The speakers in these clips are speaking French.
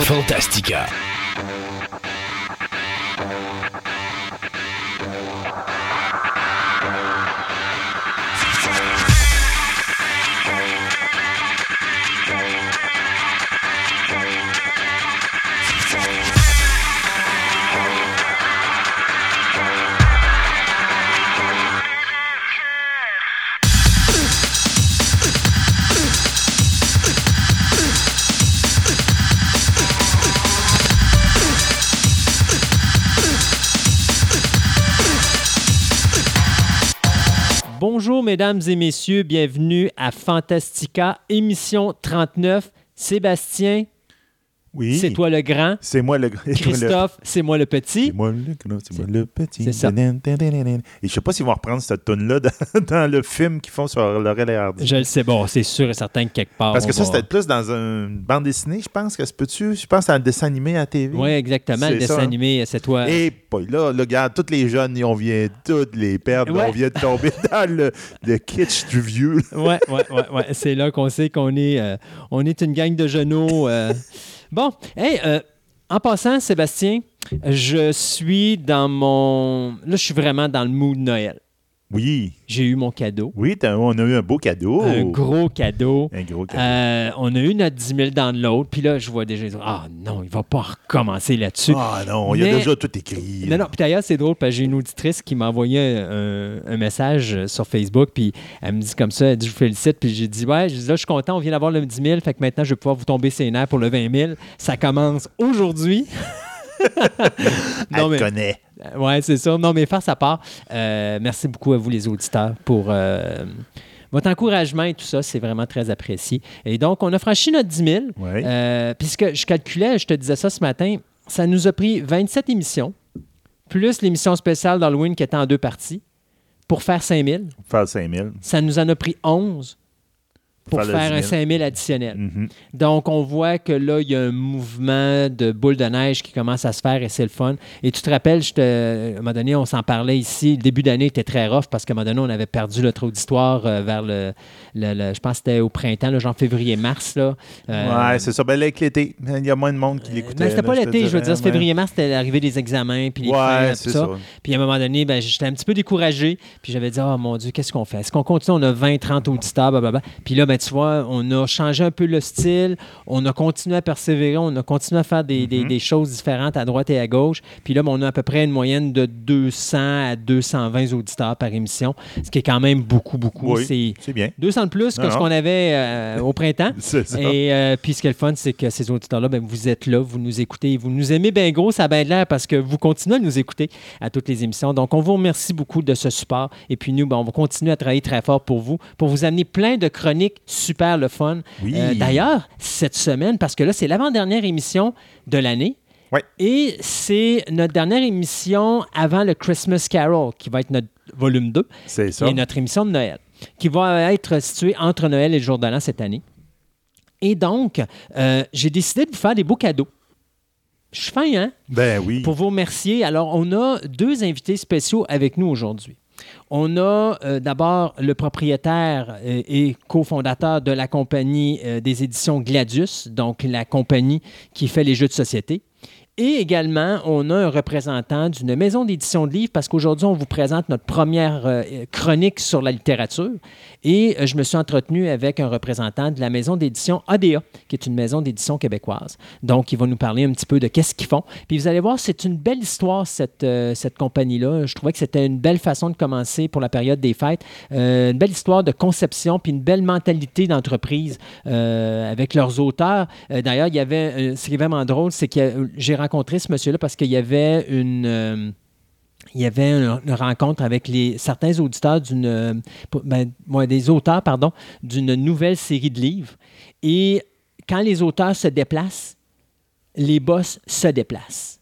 Fantastica. Mesdames et messieurs, bienvenue à Fantastica, émission 39. Sébastien, Oui. c'est toi le grand. C'est moi le grand. Christophe, c'est moi le petit. C'est moi le grand, c'est moi le petit. c'est ça. Et je sais pas s'ils vont reprendre cette tune-là dans, dans le film qu'ils font sur Laurel et Hardy. Je le sais, bon, c'est sûr et certain que quelque part. Parce que ça, va- c'était plus dans une bande dessinée, je pense, que se peut-tu? Je pense à un dessin animé à la TV. Oui, exactement, le dessin ça. animé, c'est toi. Et pas là, là, regarde, tous les jeunes, on vient toutes les perdre. Ouais. On vient de tomber dans le, le kitsch du vieux. Ouais, ouais, ouais, ouais. C'est là qu'on sait qu'on est, euh, on est une gang de genoux. euh. Bon, hey, euh, en passant, Sébastien, je suis dans mon. Là, je suis vraiment dans le mood Noël. Oui. J'ai eu mon cadeau. Oui, on a eu un beau cadeau. Un gros cadeau. Un gros cadeau. Euh, on a eu notre 10 000 dans l'autre. Puis là, je vois déjà, ah non, il va pas recommencer là-dessus. Ah non, il y a Mais- déjà tout écrit. Non, non, puis d'ailleurs, c'est drôle parce que j'ai une auditrice qui m'a envoyé un, un message sur Facebook, puis elle me dit comme ça, elle dit, je vous félicite, puis j'ai dit, ouais, je dis, là, je suis content, on vient d'avoir le 10 000, fait que maintenant, je vais pouvoir vous tomber ses nerfs pour le 20 000. Ça commence aujourd'hui. Elle non, mais, connaît. Ouais, c'est ça. Non, mais face à part, euh, merci beaucoup à vous, les auditeurs, pour euh, votre encouragement et tout ça. C'est vraiment très apprécié. Et donc, on a franchi notre 10 000. Ouais. Euh, puisque je calculais, je te disais ça ce matin, ça nous a pris 27 émissions, plus l'émission spéciale d'Halloween qui était en deux parties, pour faire 5000. Faire 5000. Ça nous en a pris 11 pour Faire un 10 000. 5000 additionnel. Mhm. Donc, on voit que là, il y a un mouvement de boule de neige qui commence à se faire et c'est le fun. Et tu te rappelles, je te, à un moment donné, on s'en parlait ici. Le début d'année était très rough parce qu'à un moment donné, on avait perdu notre auditoire euh, vers le, le- le- Je pense que c'était au printemps, le genre février-mars. Euh, Ouais, c'est ça. Ben, avec l'été, il y a moins de monde qui euh, l'écoutait. mais c'était pas l'été, je veux dire, février-mars, c'était l'arrivée des examens, puis les Ouais, tout ça. ça. Puis à un moment donné, ben, j'étais un petit peu découragé, puis j'avais dit, oh mon Dieu, qu'est-ce qu'on fait? Est-ce qu'on continue? On a 20, 30 auditeurs, blablabla. Puis là, ben, tu vois, on a changé un peu le style, on a continué à persévérer, on a continué à faire des, Mhm. des choses différentes à droite et à gauche. Puis là, ben, on a à peu près une moyenne de 200 à 220 auditeurs par émission, ce qui est quand même beaucoup, beaucoup. Oui, C'est bien. 200 de plus que Non, ce qu'on avait euh, au printemps. C'est ça. Et euh, puis ce qui est le fun, c'est que ces auditeurs-là, ben, vous êtes là, vous nous écoutez, vous nous aimez bien gros, ça a bien de l'air parce que vous continuez à nous écouter à toutes les émissions. Donc, on vous remercie beaucoup de ce support. Et puis nous, ben, on va continuer à travailler très fort pour vous, pour vous amener plein de chroniques super le fun. Oui. Euh, D'ailleurs, cette semaine, parce que là, c'est l'avant-dernière émission de l'année. Ouais. Et c'est notre dernière émission avant le Christmas Carol, qui va être notre volume 2 C'est ça. et notre émission de Noël, qui va être située entre Noël et le jour de l'an cette année. Et donc, euh, j'ai décidé de vous faire des beaux cadeaux. Je suis fin, hein? Ben oui. Pour vous remercier. Alors, on a deux invités spéciaux avec nous aujourd'hui. On a euh, d'abord le propriétaire euh, et cofondateur de la compagnie euh, des éditions Gladius, donc la compagnie qui fait les jeux de société. Et également, on a un représentant d'une maison d'édition de livres parce qu'aujourd'hui, on vous présente notre première euh, chronique sur la littérature. Et euh, je me suis entretenu avec un représentant de la maison d'édition ADA, qui est une maison d'édition québécoise. Donc, il va nous parler un petit peu de qu'est-ce qu'ils font. Puis vous allez voir, c'est une belle histoire, cette, euh, cette compagnie-là. Je trouvais que c'était une belle façon de commencer pour la période des fêtes. Une belle histoire de conception, puis une belle mentalité d'entreprise avec leurs auteurs. D'ailleurs, il y avait, ce qui est vraiment drôle, c'est que j'ai rencontré ce monsieur-là parce qu'il y avait une... euh, y avait une, rencontre avec les, certains auditeurs d'une, euh, ben, auteurs, d'une nouvelle série de livres. Et quand les auteurs se déplacent, les boss se déplacent.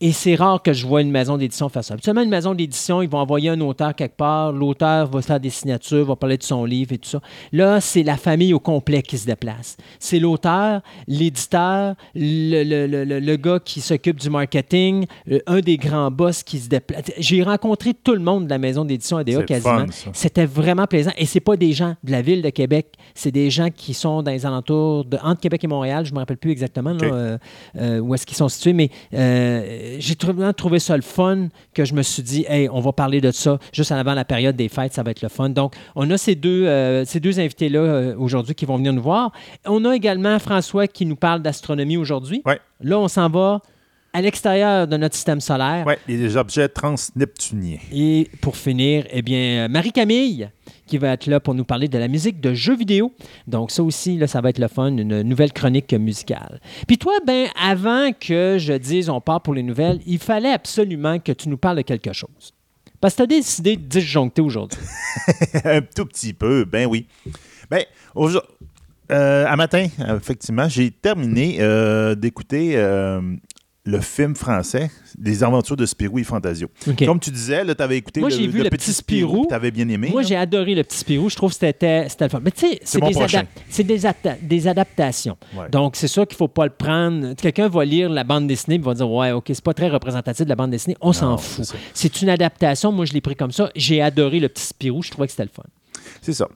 Et c'est rare que je vois une maison d'édition faire ça. Habituellement, une maison d'édition, ils vont envoyer un auteur quelque part, l'auteur va faire des signatures, va parler de son livre et tout ça. Là, c'est la famille au complet qui se déplace. C'est l'auteur, l'éditeur, le, le- le- le- le gars qui s'occupe du marketing, euh, un des grands boss qui se déplace. J'ai rencontré tout le monde de la maison d'édition ADA quasiment. C'était vraiment plaisant. Et c'est pas des gens de la ville de Québec, c'est des gens qui sont dans les alentours de entre Québec et Montréal. Je me rappelle plus exactement là, euh, euh, où est-ce qu'ils sont situés, mais euh, j'ai vraiment trouvé ça le fun que je me suis dit, hey, on va parler de ça juste avant la période des fêtes, ça va être le fun. Donc, on a ces deux, euh, ces deux invités-là euh, aujourd'hui qui vont venir nous voir. On a également François qui nous parle d'astronomie aujourd'hui. Ouais. Là, on s'en va à l'extérieur de notre système solaire. Ouais, les objets transneptuniens. Et pour finir, eh bien, Marie-Camille, qui va être là pour nous parler de la musique de jeux vidéo. Donc, ça aussi, là, ça va être le fun, une nouvelle chronique musicale. Puis toi, ben, avant que je dise on part pour les nouvelles, il fallait absolument que tu nous parles de quelque chose. Parce que tu as décidé de disjoncter aujourd'hui. un tout petit peu, ben oui. Ben, aujourd'hui, euh, à matin, effectivement, j'ai terminé euh, d'écouter euh, le film français, Les aventures de Spirou et Fantasio. Comme tu disais, tu avais écouté Moi, le, j'ai vu Le Petit Spirou. tu avais bien aimé. Moi, j'ai adoré le petit Spirou. Je trouve que c'était le fun. Mais tu sais, c'est des, adap- adaptations. Ouais. Donc, c'est sûr qu'il ne faut pas le prendre. Quelqu'un va lire la bande dessinée et va dire Ouais, OK, c'est pas très représentatif de la bande dessinée. On s'en fout. C'est une adaptation. Moi, je l'ai pris comme ça. J'ai adoré le petit Spirou. Je trouvais que c'était le fun. C'est ça.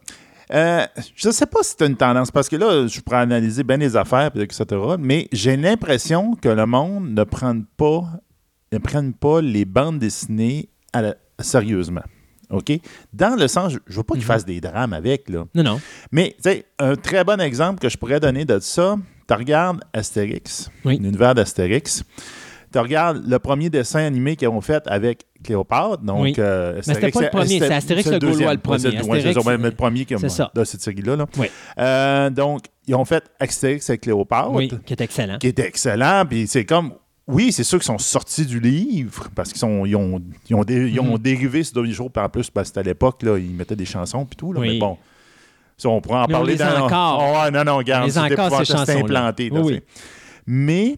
Euh, je ne sais pas si c'est une tendance, parce que là, je pourrais analyser bien les affaires, etc., mais j'ai l'impression que le monde ne prenne pas, ne prenne pas les bandes dessinées à la- sérieusement. OK? Dans le sens, je ne veux pas Mhm. qu'ils fassent des drames avec, là. Non, non. Mais, tu sais, un très bon exemple que je pourrais donner de ça, tu regardes Astérix, Oui. l'univers d'Astérix. Tu regardes le premier dessin animé qu'ils ont fait avec Cléopâtre. Donc, Oui. euh, Mais c'était pas le premier, c'est Astérix le Gaulois, le premier. C'est- c'est le premier qui c'est ça. de cette série-là. là. Oui. Euh, donc, ils ont fait Astérix avec Cléopâtre, Oui, qui est excellent. qui était excellent. Puis c'est comme. Oui, c'est sûr qu'ils sont sortis du livre parce qu'ils sont, ils ont, ils ont, dé- ils ont Mhm. dérivé ce dernier jour. Puis en plus, parce que c'était à l'époque, ils mettaient des chansons puis tout. Là, Oui. Mais bon, ça, on pourrait en Mais on parler les a dans. encore. Oh, non, non, regarde, On les a c'était encore, épouvantable, ces c'était chansons-là. implanté. là, Oui. Mais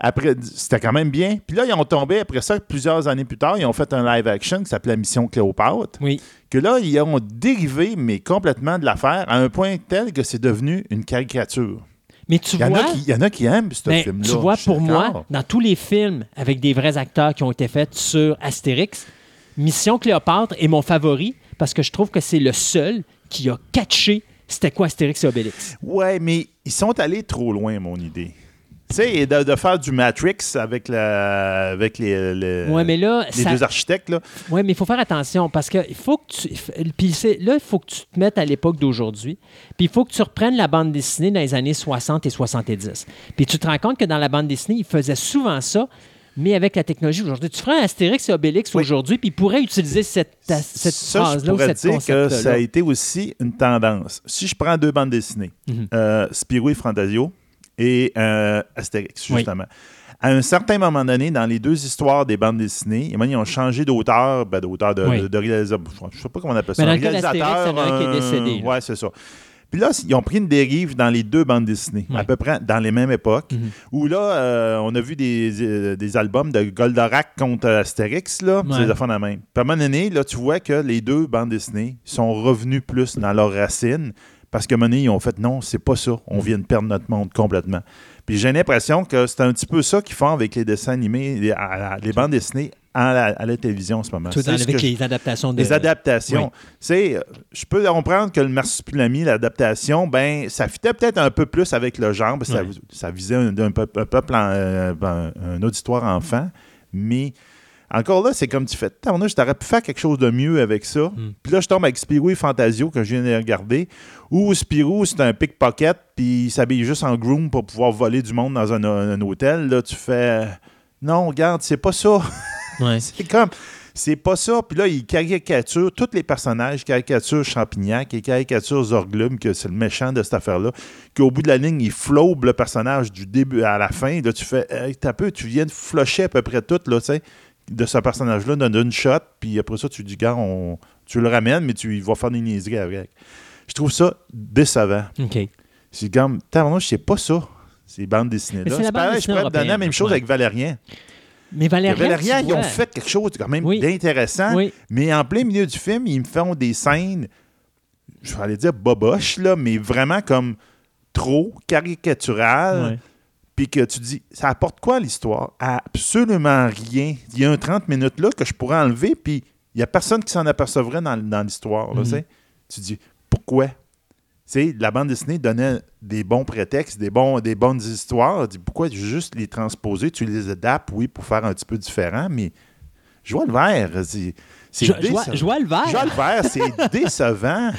après, c'était quand même bien. Puis là, ils ont tombé, après ça, plusieurs années plus tard, ils ont fait un live action qui s'appelait Mission Cléopâtre. Oui. Que là, ils ont dérivé, mais complètement de l'affaire, à un point tel que c'est devenu une caricature. Mais tu Il y, en vois. a qui, il y en a qui aiment ce Ben, film-là. tu vois, pour moi, dans tous les films avec des vrais acteurs qui ont été faits sur Astérix, Mission Cléopâtre est mon favori parce que je trouve que c'est le seul qui a catché c'était quoi Astérix et Obélix. Ouais, mais ils sont allés trop loin, mon idée. Tu sais, de, de faire du Matrix avec, la, avec les, les- Ouais, mais là, les ça- deux architectes. Oui, mais il faut faire attention parce que il faut que tu. Puis là, il faut que tu te mettes à l'époque d'aujourd'hui. Puis il faut que tu reprennes la bande dessinée dans les années 60 et 70. Puis tu te rends compte que dans la bande dessinée, ils faisaient souvent ça, mais avec la technologie aujourd'hui. Tu ferais un Astérix et Obélix Oui. aujourd'hui, puis ils pourraient utiliser cette, cette phrase-là ou cette dire que ça a été aussi une tendance. Si je prends deux bandes dessinées, Mhm. euh, Spirou et Fantasio et euh, Astérix, Oui. justement. À un certain moment donné, dans les deux histoires des bandes dessinées, ils ont changé d'auteur, ben, d'auteur de, Oui. de, de réalisateur. Je ne sais pas comment on appelle Mais ça. dans un réalisateur, a un qui est décédé. Ouais, c'est ça. Puis là, ils ont pris une dérive dans les deux bandes dessinées, Ouais. à peu près dans les mêmes époques, Mhm. où là, euh, on a vu des, euh, des albums de Goldorak contre Astérix, là, Ouais. c'est de même. Puis à un moment donné, là, tu vois que les deux bandes dessinées sont revenus plus dans leurs racines, parce moment donné, ils ont fait non, c'est pas ça, on vient de perdre notre monde complètement. Puis j'ai l'impression que c'est un petit peu ça qu'ils font avec les dessins animés, les, à- à- les bandes dessinées à la, à la télévision en ce moment. Tout dans- avec que je- les adaptations de. les adaptations. Oui. Je peux comprendre que le marsupilami, l'adaptation, ben, ça fitait peut-être un peu plus avec le genre, que ça- visait un, un peu- un peuple, en- euh, un, un auditoire enfant, mais encore là, c'est comme tu fais, je t'aurais pu faire quelque chose de mieux avec ça. Mm. Puis là, je tombe avec Spirou et Fantasio, que je viens de regarder, où Spirou, c'est un pickpocket, puis il s'habille juste en groom pour pouvoir voler du monde dans un, un hôtel. Là, tu fais, non, regarde, c'est pas ça. Ouais. C'est comme. C'est pas ça. Puis là, il caricature tous les personnages. Caricature Champignac, il caricature Zorglum, que c'est le méchant de cette affaire-là. Qu'au bout de la ligne, il flobe le personnage du début à la fin. Là, tu fais. Hey, t'as peu, tu viens de flusher à peu près tout, là, tu sais, de ce personnage-là, dans une shot. Puis après ça, tu dis, gars, on, tu le ramènes, mais tu il va faire des niaiseries avec. Je trouve ça décevant. OK. C'est comme. Tabarnouche, c'est pas ça, ces bandes dessinées-là. c'est pareil, je pourrais te donner la même chose ouais. avec Valérien. Mais Valérian, tu ils ont fait quelque chose quand même Oui. d'intéressant, Oui. mais en plein milieu du film, ils me font des scènes, je vais aller dire boboche, là, mais vraiment comme trop caricaturales. Puis que tu dis, ça apporte quoi l'histoire? Absolument rien. Il y a un 30 minutes là que je pourrais enlever, puis il n'y a personne qui s'en apercevrait dans, dans l'histoire. Mhm. tu dis, pourquoi? La bande dessinée donnait des bons prétextes, des, bons, des bonnes histoires. Dis, pourquoi juste les transposer? Tu les adaptes, oui, pour faire un petit peu différent, mais je vois le vert. C'est vois, décevant. le vert. Le vert, c'est décevant.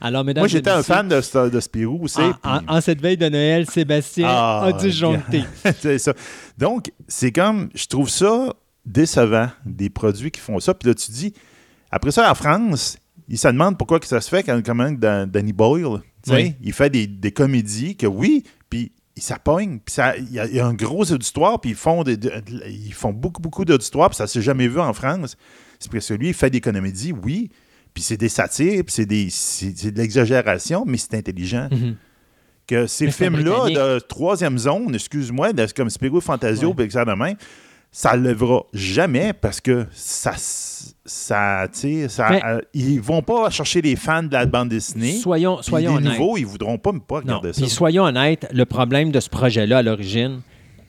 Alors, mesdames Moi, j'étais un fan de, Spirou aussi. En, puis- en- en cette veille de Noël, Sébastien Ah, a disjoncté. c'est ça. Donc, c'est comme, je trouve ça décevant, des produits qui font ça. Puis là, tu dis, après ça, en France, ils se demandent pourquoi que ça se fait quand, quand Danny Boyle, Oui. il fait des, des comédies que oui, puis ça pogne, puis il y, a- il y a un gros auditoire, puis ils font, des, de- de- ils font beaucoup, beaucoup d'auditoires, puis ça s'est jamais vu en France. C'est parce que lui, il fait des comédies, oui, puis c'est des satires, puis c'est des- c'est de l'exagération, mais c'est intelligent Mhm. que ces films-là de troisième zone, excuse-moi, de- comme Spirou Fantasio, Ouais. puis ça de même, ça ne lèvera jamais parce que ça, ça, ça, Mais- euh, ils vont pas chercher les fans de la bande dessinée. Soyons, soyons les honnêtes. nouveaux, ils voudront pas, pas Non, regarder ça. puis soyons honnêtes, le problème de ce projet-là à l'origine,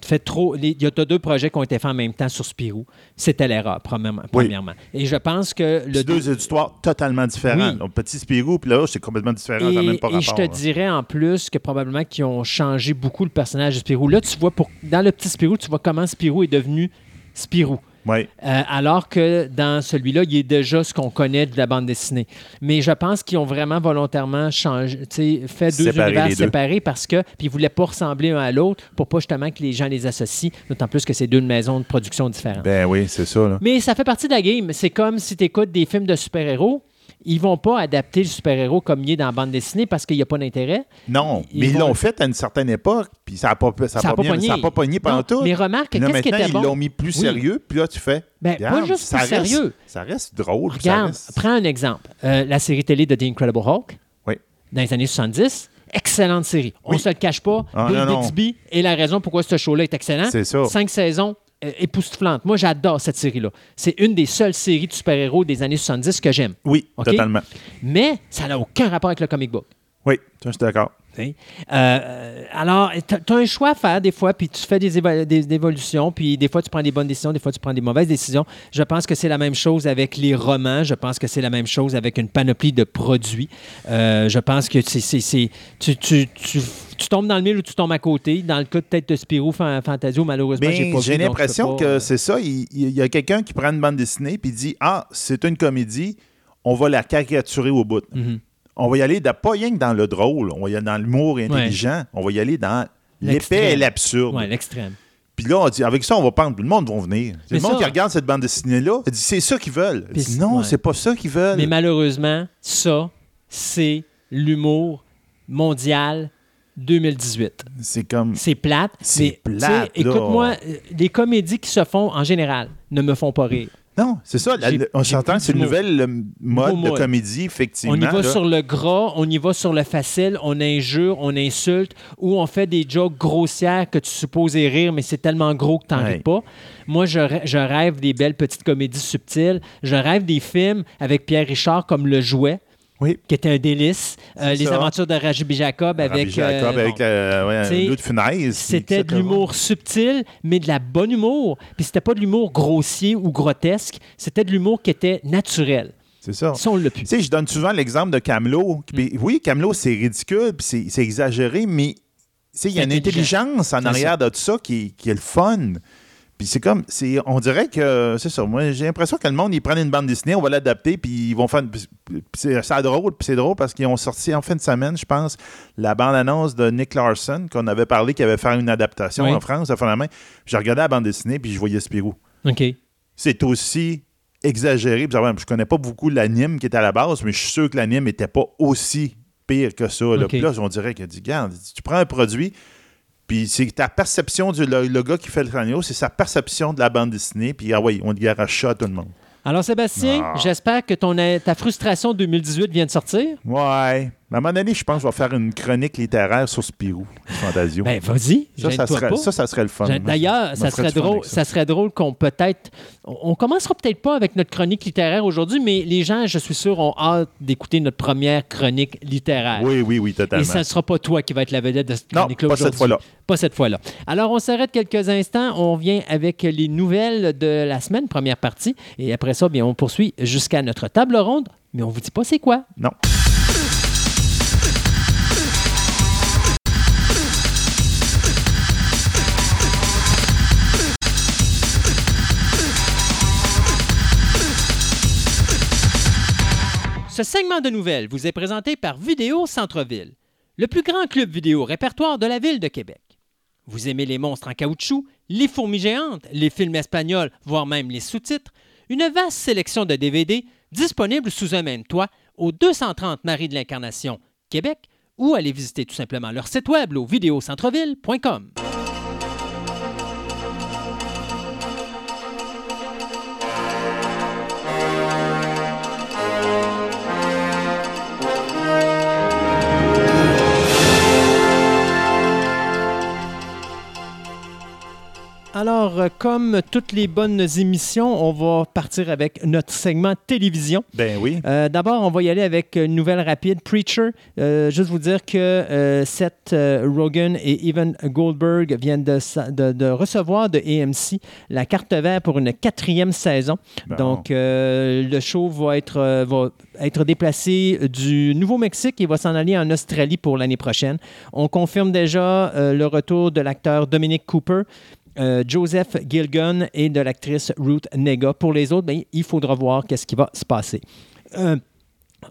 fait trop. les- Il y a deux projets qui ont été faits en même temps sur Spirou. C'était l'erreur, premièrement. Oui. premièrement. Et je pense que le deux histoires totalement différentes. Oui. Petit Spirou, puis là, c'est complètement différent. Et, même pas et je te là. dirais en plus que probablement qu'ils ont changé beaucoup le personnage de Spirou. Là, tu vois, pour, dans le petit Spirou, tu vois comment Spirou est devenu Spirou. Oui. Euh, alors que dans celui-là, il est déjà ce qu'on connaît de la bande dessinée. Mais je pense qu'ils ont vraiment volontairement changé, fait deux Séparer univers deux. séparés parce que puis ils voulaient pas ressembler un à l'autre pour pas justement que les gens les associent, d'autant plus que c'est deux maisons de production différentes. Ben oui, c'est ça. Là. Mais ça fait partie de la game. C'est comme si tu écoutes des films de super-héros. Ils vont pas adapter le super-héros comme il est dans la bande dessinée parce qu'il n'y a pas d'intérêt. Non, Ils mais ils l'ont fait à une certaine époque, puis ça n'a pas, ça a Ça a pas, bien- pogné. ça a pas pogné pendant Non, tout. mais remarque, qu'est-ce qui était ils bon? l'ont mis plus sérieux, puis là, tu fais. Ben, pas juste ça plus reste- sérieux. Ça reste drôle. ça Regarde, reste- prends un exemple. Euh, la série télé de The Incredible Hulk, Oui. dans les années 70, excellente série. On ne se le cache pas. Ah, Bill. Bixby est la raison pourquoi ce show-là est excellent. C'est ça. Cinq saisons euh, époustouflantes. Moi, j'adore cette série-là. C'est une des seules séries de super-héros des années 70 que j'aime. Oui, totalement. Mais ça n'a aucun rapport avec le comic book. Oui, je suis d'accord. Euh, alors, tu as un choix à faire des fois, puis tu fais des, évo- des- des évolutions, puis des fois tu prends des bonnes décisions, des fois tu prends des mauvaises décisions. Je pense que c'est la même chose avec les romans, je pense que c'est la même chose avec une panoplie de produits. Euh, je pense que c'est, c'est- c'est- tu, tu- tu- tu tombes dans le mille ou tu tombes à côté. Dans le cas de peut-être de Spirou Fan- Fantasio, malheureusement, j'ai Mais pas j'ai l'impression que euh, c'est ça. Il, il y a quelqu'un qui prend une bande dessinée puis dit Ah, c'est une comédie, on va la caricaturer au bout. Mhm. On va y aller pas rien que dans le drôle, on va y aller dans l'humour intelligent, on va y aller dans l'épais et l'absurde. Ouais, l'extrême. Puis là, on dit, avec ça, on va prendre, le monde va venir. Mais le monde ça- qui regarde cette bande dessinée-là, dit, c'est ça qu'ils veulent. Dit, non, ouais. c'est pas ça qu'ils veulent. Mais malheureusement, ça, c'est l'humour mondial 2018. C'est comme. C'est plate. C'est plate. Écoute-moi, euh, les comédies qui se font en général ne me font pas rire. Non, c'est ça. la- on s'entend que c'est une nouvelle mode de comédie, effectivement. On y va là. sur le gras, on y va sur le facile, on injure, on insulte, ou on fait des jokes grossières que tu supposais rire, mais c'est tellement gros que tu n'en Ouais. ris pas. Moi, je, je rêve des belles petites comédies subtiles. Je rêve des films avec Pierre Richard comme Le Jouet, Oui. qui était un délice. Euh, les aventures de Rajibi Jacob avec... Jacob euh, avec euh, de Funès. C'était de l'humour subtil, mais de la bonne humour. Puis c'était pas de l'humour grossier ou grotesque, c'était de l'humour qui était naturel. C'est ça. Ça, on l'a pu. Tu sais, je donne souvent l'exemple de Camelot. Mm. Oui, Camelot, c'est ridicule, puis c'est- exagéré, mais il y a une intelligence en arrière de tout ça qui, qui est le fun. Puis c'est comme, c'est, on dirait que, c'est ça, moi j'ai l'impression que le monde, ils prennent une bande dessinée, on va l'adapter, puis ils vont faire, puis c'est, c'est drôle, puis c'est drôle parce qu'ils ont sorti en fin de semaine, je pense, la bande-annonce de Nick Larson, qu'on avait parlé, qui avait fait une adaptation Oui. en France, à la main. J'ai regardé la bande dessinée, puis je voyais Spirou OK. c'est aussi exagéré. Puis, Je connais pas beaucoup l'anime qui était à la base, mais je suis sûr que l'anime n'était pas aussi pire que ça. Là. Puis là, on dirait qu'il dit, regarde, tu prends un produit, puis c'est ta perception du le, le gars qui fait le scénario, c'est sa perception de la bande dessinée, puis ah oui, on te garoche ça à tout le monde. Alors, Sébastien, Ah. j'espère que ton, ta frustration 2018 vient de sortir. Ouais. À un moment donné, je pense que je vais faire une chronique littéraire sur Spirou, Fantasio. Ben, vas-y. ça, ça serait, pas. ça, ça serait le fun. D'ailleurs, ça serait drôle, ça serait drôle qu'on peut-être. On on commencera peut-être pas avec notre chronique littéraire aujourd'hui, mais les gens, je suis sûr, ont hâte d'écouter notre première chronique littéraire. Oui, oui, oui, Et totalement. ça ne sera pas toi qui va être la vedette de cette Non, chronique-là pas cette fois-là. Pas cette fois-là. Alors, on s'arrête quelques instants. On vient avec les nouvelles de la semaine, première partie. Et après ça, bien, on poursuit jusqu'à notre table ronde, mais on vous dit pas c'est quoi. Non. Ce segment de nouvelles vous est présenté par Vidéo Centre-Ville, le plus grand club vidéo répertoire de la ville de Québec. Vous aimez les monstres en caoutchouc, les fourmis géantes, les films espagnols, voire même les sous-titres? Une vaste sélection de DVD disponible sous un même toit au 230 Marie de l'Incarnation, Québec, ou allez visiter tout simplement leur site web au vidéocentreville.com. Alors, euh, comme toutes les bonnes émissions, on va partir avec notre segment télévision. Ben oui. Euh, D'abord, on va y aller avec une nouvelle rapide. Preacher, euh, juste vous dire que euh, Seth Rogen et Evan Goldberg viennent de, sa- de- de recevoir de AMC la carte verte pour une quatrième saison. Bon. Donc, le show va être, va être déplacé du Nouveau-Mexique et va s'en aller en Australie pour l'année prochaine. On confirme déjà le retour de l'acteur Dominic Cooper. Euh, Joseph Gilgun et de l'actrice Ruth Nega. Pour les autres, ben, il faudra voir qu'est-ce qui va se passer. Euh,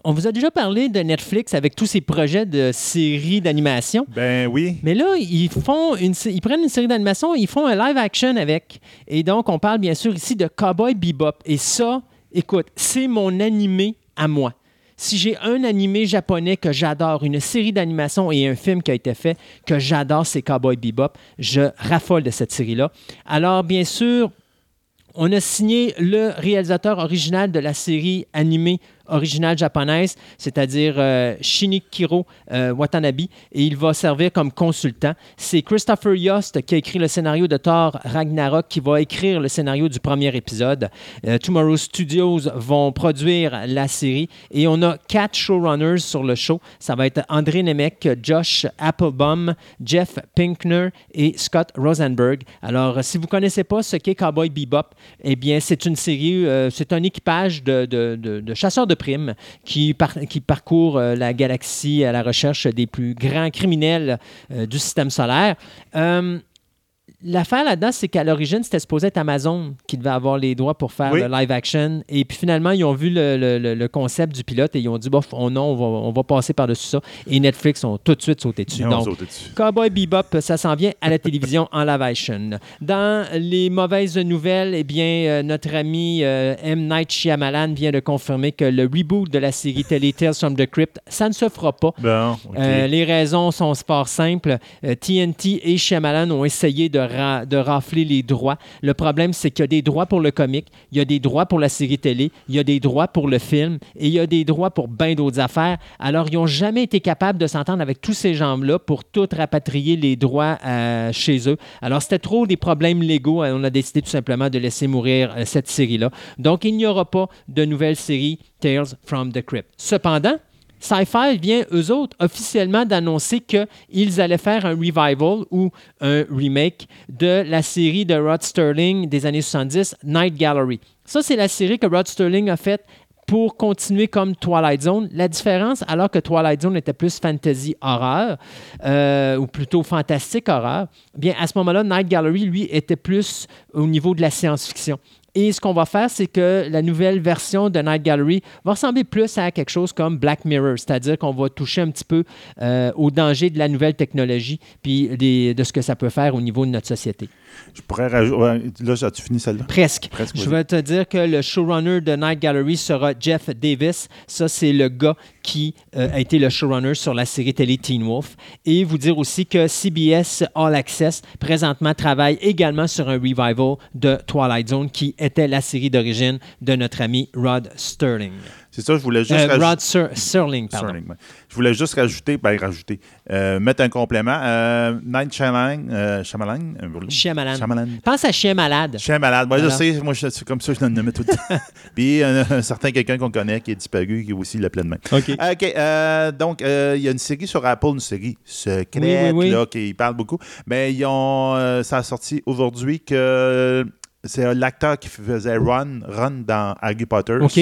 on vous a déjà parlé de Netflix avec tous ses projets de séries d'animation. Ben oui. Mais là, ils font une, ils prennent une série d'animation, ils font un live action avec. Et donc, on parle bien sûr ici de Cowboy Bebop. Et ça, écoute, c'est mon animé à moi. Si j'ai un animé japonais que j'adore, une série d'animation et un film qui a été fait que j'adore, c'est Cowboy Bebop. Je raffole de cette série-là. Alors, bien sûr, on a signé le réalisateur original de la série animée originale japonaise, c'est-à-dire euh, Shinichiro euh, Watanabe, et il va servir comme consultant. C'est Christopher Yost qui a écrit le scénario de Thor Ragnarok, qui va écrire le scénario du premier épisode. Euh, Tomorrow Studios vont produire la série, et on a quatre showrunners sur le show. Ça va être André Nemec, Josh Applebaum, Jeff Pinkner et Scott Rosenberg. Alors, si vous ne connaissez pas ce qu'est Cowboy Bebop, eh bien, c'est une série, euh, c'est un équipage de, de- de- de chasseurs de qui, qui parcourt euh, la galaxie à la recherche des plus grands criminels euh, du système solaire. L'affaire là-dedans, c'est qu'à l'origine, c'était supposé être Amazon qui devait avoir les droits pour faire Oui. le live action. Et puis finalement, ils ont vu le, le- le- concept du pilote et ils ont dit, bof, on, non, on, va, on va passer par-dessus ça. Et Netflix ont tout de suite sauté dessus. On Donc, dessus. Cowboy Bebop, ça s'en vient à la télévision en live action. Dans les mauvaises nouvelles, eh bien, euh, notre ami euh, M. Night Shyamalan vient de confirmer que le reboot de la série télé Tales from the Crypt, ça ne se fera pas. Bon. Euh, les raisons sont fort simples. TNT et Shyamalan ont essayé de, de rafler les droits. Le problème, c'est qu'il y a des droits pour le comic, il y a des droits pour la série télé, il y a des droits pour le film et il y a des droits pour bien d'autres affaires. Alors, ils n'ont jamais été capables de s'entendre avec tous ces gens-là pour tout rapatrier les droits euh, chez eux. Alors, c'était trop des problèmes légaux. On a décidé tout simplement de laisser mourir euh, cette série-là. Donc, il n'y aura pas de nouvelle série Tales from the Crypt. Cependant, Sci-Fi vient, eux autres, officiellement d'annoncer qu'ils allaient faire un revival ou un remake de la série de Rod Sterling des années 70, Night Gallery. Ça, c'est la série que Rod Sterling a faite pour continuer comme Twilight Zone. La différence, alors que Twilight Zone était plus fantasy horreur, euh, ou plutôt fantastique horreur, bien à ce moment-là, Night Gallery, lui, était plus au niveau de la science-fiction. Et ce qu'on va faire, c'est que la nouvelle version de Night Gallery va ressembler plus à quelque chose comme Black Mirror, c'est-à-dire qu'on va toucher un petit peu euh, au danger de la nouvelle technologie puis de ce que ça peut faire au niveau de notre société. Je pourrais rajouter. là, as-tu fini celle-là? Presque. Presque, Je vais te dire que le showrunner de Night Gallery sera Jeff Davis. Ça, c'est le gars qui euh, a été le showrunner sur la série télé Teen Wolf. Et vous dire aussi que CBS All Access, présentement, travaille également sur un revival de Twilight Zone, qui était la série d'origine de notre ami Rod Sterling. C'est ça, je voulais juste Euh. Rod pardon. Sterling, ouais. Je voulais juste rajouter, ben rajouter, euh, mettre un complément. Euh, Night Shyamalan, Shyamalan, Shyamalan. Shyamalan. Pense à Chien malade. Chien malade. Moi, je sais, moi, je- c'est comme ça, je le nommais tout le temps. Puis, un, un certain quelqu'un qu'on connaît qui est disparu, qui aussi l'a plein de main. OK. OK. donc, il y a une série sur Apple, une série secrète, Oui, oui, oui. là, qui parle beaucoup. Mais ils ont, ça a sorti aujourd'hui que c'est l'acteur qui faisait Ron, Ron dans Harry Potter. OK.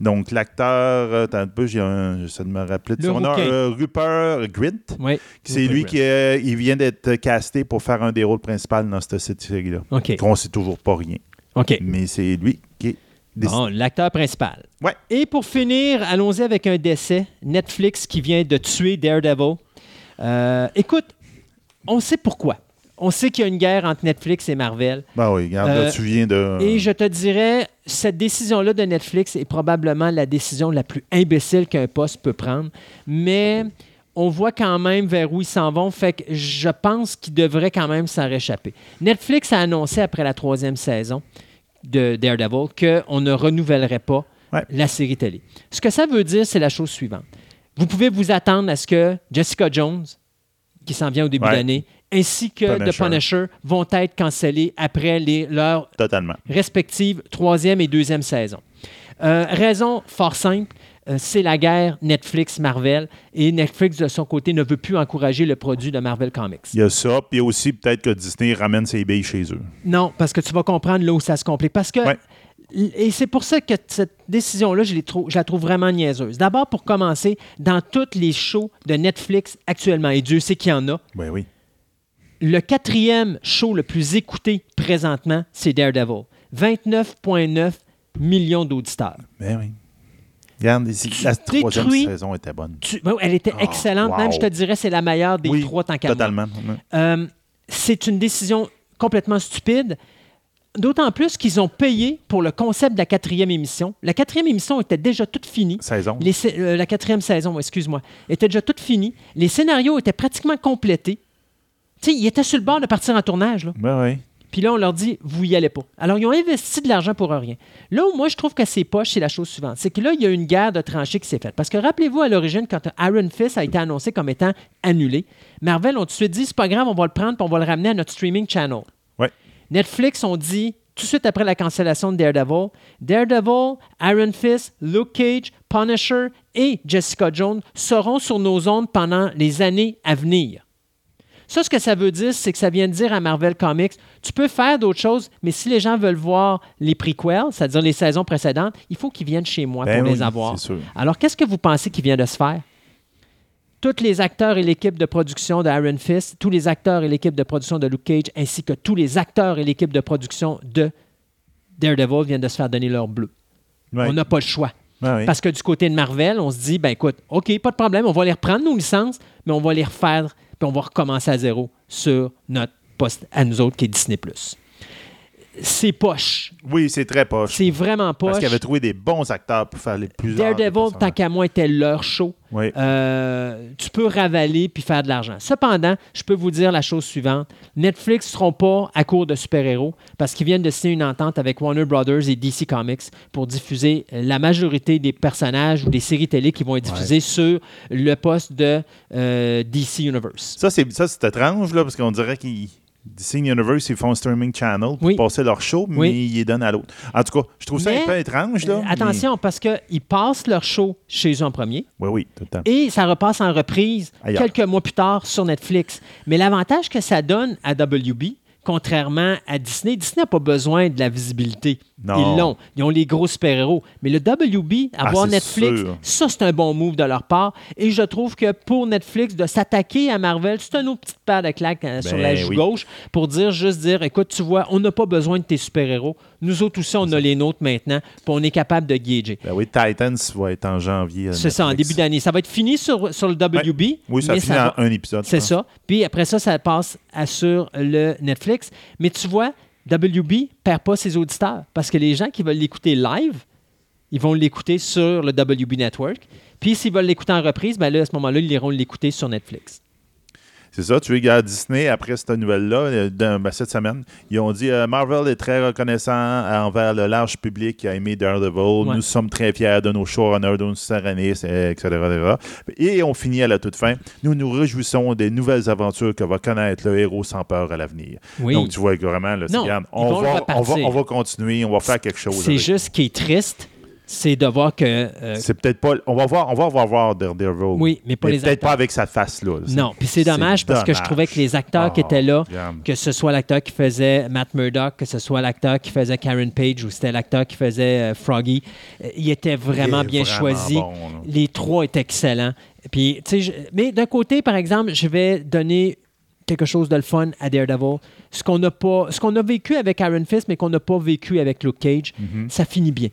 Donc, l'acteur, euh, attends un peu, j'ai un- j'essaie de me rappeler Le nom, rouquin. euh, Rupert Grint. Oui. C'est lui Grint. qui euh, il vient d'être casté pour faire un des rôles principaux dans cette, série-là. OK. On sait toujours pas rien. OK. Mais c'est lui qui est décidé. Bon, l'acteur principal. Ouais. Et pour finir, allons-y avec un décès. Netflix qui vient de tuer Daredevil. Euh, écoute, on sait pourquoi. On sait qu'il y a une guerre entre Netflix et Marvel. Ben oui, regarde, là, Euh, tu viens de. Et je te dirais, cette décision-là de Netflix est probablement la décision la plus imbécile qu'un poste peut prendre. Mais on voit quand même vers où ils s'en vont. Fait que je pense qu'ils devraient quand même s'en réchapper. Netflix a annoncé après la troisième saison de Daredevil qu'on ne renouvellerait pas Ouais. la série télé. Ce que ça veut dire, c'est la chose suivante. Vous pouvez vous attendre à ce que Jessica Jones, qui s'en vient au début Ouais. d'année, ainsi que Punisher. The Punisher vont être cancellés après les, leurs Totalement. respectives troisième et deuxième saison. Euh, raison fort simple, euh, c'est la guerre Netflix-Marvel et Netflix, de son côté, ne veut plus encourager le produit de Marvel Comics. Il y a ça, puis il y a aussi peut-être que Disney ramène ses billes chez eux. Non, parce que tu vas comprendre là où ça se complique. Parce que, Ouais. et c'est pour ça que cette décision-là, je, je la trouve vraiment niaiseuse. D'abord, pour commencer, dans tous les shows de Netflix actuellement, et Dieu sait qu'il y en a, Oui, oui. Le quatrième show le plus écouté présentement, c'est Daredevil. 29,9 millions d'auditeurs. Ben oui. Regarde, la troisième saison était bonne. Tu- ben, elle était Ah, excellente. wow. Même, je te dirais, c'est la meilleure des oui, trois tant qu'à totalement. Euh, c'est une décision complètement stupide. D'autant plus qu'ils ont payé pour le concept de la quatrième émission. La quatrième émission était déjà toute finie. Saison. Les euh, la quatrième saison, excuse-moi, était déjà toute finie. Les scénarios étaient pratiquement complétés. Tu sais, ils étaient sur le bord de partir en tournage. Là. Ben oui. Puis là, on leur dit, vous y allez pas. Alors, ils ont investi de l'argent pour rien. Là où moi, je trouve que c'est poche, c'est la chose suivante. C'est que là, il y a une guerre de tranchées qui s'est faite. Parce que rappelez-vous, à l'origine, quand Iron Fist a été annoncé comme étant annulé, Marvel ont tout de suite dit, c'est pas grave, on va le prendre puis on va le ramener à notre streaming channel. Ouais. Netflix ont dit, tout de suite après la cancellation de Daredevil, Daredevil, Iron Fist, Luke Cage, Punisher et Jessica Jones seront sur nos ondes pendant les années à venir. Ça, ce que ça veut dire, c'est que ça vient de dire à Marvel Comics, tu peux faire d'autres choses, mais si les gens veulent voir les prequels, c'est-à-dire les saisons précédentes, il faut qu'ils viennent chez moi Ben pour oui, les avoir. sûr. Alors, qu'est-ce que vous pensez qui vient de se faire? Tous les acteurs et l'équipe de production de Iron Fist, tous les acteurs et l'équipe de production de Luke Cage, ainsi que tous les acteurs et l'équipe de production de Daredevil viennent de se faire donner leur bleu. On n'a pas le choix. Oui. Parce que du côté de Marvel, on se dit, ben écoute, OK, pas de problème, on va les reprendre nos licences, mais on va les refaire, on va recommencer à zéro sur notre poste à nous autres qui est Disney+. C'est poche. Oui, c'est très poche. C'est vraiment Parce poche. qu'ils avaient trouvé des bons acteurs pour faire les plus Daredevil, tant qu'à moi, était leur show. Oui. Euh, tu peux ravaler puis faire de l'argent. Cependant, je peux vous dire la chose suivante. Netflix ne seront pas à court de super-héros parce qu'ils viennent de signer une entente avec Warner Brothers et DC Comics pour diffuser la majorité des personnages ou des séries télé qui vont être diffusées sur le poste de euh, DC Universe. Ça, c'est ça, c'est étrange, là, parce qu'on dirait qu'ils. DC Universe, ils font un streaming channel pour Oui. passer leur show, mais Oui. ils les donnent à l'autre. En tout cas, je trouve ça Mais, un peu étrange. Là, Euh, attention, parce qu'ils passent leur show chez eux en premier. Oui, oui, tout le temps. Et ça repasse en reprise Ailleurs. quelques mois plus tard sur Netflix. Mais l'avantage que ça donne à WB, contrairement à Disney, Disney n'a pas besoin de la visibilité. Non. Ils l'ont. Ils ont les gros super-héros. Mais le WB, avoir Ah, Netflix, sûr. ça, c'est un bon move de leur part. Et je trouve que pour Netflix, de s'attaquer à Marvel, c'est une autre petite paire de claques euh, sur la joue oui. gauche pour dire, juste dire, écoute, tu vois, on n'a pas besoin de tes super-héros. Nous autres aussi, on a les nôtres maintenant, puis on est capable de gager. Ben oui, Titans va être en janvier. à C'est ça, en début d'année. Ça va être fini sur, sur le WB. Oui, ça mais finit va- en un épisode. C'est ça. Puis après ça, ça passe à sur le Netflix. Mais tu vois, WB perd pas ses auditeurs parce que les gens qui veulent l'écouter live, ils vont l'écouter sur le WB Network. Puis s'ils veulent l'écouter en reprise, ben à ce moment-là, ils iront l'écouter sur Netflix. C'est ça, tu regardes Disney après cette nouvelle-là, euh, ben, cette semaine. Ils ont dit euh, Marvel est très reconnaissant envers le large public qui a aimé Daredevil. Ouais. Nous sommes très fiers de nos showrunners, de nos scénaristes, etc., etc. Et on finit à la toute fin. Nous nous réjouissons des nouvelles aventures que va connaître le héros sans peur à l'avenir. Oui. Donc, tu vois que vraiment, là, Non, regarde, on, va, on, va, on va continuer, on va faire quelque chose. C'est juste ce qui est triste, c'est de voir que. euh, C'est peut-être pas. On va voir, on va voir, voir Daredevil. oui, mais pas les peut-être pas avec sa face-là. là. Non, puis c'est dommage parce que je trouvais que les acteurs qui Ah, étaient là, que ce soit l'acteur qui faisait Matt Murdock, que ce soit l'acteur qui faisait Karen Page ou c'était l'acteur qui faisait euh, Froggy, euh, il était vraiment Il bien vraiment choisi. bon, là. Les trois étaient excellents. Puis, je- mais d'un côté, par exemple, je vais donner quelque chose de le fun à Daredevil. Ce qu'on n'a pas, ce qu'on a vécu avec Iron Fist, mais qu'on n'a pas vécu avec Luke Cage, Mhm. ça finit bien.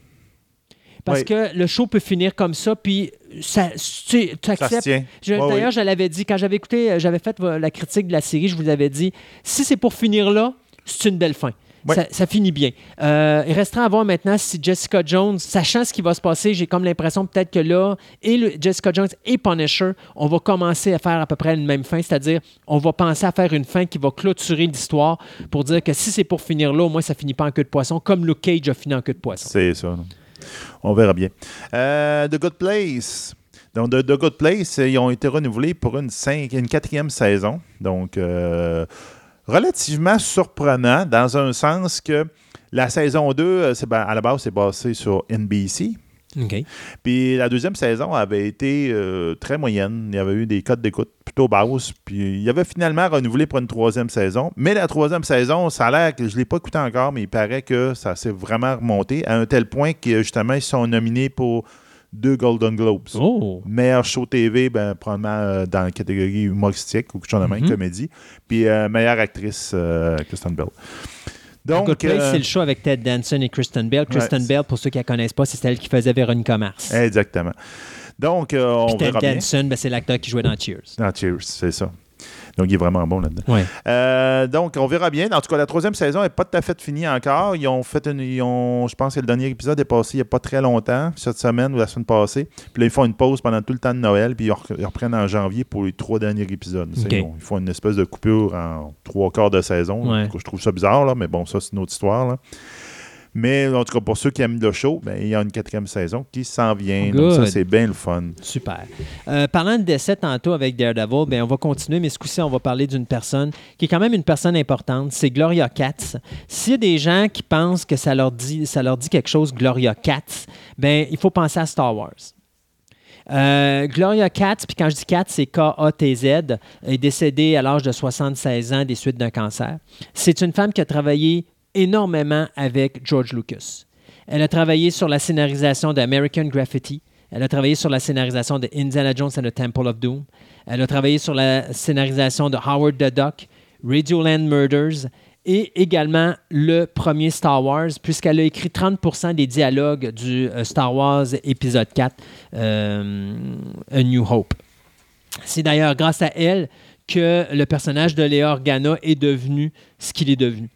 Parce Oui. que le show peut finir comme ça, puis ça, tu acceptes. D'ailleurs, oui. je l'avais dit, quand j'avais écouté, euh, j'avais fait la critique de la série, je vous avais dit, si c'est pour finir là, c'est une belle fin. Ça, ça finit bien. Euh, il restera à voir maintenant si Jessica Jones, sachant ce qui va se passer, j'ai comme l'impression peut-être que là, et le- Jessica Jones et Punisher, on va commencer à faire à peu près une même fin, c'est-à-dire on va penser à faire une fin qui va clôturer l'histoire pour dire que si c'est pour finir là, au moins ça finit pas en queue de poisson, comme Luke Cage a fini en queue de poisson. C'est ça. On verra bien. Euh, The Good Place. Donc, The, Good Place, ils ont été renouvelés pour une, quatrième saison. Donc, euh, relativement surprenant dans un sens que la saison 2, euh, ben, à la base, c'est basé sur NBC. Puis la deuxième saison avait été euh, très moyenne. Il y avait eu des codes d'écoute plutôt basses. Puis il y avait finalement renouvelé pour une troisième saison. Mais la troisième saison, ça a l'air que je ne l'ai pas écouté encore, mais il paraît que ça s'est vraiment remonté à un tel point que justement, ils sont nominés pour deux Golden Globes. Oh! Meilleur show TV, ben, probablement euh, dans la catégorie humoristique ou quelque chose de même, Mhm. comédie. Puis euh, meilleure actrice, Kristen Bell. Donc, Good Place, euh, c'est le show avec Ted Danson et Kristen Bell. Kristen Ouais. Bell, pour ceux qui ne la connaissent pas, c'est celle qui faisait Véronica Mars. exactement. Donc, euh, on Ted verra. Danson, ben, c'est l'acteur qui jouait dans Cheers. Ah, cheers, c'est ça. Donc, il est vraiment bon là-dedans. Ouais. Euh, donc, on verra bien. En tout cas, la troisième saison n'est pas tout à fait finie encore. Ils ont fait une. ils ont- je pense que le dernier épisode est passé il n'y a pas très longtemps, cette semaine ou la semaine passée. Puis là, ils font une pause pendant tout le temps de Noël, puis ils, re- ils reprennent en janvier pour les trois derniers épisodes. Bon, ils font une espèce de coupure en trois quarts de saison. Ouais. Je trouve ça bizarre, là, mais bon, ça, c'est une autre histoire. là. Mais en tout cas, pour ceux qui aiment le show, ben, il y a une quatrième saison qui s'en vient. Donc, ça, c'est bien le fun. Super. Euh, parlant de décès tantôt avec Daredevil, ben, on va continuer, mais ce coup-ci, on va parler d'une personne qui est quand même une personne importante. C'est Gloria Katz. S'il y a des gens qui pensent que ça leur dit, ça leur dit quelque chose, Gloria Katz, ben, il faut penser à Star Wars. Euh, Gloria Katz, puis quand je dis Katz, c'est K-A-T-Z, est décédée à l'âge de 76 ans des suites d'un cancer. C'est une femme qui a travaillé énormément avec George Lucas. Elle a travaillé sur la scénarisation d'American Graffiti. Elle a travaillé sur la scénarisation de Indiana Jones and the Temple of Doom. Elle a travaillé sur la scénarisation de Howard the Duck, Radioland Murders et également le premier Star Wars, puisqu'elle a écrit 30% des dialogues du euh, Star Wars épisode 4, euh, A New Hope. C'est d'ailleurs grâce à elle que le personnage de Léa Organa est devenu ce qu'il est devenu.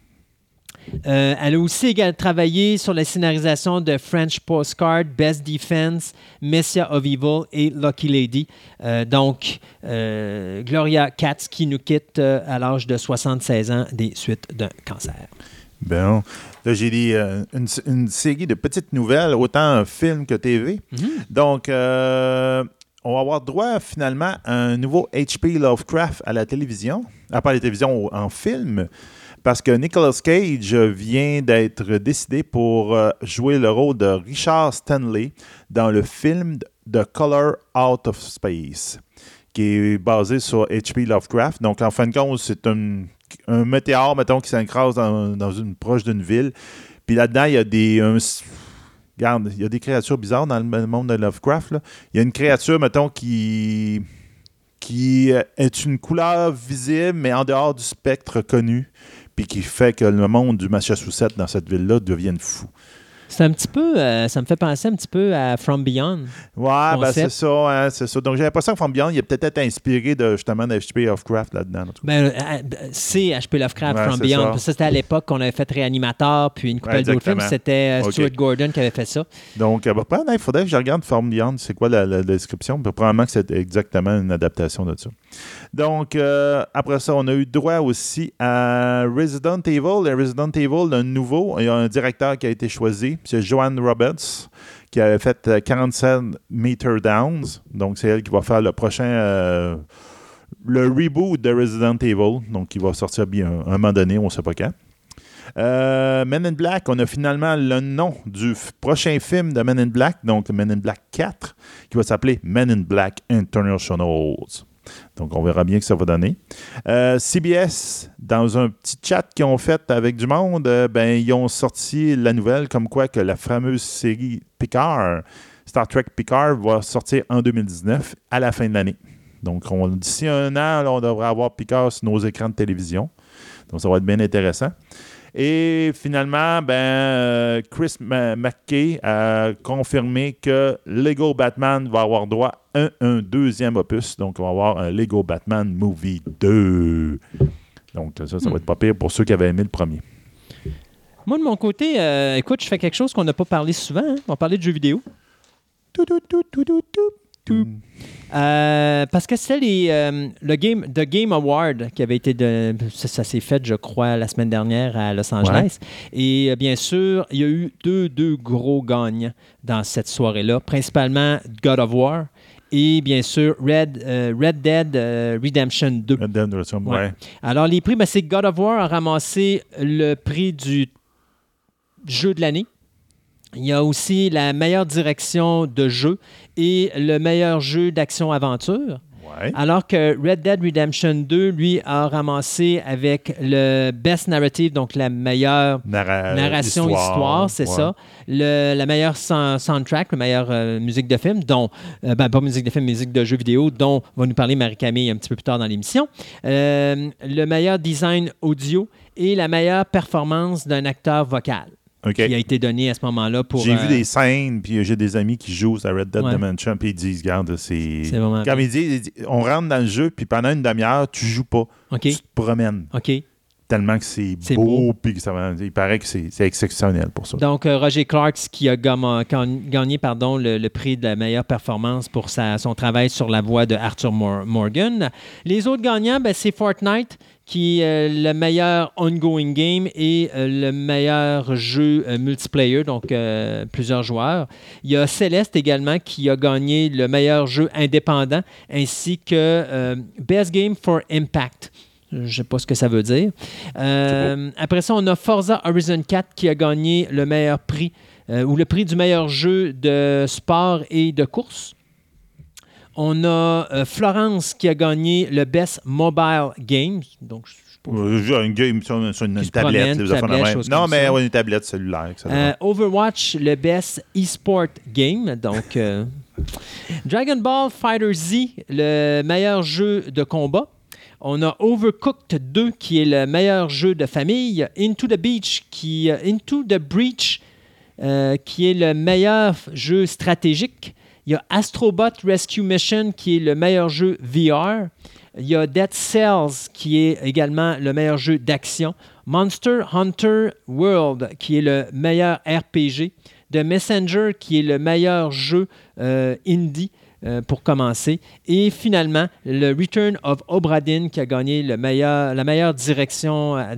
Euh, elle a aussi travaillé sur la scénarisation de French Postcard, Best Defense, Messiah of Evil et Lucky Lady. Euh, donc, euh, Gloria Katz qui nous quitte à l'âge de 76 ans des suites d'un cancer. Bon. Là, j'ai dit euh, une, une série de petites nouvelles, autant film que TV. Donc, euh, on va avoir droit finalement à un nouveau H.P. Lovecraft à la télévision, à pas à la télévision, en film, parce que Nicolas Cage vient d'être décidé pour euh, jouer le rôle de Richard Stanley dans le film The Color Out of Space, qui est basé sur H.P. Lovecraft. Donc, en fin de compte, c'est un, météore, mettons, qui s'encrase dans, une proche d'une ville. Puis là-dedans, il y a des. regarde, il y a des créatures bizarres dans le monde de Lovecraft. Il y a une créature, mettons, qui qui est une couleur visible, mais en dehors du spectre connu, puis qui fait que le monde du Massachusetts dans cette ville-là devienne fou. C'est un petit peu, euh, ça me fait penser un petit peu à From Beyond. Ouais, ben c'est ça, hein, c'est ça. Donc j'ai l'impression que From Beyond, il a peut-être été inspiré de justement d'HP Lovecraft là-dedans. Ben, euh, euh, c'est HP Lovecraft Ouais, From Beyond. ça. C'était à l'époque qu'on avait fait Réanimateur, puis une couple Ouais, d'autres films. C'était euh. Stuart Gordon qui avait fait ça. Donc, euh, bah, il faudrait que je regarde From Beyond, c'est quoi la, la description? Puis probablement que c'est exactement une adaptation de ça. Donc, après ça, on a eu droit aussi à Resident Evil. Et Resident Evil, un nouveau, il y a un directeur qui a été choisi, c'est Joanne Roberts, qui avait fait euh, 47 Meter Downs. Donc, c'est elle qui va faire le prochain. euh, le reboot de Resident Evil, donc qui va sortir bien un, moment donné, on ne sait pas quand. Euh, Men in Black, on a finalement le nom du prochain film de Men in Black, donc Men in Black 4, qui va s'appeler Men in Black Internationals. Donc, on verra bien que ça va donner. Euh, CBS, dans un petit chat qu'ils ont fait avec du monde, euh, ben, ils ont sorti la nouvelle comme quoi que la fameuse série Picard, Star Trek Picard, va sortir en 2019 à la fin de l'année. Donc, on- d'ici un an, on devrait avoir Picard sur nos écrans de télévision. Donc, ça va être bien intéressant. Et finalement, ben, euh, Chris McKay a confirmé que Lego Batman va avoir droit à un, un deuxième opus. Donc, on va avoir un Lego Batman Movie 2. Donc, ça, ça va être pas pire pour ceux qui avaient aimé le premier. Moi, de mon côté, euh, écoute, je fais quelque chose qu'on n'a pas parlé souvent. hein. On va parler de jeux vidéo. Tout, tout, tout, Tout. Euh, parce que c'était les, euh, le game, The Game Award qui avait été de, ça, ça s'est fait, je crois, la semaine dernière à Los Angeles. Et euh, bien sûr, il y a eu deux, deux gros gagnants dans cette soirée-là, principalement God of War et bien sûr Red, Red Dead Redemption 2. Red Dead Redemption, Ouais. ouais. Alors, les prix, ben, c'est God of War a ramassé le prix du jeu de l'année. Il y a aussi la meilleure direction de jeu et le meilleur jeu d'action-aventure. Ouais. Alors que Red Dead Redemption 2, lui, a ramassé avec le Best Narrative, donc la meilleure Narra- narration histoire, c'est ouais. ça. Le- la meilleure soundtrack, la meilleure euh, musique de film, dont, euh, ben, pas musique de film, musique de jeux vidéo, dont va nous parler Marie-Camille un petit peu plus tard dans l'émission. Euh, le meilleur design audio et la meilleure performance d'un acteur vocal Qui a été donné à ce moment-là pour. J'ai vu euh, des scènes, puis j'ai des amis qui jouent à Red Dead Ouais. Redemption, puis ils disent, regarde, c'est... C'est vraiment Comme bien. ils disent, on rentre dans le jeu, puis pendant une demi-heure, tu joues pas. Tu te promènes. OK. Tellement que c'est beau, beau. puis que ça. Il paraît que c'est exceptionnel pour ça. Donc, euh, Roger Clarks qui a gagné, pardon, le, le prix de la meilleure performance pour sa- son travail sur la voix de Arthur Mor- Morgan. Les autres gagnants, ben, c'est Fortnite qui est euh, le meilleur ongoing game et euh, le meilleur jeu multiplayer, donc euh, plusieurs joueurs. Il y a Celeste également qui a gagné le meilleur jeu indépendant ainsi que euh, Best Game for Impact. Je ne sais pas ce que ça veut dire. Euh, après ça, on a Forza Horizon 4 qui a gagné le meilleur prix euh, ou le prix du meilleur jeu de sport et de course. On a euh, Florence qui a gagné le Best Mobile Game. Donc, un game sur, sur une, Qui se tablette. promène, Non, mais ouais, une tablette cellulaire. Euh, Overwatch, le Best eSport Game. Donc, euh, Dragon Ball Fighter Z, le meilleur jeu de combat. On a Overcooked 2, qui est le meilleur jeu de famille. Into the Beach, qui, euh, Breach, euh, qui est le meilleur jeu stratégique. Il y a Astrobot Rescue Mission, qui est le meilleur jeu VR. Il y a Dead Cells, qui est également le meilleur jeu d'action. Monster Hunter World, qui est le meilleur RPG. The Messenger, qui est le meilleur jeu euh, indie euh, pour commencer. Et finalement, le Return of Obra Dinn, qui a gagné la meilleure direction, euh,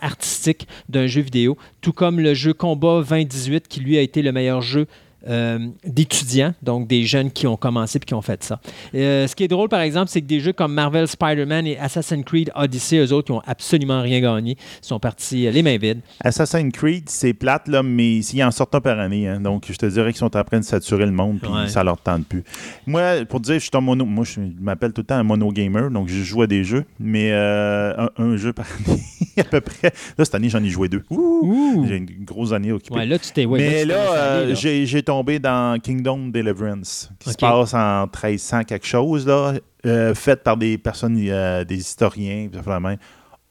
artistique d'un jeu vidéo, tout comme le jeu Combat 2018, qui lui a été le meilleur jeu euh, d'étudiants, donc des jeunes qui ont commencé et qui ont fait ça. Euh, ce qui est drôle, par exemple, c'est que des jeux comme Marvel Spider-Man et Assassin's Creed Odyssey, eux autres, qui ont absolument rien gagné, sont partis euh, les mains vides. Assassin's Creed, c'est plate, là, mais s'ils en sortent un par année, hein, donc je te dirais qu'ils sont en train de saturer le monde, puis Ouais. ça leur tente plus. Moi, pour te dire, je suis un mono. Moi, je m'appelle tout le temps un mono gamer, donc je joue à des jeux, mais un, un jeu par année, à peu près. Là, cette année, j'en ai joué deux. J'ai une grosse année occupée. Ouais, là, tu t'es ouais, mais là, là. j'ai j'ai tombé dans Kingdom Deliverance, qui se passe en 1300 quelque chose, là, euh, fait par des personnes, euh, des historiens, main.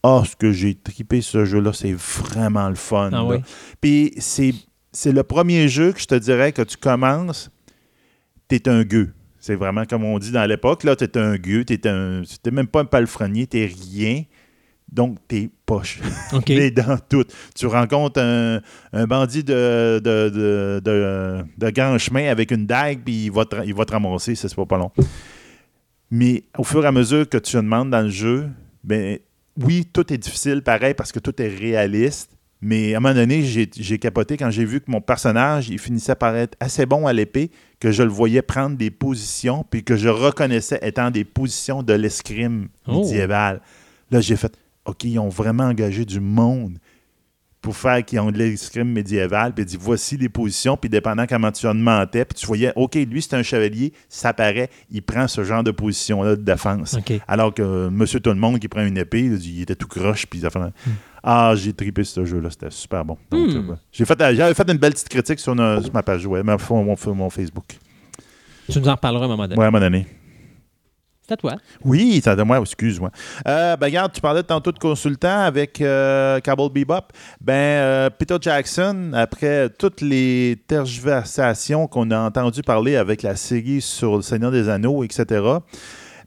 Ah, ce que j'ai trippé ce jeu-là, c'est vraiment le fun. Ah oui? Puis c'est c'est le premier jeu que je te dirais que tu commences, t'es un gueux. C'est vraiment comme on dit dans l'époque, là, t'es un gueux, t'es un. T'es même pas un palefrenier, t'es rien. Donc, t'es poche. OK. Les dents toutes. Tu rencontres un, un bandit de, de, de, de, de grand chemin avec une dague, puis il va te, il va te ramasser, ça, c'est pas, pas long. Mais au fur et à mesure que tu demandes dans le jeu, ben oui, tout est difficile, pareil, parce que tout est réaliste. Mais à un moment donné, j'ai j'ai capoté quand j'ai vu que mon personnage, il finissait par être assez bon à l'épée, que je le voyais prendre des positions, puis que je reconnaissais étant des positions de l'escrime Oh. médiévale. Là, j'ai fait, OK, ils ont vraiment engagé du monde pour faire qu'ils ont de l'escrime médiéval, puis il dit voici les positions, puis dépendant comment tu augmentais, puis tu voyais, OK, lui, c'est un chevalier, ça paraît, il prend ce genre de position-là de défense. Alors que euh, Monsieur Tout-le-Monde qui prend une épée, il était tout croche, puis ça fait. Ah, j'ai tripé ce jeu-là, c'était super bon. Donc, Hmm. euh, ouais. j'ai fait, j'avais fait une belle petite critique sur, une- sur ma page web, ma- mon, mon- mon Facebook. Tu nous en reparleras à un moment donné. Ouais, à un moment donné. C'est à toi. Oui, ça de moi, excuse-moi. Euh, ben, regarde, tu parlais tantôt de consultant avec euh, Bebop. Ben, euh, Peter Jackson, après toutes les tergiversations qu'on a entendu parler avec la série sur le Seigneur des Anneaux, etc.,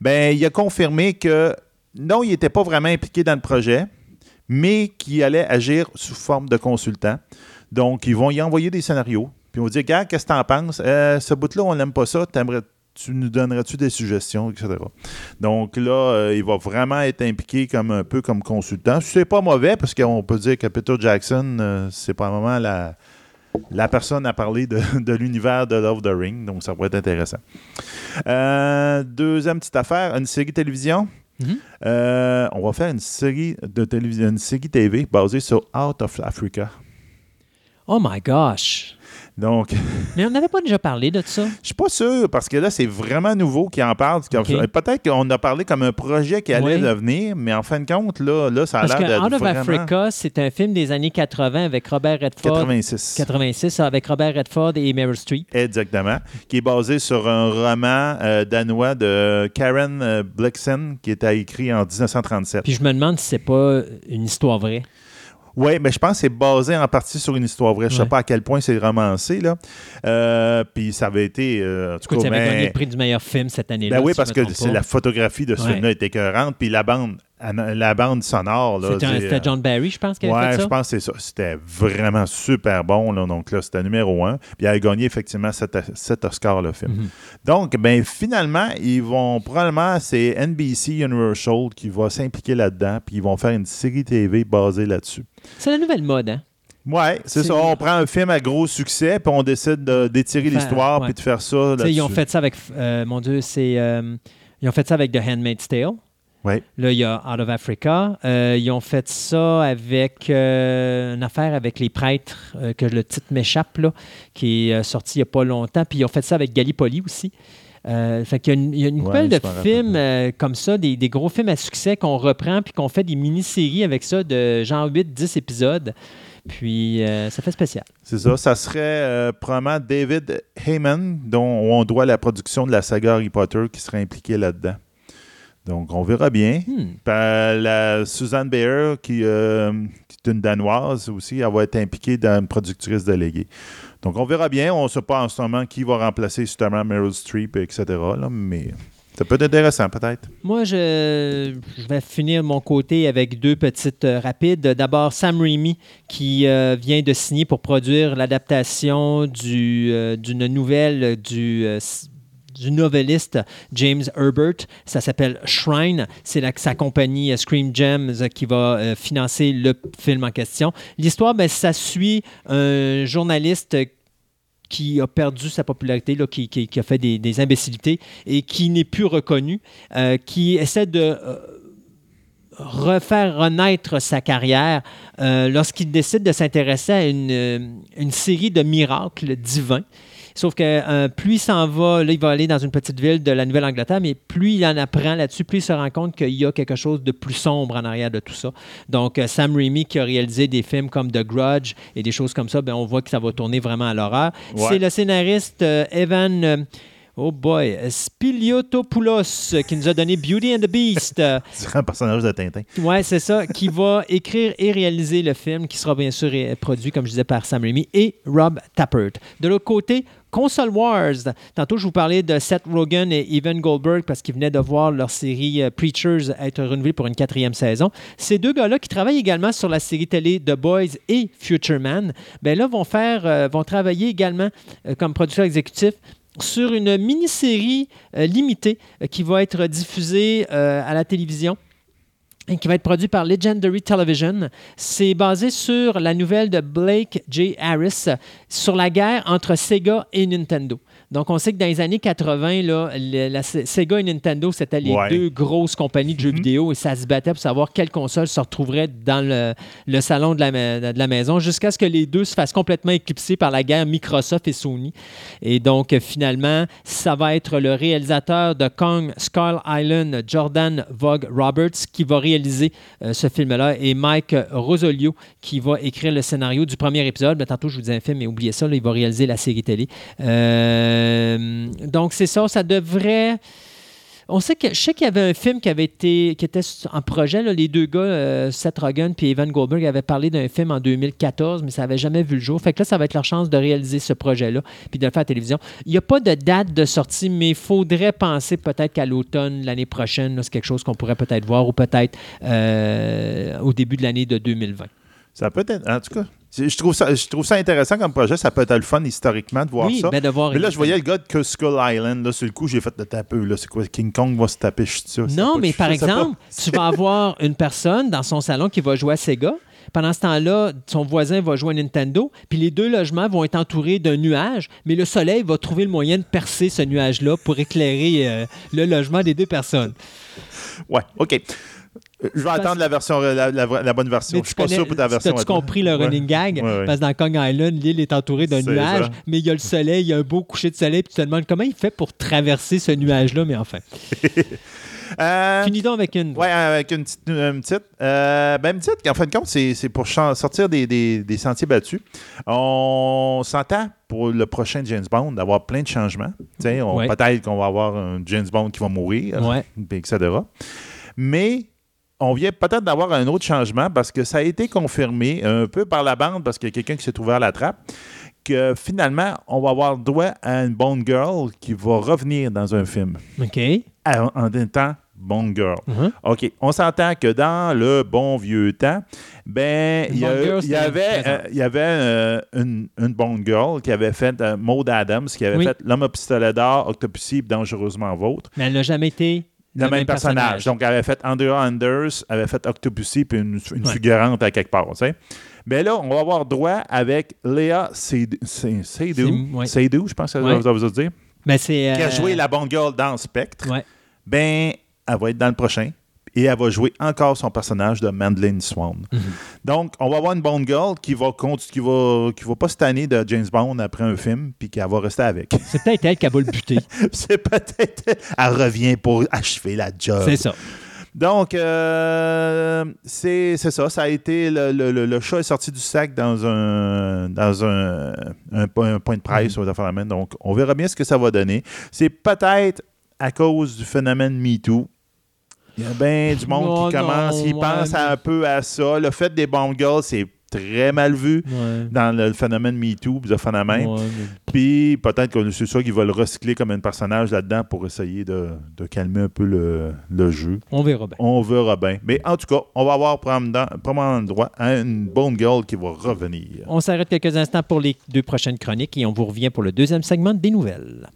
ben, il a confirmé que non, il n'était pas vraiment impliqué dans le projet, mais qu'il allait agir sous forme de consultant. Donc, ils vont y envoyer des scénarios. Puis on va dire, gars, qu'est-ce que tu en penses? Euh, ce bout-là, on n'aime pas ça. T'aimerais- tu nous donnerais-tu des suggestions, etc. Donc là, euh, il va vraiment être impliqué comme un peu comme consultant. C'est pas mauvais parce qu'on peut dire que Peter Jackson, euh, c'est probablement la, la personne à parler de, de l'univers de Love the Ring. Donc ça pourrait être intéressant. Euh, deuxième petite affaire, une série télévision. Mhm. Euh, on va faire une série de télévision, une série TV basée sur Out of Africa. Oh my gosh. Donc, Mais on n'avait pas déjà parlé de ça. je suis pas sûr parce que là, c'est vraiment nouveau qui en parle. Ok. Peut-être qu'on a parlé comme un projet qui allait Oui. devenir, mais en fin de compte, là, là ça a l'air d'être Out of vraiment Africa, c'est un film des années 80 avec Robert Redford. 86. 86, avec Robert Redford et Meryl Streep. Exactement. Qui est basé sur un roman euh, danois de Karen euh, Blixen qui était écrit en 1937. Puis je me demande si c'est pas une histoire vraie. Oui, mais je pense que c'est basé en partie sur une histoire vraie. Je ne sais pas à quel point c'est romancé. Là. Euh, puis ça avait été. euh, en tout Écoute, cas, ça avait ben- gagné le prix du meilleur film cette année-là. Ben oui, si parce que c'est la photographie de ce Ouais. film-là est écœurante. Puis la bande, la bande sonore. C'était John Barry, je pense, qui avait Ouais, fait je ça. pense que c'est ça. C'était vraiment super bon. Là. Donc là, c'était numéro un. Puis il a gagné effectivement sept, sept Oscars, le film. Mhm. Donc, ben finalement, ils vont probablement, c'est NBC Universal qui va s'impliquer là-dedans. Puis ils vont faire une série TV basée là-dessus. C'est la nouvelle mode, hein? Ouais, c'est ça. On prend un film à gros succès, puis on décide de- d'étirer l'histoire, ouais. puis de faire ça ils ont fait ça avec, euh, mon Dieu, c'est, euh, ils ont fait ça avec The Handmaid's Tale. Ouais. Là, il y a Out of Africa. Euh, ils ont fait ça avec euh, une affaire avec les prêtres, euh, que le titre m'échappe, là, qui est sorti il n'y a pas longtemps. Puis ils ont fait ça avec Gallipoli aussi. Fait qu'il y a une, il y a une Ouais, de films comme ça, des, des gros films à succès qu'on reprend puis qu'on fait des mini-séries avec ça de genre 8-10 épisodes. Puis euh, ça fait spécial. C'est ça. Ça serait euh, probablement David Heyman, dont on doit la production de la saga Harry Potter, qui serait impliqué là-dedans. Donc, on verra bien. Hmm. La Suzanne Bayer, qui, euh, qui est une Danoise aussi, elle va être impliquée dans une productrice déléguée. Donc, on verra bien. On ne sait pas en ce moment qui va remplacer justement Meryl Streep, etc. là, mais ça peut être intéressant, peut-être. Moi, je, je vais finir mon côté avec deux petites euh, rapides. D'abord, Sam Raimi, qui euh, vient de signer pour produire l'adaptation du, euh, d'une nouvelle du, du novelliste James Herbert. Ça s'appelle Shrine. C'est sa compagnie euh, Scream Gems qui va euh, financer le film en question. L'histoire, ben, ça suit un journaliste qui a perdu sa popularité, qui, a fait des, imbécilités et qui n'est plus reconnu, euh, qui essaie de euh, refaire renaître sa carrière lorsqu'il décide de s'intéresser à une série de miracles divins. Sauf que euh, plus il s'en va, là, il va aller dans une petite ville de la Nouvelle-Angleterre, mais plus il en apprend là-dessus, plus il se rend compte qu'il y a quelque chose de plus sombre en arrière de tout ça. Donc, euh, Sam Raimi, qui a réalisé des films comme The Grudge et des choses comme ça, ben, on voit que ça va tourner vraiment à l'horreur. Ouais. C'est le scénariste euh, Evan. Oh boy, Spiliotopoulos, qui nous a donné Beauty and the Beast. C'est un personnage de Tintin. Ouais, c'est ça, qui va écrire et réaliser le film, qui sera bien sûr produit, comme je disais, par Sam Raimi et Rob Tappert. De l'autre côté, Console Wars. Tantôt, je vous parlais de Seth Rogen et Evan Goldberg parce qu'ils venaient de voir leur série euh, Preachers être renouvelée pour une quatrième saison. Ces deux gars-là qui travaillent également sur la série télé The Boys et Future Man, ben là, vont, faire, euh, vont travailler également euh, comme producteur exécutif sur une mini-série euh, limitée euh, qui va être diffusée euh, à la télévision et qui va être produit par Legendary Television. C'est basé sur la nouvelle de Blake J. Harris sur la guerre entre Sega et Nintendo. Donc, on sait que dans les années 80, là, la Sega et Nintendo, c'était les Ouais. deux grosses compagnies de jeux vidéo et ça se battait pour savoir quelle console se retrouverait dans le, le salon de la, ma- de la maison jusqu'à ce que les deux se fassent complètement éclipser par la guerre Microsoft et Sony. Et donc, finalement, ça va être le réalisateur de Kong Skull Island, Jordan Vogue Roberts, qui va réaliser euh, ce film-là, et Mike Rosolio, qui va écrire le scénario du premier épisode. Ben, tantôt, je vous disais un film, mais oubliez ça, là, il va réaliser la série télé. Euh, donc, c'est ça, ça devrait... On sait que je sais qu'il y avait un film qui avait été qui était en projet. les deux gars, euh, Seth Rogen et Evan Goldberg, avaient parlé d'un film en 2014, mais ça n'avait jamais vu le jour. Fait que là, ça va être leur chance de réaliser ce projet-là puis de le faire à la télévision. Il n'y a pas de date de sortie, mais il faudrait penser peut-être qu'à l'automne l'année prochaine, c'est quelque chose qu'on pourrait peut-être voir ou peut-être euh, au début de l'année de 2020. Ça peut être. En tout cas, je trouve, ça, je trouve ça intéressant comme projet. Ça peut être le fun historiquement de voir oui, ça. mais de voir. Mais là, je voyais le gars de Skull Island. Là, sur le coup, j'ai fait de taper. C'est quoi King Kong va se taper je c'est Non, mais par exemple, tu vas avoir une personne dans son salon qui va jouer à Sega. Pendant ce temps-là, son voisin va jouer à Nintendo, puis les deux logements vont être entourés d'un nuage, mais le soleil va trouver le moyen de percer ce nuage-là pour éclairer euh, le logement des deux personnes. Ouais, OK. Euh, Je vais attendre la version, la, la- la bonne version. Mais Je suis pas connais- sûr pour ta version. À toi. compris le Ouais. running gag? Ouais, ouais. Parce que dans Kong Island, l'île est entourée d'un nuage, ça. mais il y a le soleil, il y a un beau coucher de soleil, puis tu te demandes comment il fait pour traverser ce nuage-là, mais enfin. Euh, Finis donc avec une. Ouais, avec une petite. Une petite, euh, ben, une petite qu'en fin de compte, c'est pour sortir des, des- des sentiers battus. On s'entend pour le prochain James Bond d'avoir plein de changements. Tu. Peut-être qu'on va avoir un James Bond qui va mourir, etc. Mais on vient peut-être d'avoir un autre changement parce que ça a été confirmé un peu par la bande parce qu'il y a quelqu'un qui s'est ouvert la trappe que finalement, on va avoir droit à une Bond Girl qui va revenir dans un film OK. en, en étant Bond Girl. Mhm. OK. On s'entend que dans le bon vieux temps, ben, il y, y avait, euh, il y avait euh, une, une Bond Girl qui avait fait euh, Maud Adams, qui avait Oui. fait L'homme au pistolet d'or, Octopussy Dangereusement Vôtre. Mais elle n'a jamais été Le, même, personnage. Donc, elle avait fait Andrea Anders, elle avait fait Octopussy puis une, une Ouais. figurante à quelque part. tu sais. Mais là, on va avoir droit avec Léa Seydoux, Sey- Seydoux, je pense que ça Ouais. va vous dire, Mais c'est. qui a euh, joué la Bond Girl dans Spectre Ouais. ben, elle va être dans le prochain. Et elle va jouer encore son personnage de Madeleine Swan. Mhm. Donc, on va avoir une Bond Girl qui va, qui va, qui va pas se tanner de James Bond après un film, puis qu'elle va rester avec. C'est peut-être elle qui va le buter. C'est peut-être. Elle revient pour achever la job. c'est ça. Donc, euh, c'est ça. Ça a été. Le, le- le- le chat est sorti du sac dans un, dans un, un po- un point de presse aux affaires de la main. Donc, on verra bien ce que ça va donner. C'est peut-être à cause du phénomène MeToo. Il y a bien du monde qui commence, non, qui ouais, pense mais- un peu à ça. Le fait des bomb girls, c'est très mal vu Ouais. dans le phénomène MeToo, de phénomène. Ouais, mais- Puis peut-être que c'est ça qu'ils veulent recycler comme un personnage là-dedans pour essayer de, de calmer un peu le, le jeu. On verra bien. On verra bien. Mais en tout cas, on va avoir probablement le droit à une bonne girl qui va revenir. On s'arrête quelques instants pour les deux prochaines chroniques et on vous revient pour le deuxième segment des nouvelles.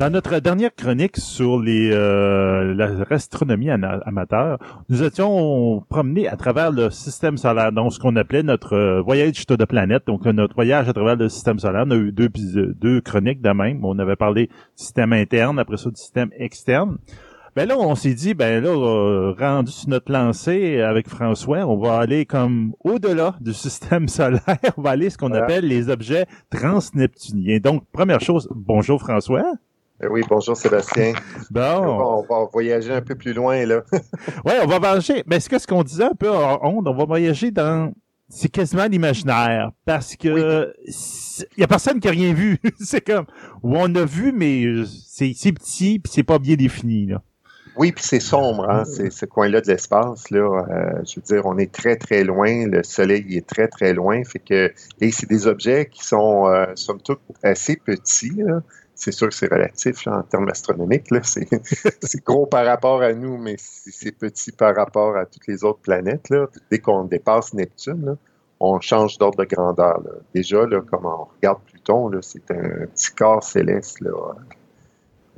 Dans notre dernière chronique sur les euh, l'astronomie amateur, nous étions promenés à travers le système solaire, donc ce qu'on appelait notre euh, voyage de planète, donc notre voyage à travers le système solaire. On a eu deux, deux chroniques de même. On avait parlé du système interne, après ça du système externe. Ben là, on s'est dit, ben là, euh, rendu sur notre lancée avec François, on va aller comme au-delà du système solaire. On va aller ce qu'on appelle les objets transneptuniens. Donc, première chose, bonjour François. Eh oui, bonjour Sébastien. Bon. On va, voyager un peu plus loin, là. oui, on va voyager. Mais est-ce que ce qu'on disait un peu en honte, on va voyager dans. C'est quasiment l'imaginaire. Parce que il y a personne qui a rien vu. c'est comme. Ou on a vu, mais c'est petit puis c'est pas bien défini, là. Oui, puis c'est sombre, hein, c'est ce coin-là de l'espace. Là, euh, je veux dire, on est très très loin. Le Soleil est très très loin, fait que et c'est des objets qui sont euh, somme toute assez petits. Là c'est sûr que c'est relatif en termes astronomiques. C'est gros par rapport à nous, mais c'est petit par rapport à toutes les autres planètes. Dès qu'on dépasse Neptune, on change d'ordre de grandeur. Déjà, comme on regarde Pluton, c'est un petit corps céleste,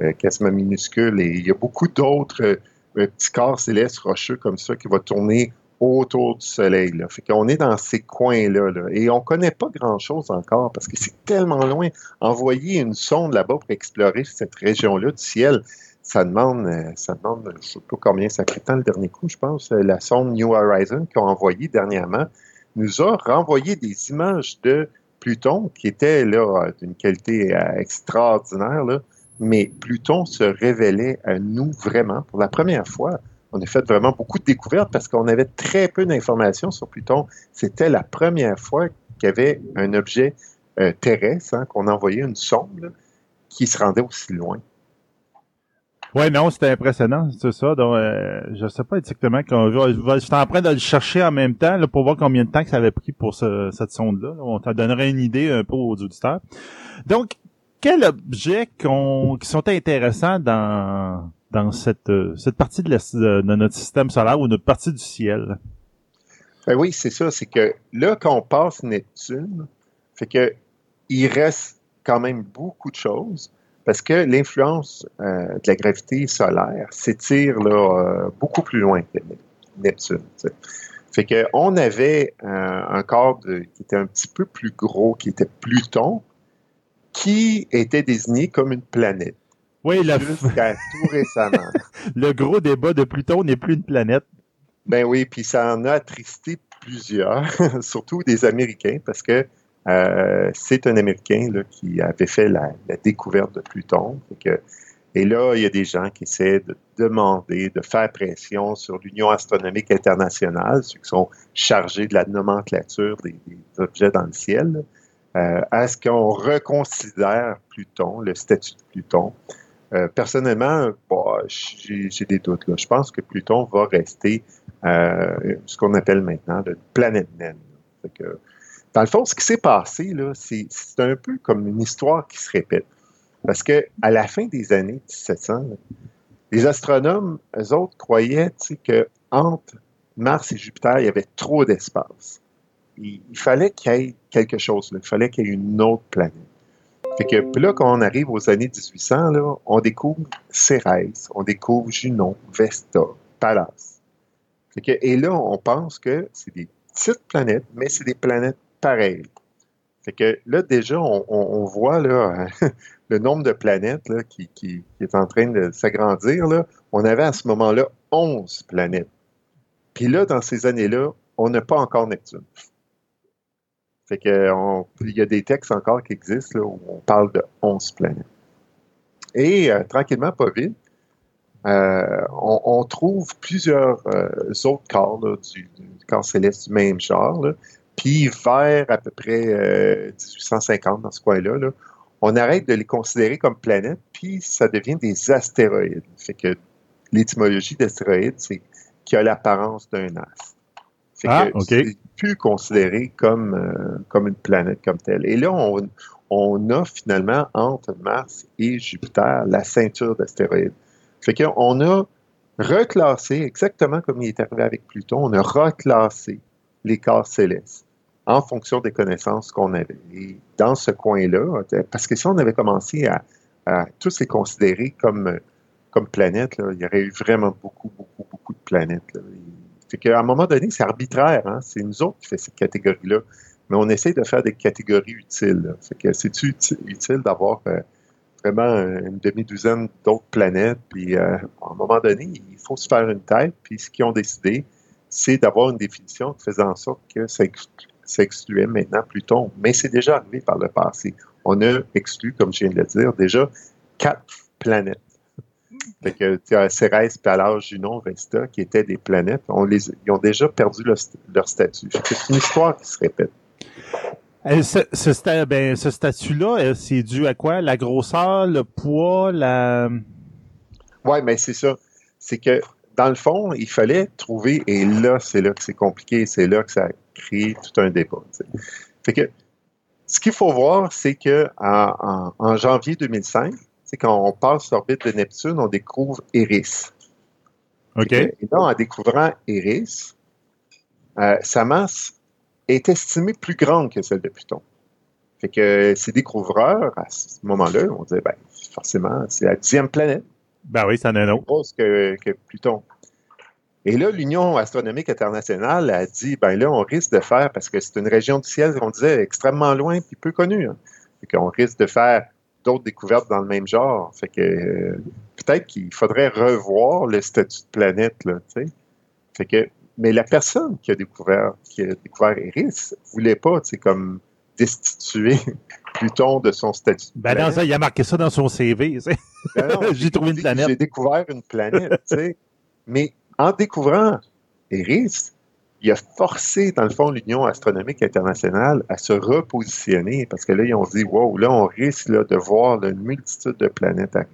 euh, quasiment minuscule. Et il y a beaucoup d'autres euh, petits corps célestes rocheux comme ça qui vont tourner autour du Soleil. Là. Fait qu'on est dans ces coins-là. Et on ne connaît pas grand-chose encore parce que c'est tellement loin. Envoyer une sonde là-bas pour explorer cette région-là du ciel, ça demande, euh, ça demande, je ne sais pas combien ça fait le dernier coup, je pense, euh, la sonde New Horizon qu'on a envoyée dernièrement nous a renvoyé des images de Pluton qui étaient là d'une qualité euh, extraordinaire, mais Pluton se révélait à nous vraiment pour la première fois on a fait vraiment beaucoup de découvertes parce qu'on avait très peu d'informations sur Pluton. C'était la première fois qu'il y avait un objet euh, terrestre, hein, qu'on envoyait une sonde qui se rendait aussi loin. Oui, non, c'était impressionnant, c'est ça. Donc, euh, je sais pas exactement. Quand je, suis en train de le chercher en même temps pour voir combien de temps que ça avait pris pour cette sonde-là. On t'en donnerait une idée un peu aux auditeurs. Donc, quels objets qui sont intéressants dans dans cette, euh, cette partie de, de, notre système solaire ou notre partie du ciel? Ben oui, c'est ça. C'est que là, quand on passe Neptune, que il reste quand même beaucoup de choses parce que l'influence euh, de la gravité solaire s'étire euh, beaucoup plus loin que Neptune. Fait que on avait un corps qui était un petit peu plus gros, qui était Pluton, qui était désigné comme une planète. Oui, le... tout récemment. le gros débat de Pluton n'est plus une planète. Ben oui, puis ça en a attristé plusieurs, surtout des Américains, parce que euh, c'est un Américain là, qui avait fait la, découverte de Pluton. et là, il y a des gens qui essaient de demander, de faire pression sur l'Union astronomique internationale, ceux qui sont chargés de la nomenclature des, objets dans le ciel, euh, à ce qu'on reconsidère Pluton, le statut de Pluton, euh, personnellement, j'ai des doutes. Je pense que Pluton va rester euh, ce qu'on appelle maintenant une planète naine. dans le fond, ce qui s'est passé, c'est un peu comme une histoire qui se répète. Parce que à la fin des années 1700, les astronomes, eux autres, croyaient que entre Mars et Jupiter, il y avait trop d'espace. Il, il, fallait qu'il y ait quelque chose, il fallait qu'il y ait une autre planète. Fait que là, quand on arrive aux années 1800, là, on découvre Cérès, on découvre Junon, Vesta, Pallas. Fait que, et là, on pense que c'est des petites planètes, mais c'est des planètes pareilles. Fait que là, déjà, on, voit le nombre de planètes qui, qui, est en train de s'agrandir. On avait à ce moment-là 11 planètes. Puis là, dans ces années-là, on n'a pas encore Neptune. Fait que il y a des textes encore qui existent où on parle de 11 planètes. Et euh, tranquillement, pas vite, euh, on, trouve plusieurs euh, autres corps du, corps céleste du même genre. Puis vers à peu près 1850, dans ce coin-là, on arrête de les considérer comme planètes, puis ça devient des astéroïdes. Fait que l'étymologie d'astéroïde, c'est qui a l'apparence d'un astre. Fait ah, que considéré comme, euh, comme une planète comme telle. Et là, on, on a finalement entre Mars et Jupiter la ceinture d'astéroïdes. Fait qu'on a reclassé, exactement comme il est arrivé avec Pluton, on a reclassé les corps célestes en fonction des connaissances qu'on avait. Et dans ce coin-là, parce que si on avait commencé à tous les considérer comme, comme planètes, il y aurait eu vraiment beaucoup, beaucoup, beaucoup de planètes. Fait qu'à un moment donné, c'est arbitraire. Hein? C'est nous autres qui fait cette catégorie-là. Mais on essaie de faire des catégories utiles. Fait que c'est utile d'avoir euh, vraiment une demi-douzaine d'autres planètes? Puis euh, à un moment donné, il faut se faire une tête. Puis ce qu'ils ont décidé, c'est d'avoir une définition qui faisait en sorte que ça, excluait maintenant Pluton. Mais c'est déjà arrivé par le passé. On a exclu, comme je viens de le dire, déjà quatre planètes. Fait que tu as Cérès, Pallas, Junon, Vesta, qui étaient des planètes, on les, ils ont déjà perdu leur, statut. C'est une histoire qui se répète. Euh, ce, ben, ce statut-là, euh, c'est dû à quoi? La grosseur, le poids, la... Oui, mais c'est ça. C'est que, dans le fond, il fallait trouver, et là, c'est là que c'est compliqué, c'est là que ça crée tout un débat. Fait que, ce qu'il faut voir, c'est que en, en janvier 2005, quand on passe l'orbite de Neptune, on découvre Eris. OK. Et là, en découvrant Eris, euh, sa masse est estimée plus grande que celle de Pluton. Fait que ces découvreurs, à ce moment-là, on disait, ben, forcément, c'est la dixième planète. Ben oui, c'est un autre. Plus que, que Pluton. Et là, l'Union astronomique internationale a dit, ben là, on risque de faire, parce que c'est une région du ciel, on disait, extrêmement loin puis peu connue. Hein. qu'on risque de faire d'autres découvertes dans le même genre. Fait que euh, peut-être qu'il faudrait revoir le statut de planète, là, tu sais. Fait que, mais la personne qui a découvert, qui a découvert Eris voulait pas, tu sais, comme destituer Pluton de son statut de ben non, ça, il a marqué ça dans son CV, ben J'ai trouvé une planète. J'ai découvert une planète, tu sais. Mais en découvrant Eris, il a forcé, dans le fond, l'Union astronomique internationale à se repositionner parce que là, ils ont dit, wow, là, on risque de voir une multitude de planètes arriver.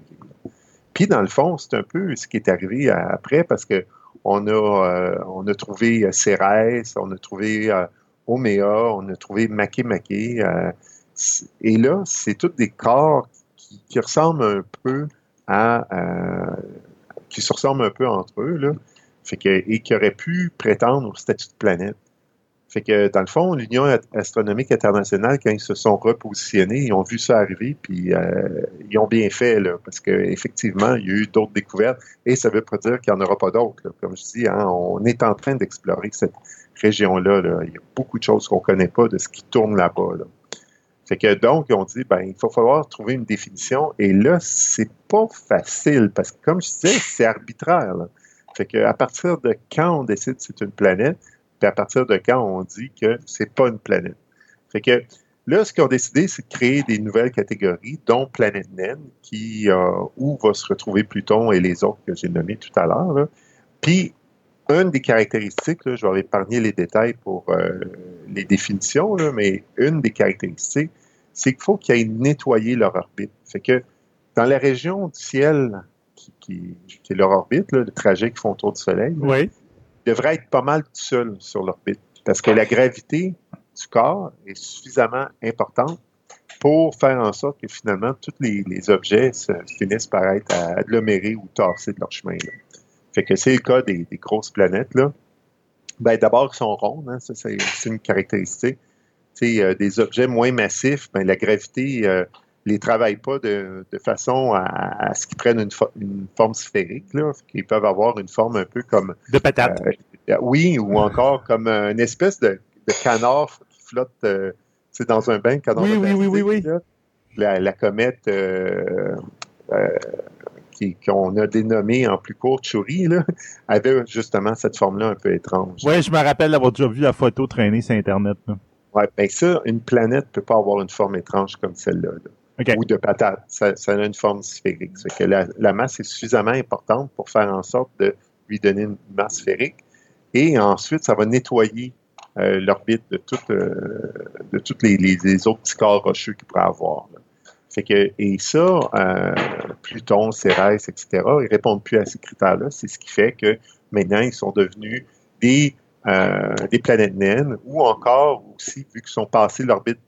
Puis, dans le fond, c'est un peu ce qui est arrivé après parce que on a, euh, trouvé Cérès, on a trouvé euh, Oméa, on a trouvé Makemake. Euh, et là, c'est tous des corps qui, ressemblent un peu à. qui se ressemblent un peu entre eux. Fait que, et qui aurait pu prétendre au statut de planète. Fait que, dans le fond, l'Union astronomique internationale, quand ils se sont repositionnés, ils ont vu ça arriver, puis euh, ils ont bien fait, là, parce qu'effectivement, il y a eu d'autres découvertes, et ça ne veut pas dire qu'il n'y en aura pas d'autres. Comme je dis, hein, on est en train d'explorer cette région-là. Là. Il y a beaucoup de choses qu'on ne connaît pas de ce qui tourne là-bas. Là. Fait que donc, ils ont dit, ben, il faut falloir trouver une définition, et là, c'est pas facile, parce que comme je disais, c'est arbitraire. Fait qu'à partir de quand on décide que c'est une planète, puis à partir de quand on dit que c'est pas une planète. Fait que là, ce qu'ils ont décidé, c'est de créer des nouvelles catégories, dont planète naine, qui, euh, où va se retrouver Pluton et les autres que j'ai nommés tout à l'heure. Puis, une des caractéristiques, je vais épargner les détails pour euh, les définitions, mais une des caractéristiques, c'est qu'il faut qu'ils aillent nettoyer leur orbite. Fait que dans la région du ciel qui, est leur orbite, le trajet qu'ils font autour du Soleil, oui. devrait être pas mal tout seul sur l'orbite. Parce que la gravité du corps est suffisamment importante pour faire en sorte que finalement tous les, objets finissent par être agglomérés ou tassés de leur chemin. Fait que c'est le cas des, grosses planètes. Là. Ben, D'abord, ils sont rondes, hein, ça c'est une caractéristique. Euh, des objets moins massifs, ben, la gravité euh, les travaillent pas de, façon à, ce qu'ils prennent une, forme sphérique, là, qu'ils peuvent avoir une forme un peu comme... De patate. Euh, oui, ou encore comme une espèce de, canard qui flotte euh, dans un bain. Canard oui, oui, oui, oui, oui, La, comète euh, qu'on a dénommée en plus courte Churi, avait justement cette forme-là un peu étrange. Oui, je me rappelle d'avoir déjà vu la photo traîner sur Internet. Oui, bien ça, une planète ne peut pas avoir une forme étrange comme celle-là. là ou de patate. Ça, a une forme sphérique. que la, masse est suffisamment importante pour faire en sorte de lui donner une masse sphérique. Et ensuite, ça va nettoyer euh, l'orbite de, toutes euh, de toutes les, autres petits corps rocheux qu'il pourrait avoir. Que, et ça, euh, Pluton, Cérès, etc., ils répondent plus à ces critères-là. C'est ce qui fait que maintenant, ils sont devenus des, des planètes naines ou encore aussi, vu qu'ils sont passés l'orbite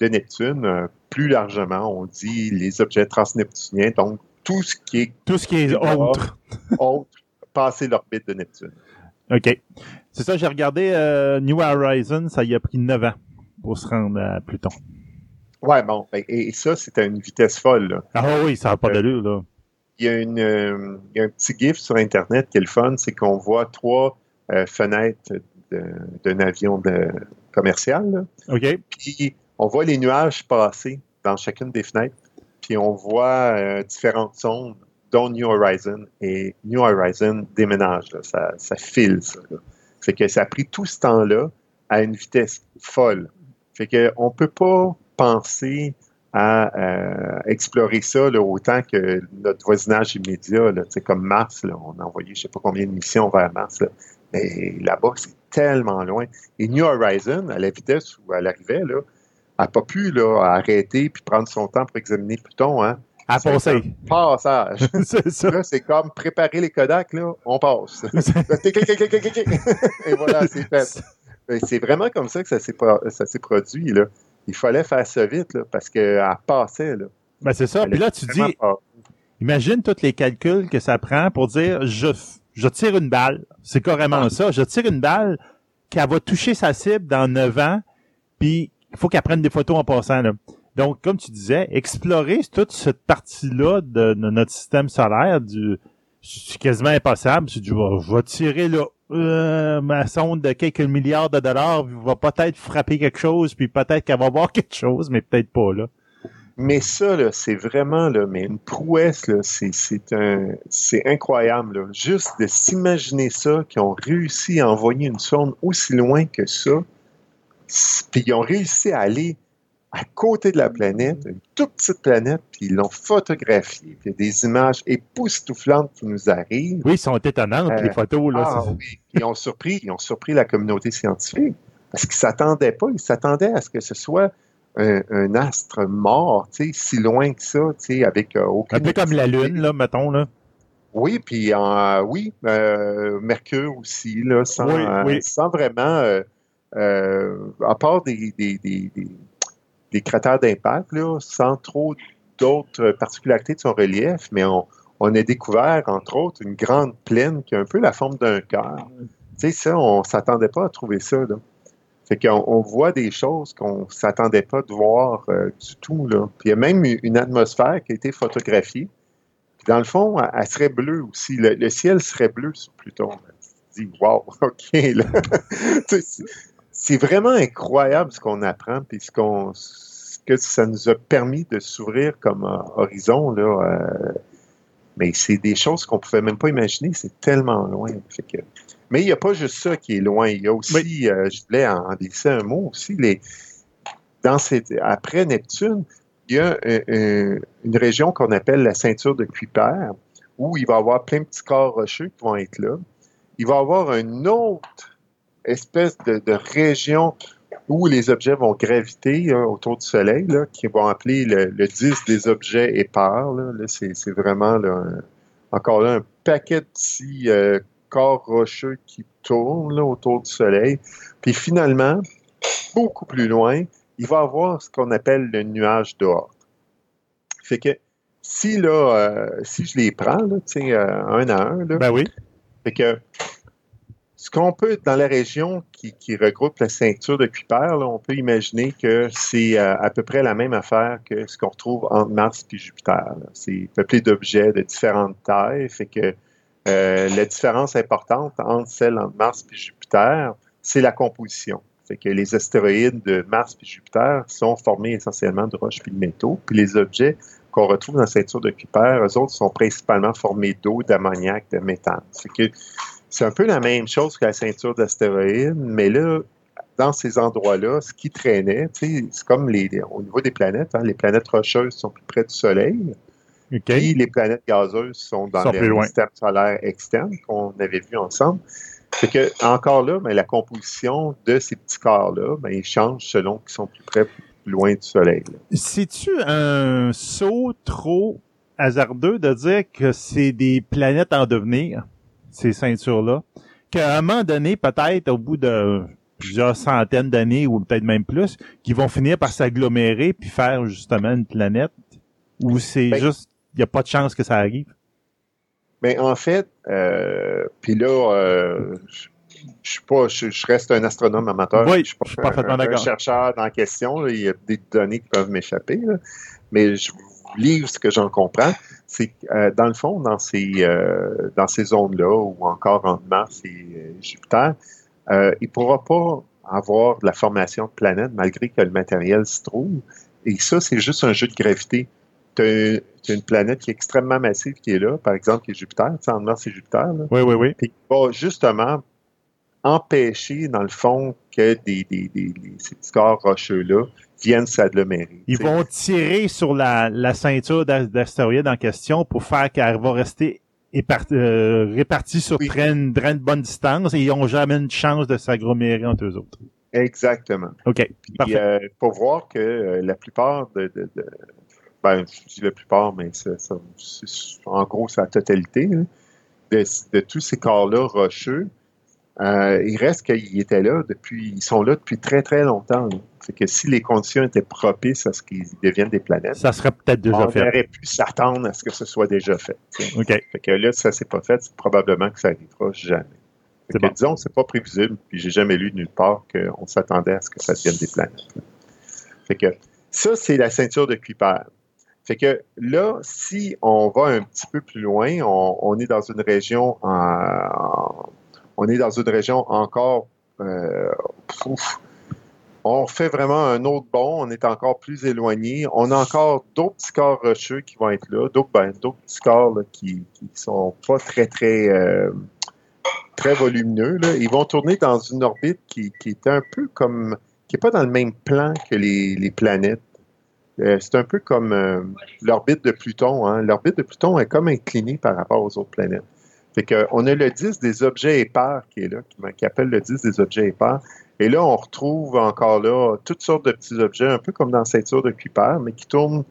de Neptune. Euh, plus largement, on dit les objets transneptuniens, donc tout ce qui est... Tout ce qui est autre. autre, passer l'orbite de Neptune. OK. C'est ça, j'ai regardé euh, New Horizons, ça y a pris 9 ans pour se rendre à Pluton. Ouais, bon. ben, Et, et ça, c'est à une vitesse folle. Là. Ah oui, ça n'a pas Euh, d'allure, là. Il y, a une, euh, il y a un petit gif sur Internet qui est le fun, c'est qu'on voit trois euh, fenêtres d'un avion de, commercial. là. OK. Puis on voit les nuages passer dans chacune des fenêtres. Puis on voit euh, différentes zones, dont New Horizon. Et New Horizon déménage. Ça, ça file, ça. Fait que ça a pris tout ce temps-là à une vitesse folle. Fait que on peut pas penser à euh, explorer ça autant que notre voisinage immédiat, comme Mars. On a envoyé je sais pas combien de missions vers Mars. Mais là-bas, c'est tellement loin. Et New Horizon, à la vitesse où elle arrivait, là, n'a pas pu là, arrêter puis prendre son temps pour examiner Pluton. Hein. À passer. Passage. c'est ça. Là, c'est comme préparer les Kodak, là, on passe. Et voilà, c'est fait. C'est vraiment comme ça que ça s'est pro- ça s'est produit. Là. Il fallait faire ça vite là, parce qu'elle passait. Là. Ben, c'est ça. Elle Puis là, tu dis, pas- imagine tous les calculs que ça prend pour dire, je, tire une balle. C'est carrément Ah. ça. Je tire une balle qu'elle va toucher sa cible dans 9 ans, puis il faut qu'elle prenne des photos en passant. Là. Donc, comme tu disais, explorer toute cette partie-là de, notre système solaire, du c'est quasiment impossible. Tu dis, je vais, tirer là, euh, ma sonde de quelques milliards de dollars, puis va peut-être frapper quelque chose, puis peut-être qu'elle va voir quelque chose, mais peut-être pas là. Mais ça, c'est vraiment là, mais une prouesse, là, c'est, c'est, un, c'est incroyable. Là. Juste de s'imaginer ça, qu'ils ont réussi à envoyer une sonde aussi loin que ça, puis ils ont réussi à aller à côté de la planète, une toute petite planète, puis ils l'ont photographiée. Puis il y a des images époustouflantes qui nous arrivent. Oui, ils sont étonnantes, Euh, les photos. Là, Ah oui, ils ont surpris, ils ont surpris la communauté scientifique parce qu'ils s'attendaient pas, ils s'attendaient à ce que ce soit un, un astre mort, si loin que ça, avec euh, aucune. Un peu comme la Lune, là, mettons, là. Oui, puis euh, oui, euh, Mercure aussi, là, sans, Oui, euh, oui. sans vraiment, euh, euh, à part des, cratères d'impact, sans trop d'autres particularités de son relief, mais on, a découvert, entre autres, une grande plaine qui a un peu la forme d'un cœur. Tu sais, ça, on s'attendait pas à trouver ça, là. Fait qu'on on voit des choses qu'on s'attendait pas de voir euh, du tout, là. Puis il y a même une atmosphère qui a été photographiée. Dans le fond, elle, serait bleue aussi. Le, ciel serait bleu sur Pluton. Tu te dis, wow, OK, là. C'est- vraiment incroyable ce qu'on apprend, puis ce qu'on ce que ça nous a permis de s'ouvrir comme euh, horizon, là. euh, mais c'est des choses qu'on pouvait même pas imaginer. C'est tellement loin. Fait que- mais il n'y a pas juste ça qui est loin. Il y a aussi, euh, je voulais en, en un mot aussi, les, dans cette, après Neptune, il y a un- un- une région qu'on appelle la ceinture de Kuiper, où il va y avoir plein de petits corps rocheux qui vont être là. Il va y avoir une autre espèce de, de région où les objets vont graviter hein, autour du Soleil, là, qui vont appeler le, le disque des objets épars. Là, Là, c'est, c'est vraiment là, un- encore là un paquet de petits euh, corps rocheux qui tournent là, autour du Soleil. Puis finalement, beaucoup plus loin, il va y avoir ce qu'on appelle le nuage d'or. Fait que si là, euh, si je les prends, là, tu sais, euh, un à un, là, Ben oui. fait que ce qu'on peut, dans la région qui, regroupe la ceinture de Kuiper, on peut imaginer que c'est euh, à peu près la même affaire que ce qu'on retrouve entre Mars et Jupiter. C'est peuplé d'objets de différentes tailles, fait que euh, la différence importante entre celle entre Mars et Jupiter, c'est la composition. Fait que les astéroïdes de Mars et Jupiter sont formés essentiellement de roches et de métaux, puis les objets qu'on retrouve dans la ceinture de Kuiper, eux autres sont principalement formés d'eau, d'ammoniac, de méthane. Fait que c'est un peu la même chose que la ceinture d'astéroïdes, mais là, dans ces endroits-là, ce qui traînait, c'est comme les, au niveau des planètes, hein, les planètes rocheuses sont plus près du Soleil, puis les planètes gazeuses sont dans le système solaire externe qu'on avait vu ensemble. Fait que, encore là, ben, la composition de ces petits corps-là, ben, ils changent selon qu'ils sont plus près plus loin du Soleil. C'est-tu un saut trop hasardeux de dire que c'est des planètes en devenir, ces ceintures-là? Qu'à un moment donné, peut-être au bout de plusieurs centaines d'années ou peut-être même plus, qui vont finir par s'agglomérer puis faire justement une planète? Ou c'est Ben- juste, il n'y a pas de chance que ça arrive? Mais en fait, euh, puis là, euh, je, pas, je, reste un astronome amateur. Oui, je suis pas un, chercheur dans la question. Il y a des données qui peuvent m'échapper. Mais je vous livre ce que j'en comprends. C'est que, dans le fond, dans ces, dans ces zones-là, ou encore entre Mars et Jupiter, il ne pourra pas avoir de la formation de planètes malgré que le matériel se trouve. Et ça, c'est juste un jeu de gravité. Tu as, une planète qui est extrêmement massive qui est là, par exemple, qui est Jupiter. Tu sais, en Mars, c'est Jupiter. Oui, oui, oui. Puis va justement empêcher, dans le fond, que des, des, des, ces petits corps rocheux-là viennent s'agglomérer. Ils vont tirer sur la, la ceinture d'astéroïdes en question pour faire qu'elle va rester euh, répartie sur très, une, bonne distance et ils n'ont jamais une chance de s'agglomérer entre eux autres. Exactement. OK. Puis, euh, pour voir que euh, la plupart de, de, de, ben, je dis la plupart, mais c'est, en gros, c'est la totalité hein, de, de, tous ces corps-là rocheux, euh, il reste qu'ils étaient là depuis, ils sont là depuis très, très longtemps. C'est que si les conditions étaient propices à ce qu'ils deviennent des planètes, ça serait peut-être déjà fait. On aurait pu s'attendre à ce que ce soit déjà fait. OK. Fait que là, si ça s'est pas fait, c'est probablement que ça arrivera jamais. Fait que, bon. Disons, c'est pas prévisible, puis j'ai jamais lu nulle part qu'on s'attendait à ce que ça devienne des planètes. Fait que ça, c'est la ceinture de Kuiper. Fait que là, si on va un petit peu plus loin, on, on est dans une région en, on est dans une région encore. Euh, on fait vraiment un autre bond, on est encore plus éloigné. On a encore d'autres petits corps rocheux qui vont être là, d'autres ben, petits corps qui, qui sont pas très, très, euh, volumineux. Ils vont tourner dans une orbite qui, est un peu comme. qui n'est pas dans le même plan que les, planètes. Euh, c'est un peu comme l'orbite de Pluton. Hein. L'orbite de Pluton est comme inclinée par rapport aux autres planètes. Fait qu'on a le 10 des objets épars qui est là, qui, appelle le 10 des objets épars. Et là, on retrouve encore là toutes sortes de petits objets, un peu comme dans ceinture de Kuiper, mais qui tournent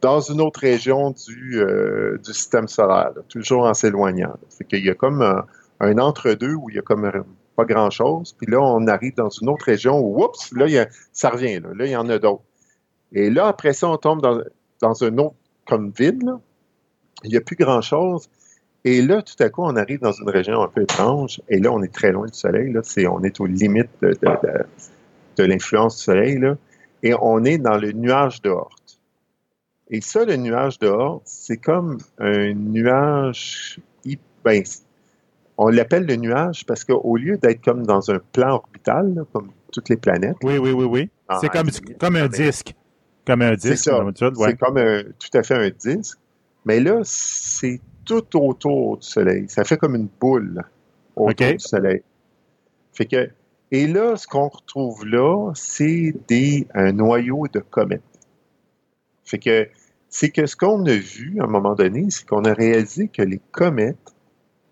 dans une autre région du, euh, du système solaire, toujours en s'éloignant. Fait qu'il y a comme un, entre-deux où il y a comme pas grand-chose. Puis là, on arrive dans une autre région où, oups, là, ça revient. Là, là, il y en a d'autres. Et là, après ça, on tombe dans, dans un autre comme vide. Là. Il n'y a plus grand-chose. Et là, tout à coup, on arrive dans une région un peu étrange, et là, on est très loin du Soleil. Là. C'est, on est aux limites de, de, de, l'influence du Soleil, là, et on est dans le nuage de Hort. Et ça, le nuage de Hort, c'est comme un nuage. Ben, on l'appelle le nuage parce qu'au lieu d'être comme dans un plan orbital, comme toutes les planètes. Oui, oui, oui, oui. C'est comme, comme un disque. Comme un disque. C'est ça. C'est comme un, tout à fait un disque. Mais là, c'est tout autour du Soleil. Ça fait comme une boule autour du Soleil. Fait que, et là, ce qu'on retrouve là, c'est des un noyau de comètes. Fait que c'est que ce qu'on a vu à un moment donné, c'est qu'on a réalisé que les comètes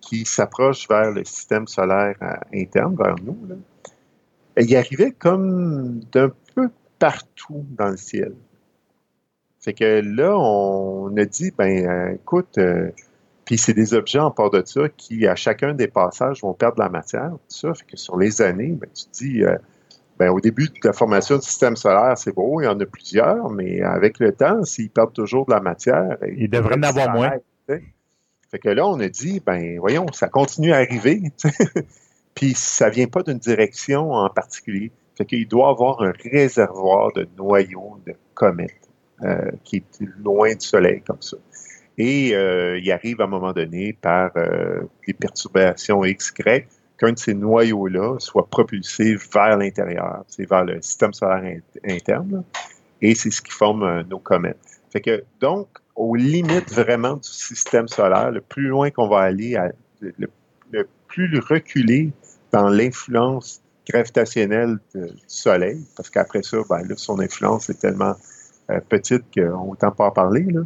qui s'approchent vers le système solaire interne, vers nous, là, y arrivaient comme d'un peu partout dans le ciel. Fait que là, on a dit, ben, euh, écoute, euh, puis c'est des objets en part de ça qui, à chacun des passages, vont perdre de la matière. Tout ça fait que sur les années, ben, tu te dis, euh, ben, au début de la formation du système solaire, c'est beau, il y en a plusieurs, mais avec le temps, s'ils perdent toujours de la matière, ils devraient en avoir moins. Fait que là, on a dit, ben voyons, ça continue à arriver. Puis ça vient pas d'une direction en particulier. Fait qu'il doit avoir un réservoir de noyaux de comètes euh, qui est loin du Soleil comme ça. Et euh, il arrive à un moment donné par euh, des perturbations X, Y, qu'un de ces noyaux-là soit propulsé vers l'intérieur, c'est vers le système solaire interne, et c'est ce qui forme euh, nos comètes. Fait que, donc, aux limites vraiment du système solaire, le plus loin qu'on va aller, le, plus reculé dans l'influence gravitationnelle du Soleil, parce qu'après ça, ben, son influence est tellement petite qu'on ne pas en parler, là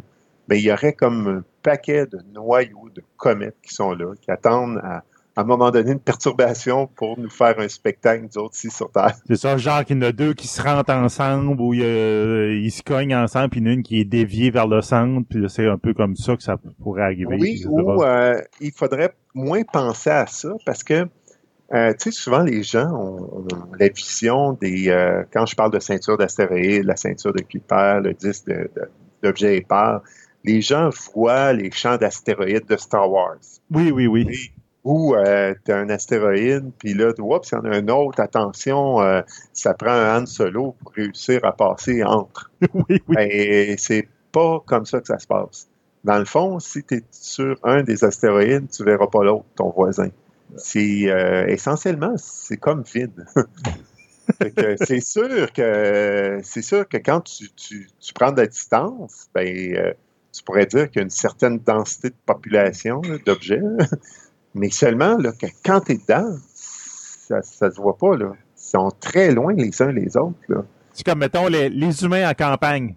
mais il y aurait comme un paquet de noyaux de comètes qui sont là, qui attendent à, à un moment donné une perturbation pour nous faire un spectacle, nous autres, ici sur Terre. C'est ça, genre qu'il y en a deux qui se rentrent ensemble ou ils se cognent ensemble, puis il y en a une qui est déviée vers le centre, puis c'est un peu comme ça que ça pourrait arriver. Oui, ou euh, il faudrait moins penser à ça parce que, euh, tu sais, souvent les gens ont, la vision des... Euh, quand je parle de ceinture d'astéroïdes, la ceinture de Kuiper, le disque d'objets épars, les gens voient les champs d'astéroïdes de Star Wars. Oui, oui, oui. Ou euh, tu as un astéroïde, puis là, oups, il y en a un autre, attention, euh, ça prend un Han Solo pour réussir à passer entre. oui, oui. Et c'est pas comme ça que ça se passe. Dans le fond, si tu es sur un des astéroïdes, tu verras pas l'autre, ton voisin. C'est euh, essentiellement, c'est comme vide. C'est sûr que c'est sûr que quand tu, tu- tu prends de la distance, ben euh, tu pourrais dire qu'il y a une certaine densité de population d'objets, mais seulement là, que quand tu es dedans, ça, ça se voit pas là. Ils sont très loin les uns les autres. C'est comme, mettons, les, les humains en campagne.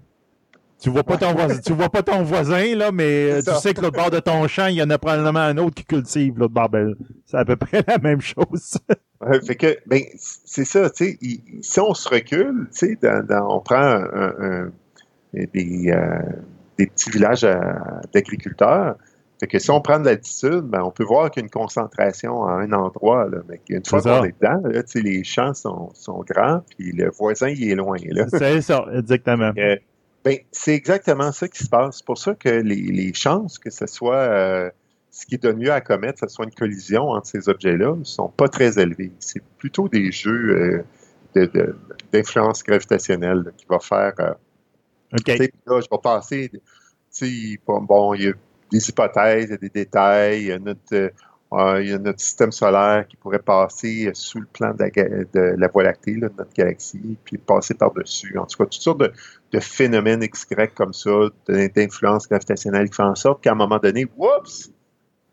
Tu vois pas ton voisin, tu vois pas ton voisin, là, mais euh, tu sais que l'autre bord de ton champ, il y en a probablement un autre qui cultive l'autre bord. Ben, c'est à peu près la même chose. Ouais, fait que, ben, c'est ça, tu sais, si on se recule, tu sais, on prend un- un- des, euh, des petits villages euh, d'agriculteurs, fait que si on prend de l'altitude, ben, on peut voir qu'il y a une concentration à un endroit, là, mais une fois qu'on est dedans, là, les champs sont, sont grands, puis le voisin, il est loin, c'est ça, exactement. Euh, ben, c'est exactement ça qui se passe. C'est pour ça que les, les chances que ce soit euh, ce qui de mieux à commettre, que ce soit une collision entre ces objets-là, ne sont pas très élevées. C'est plutôt des jeux euh, de- de- d'influence gravitationnelle là, qui va faire. OK. tu sais, là, je vais passer. tu sais, Bon, il y a des hypothèses, il y a des détails. Il y a notre, euh, il y a notre système solaire qui pourrait passer euh, sous le plan de la, ga- de la Voie lactée, là, de notre galaxie, puis passer par-dessus. En tout cas, toutes sortes de, de phénomènes XY comme ça, d'influence gravitationnelle qui font en sorte qu'à un moment donné, oups,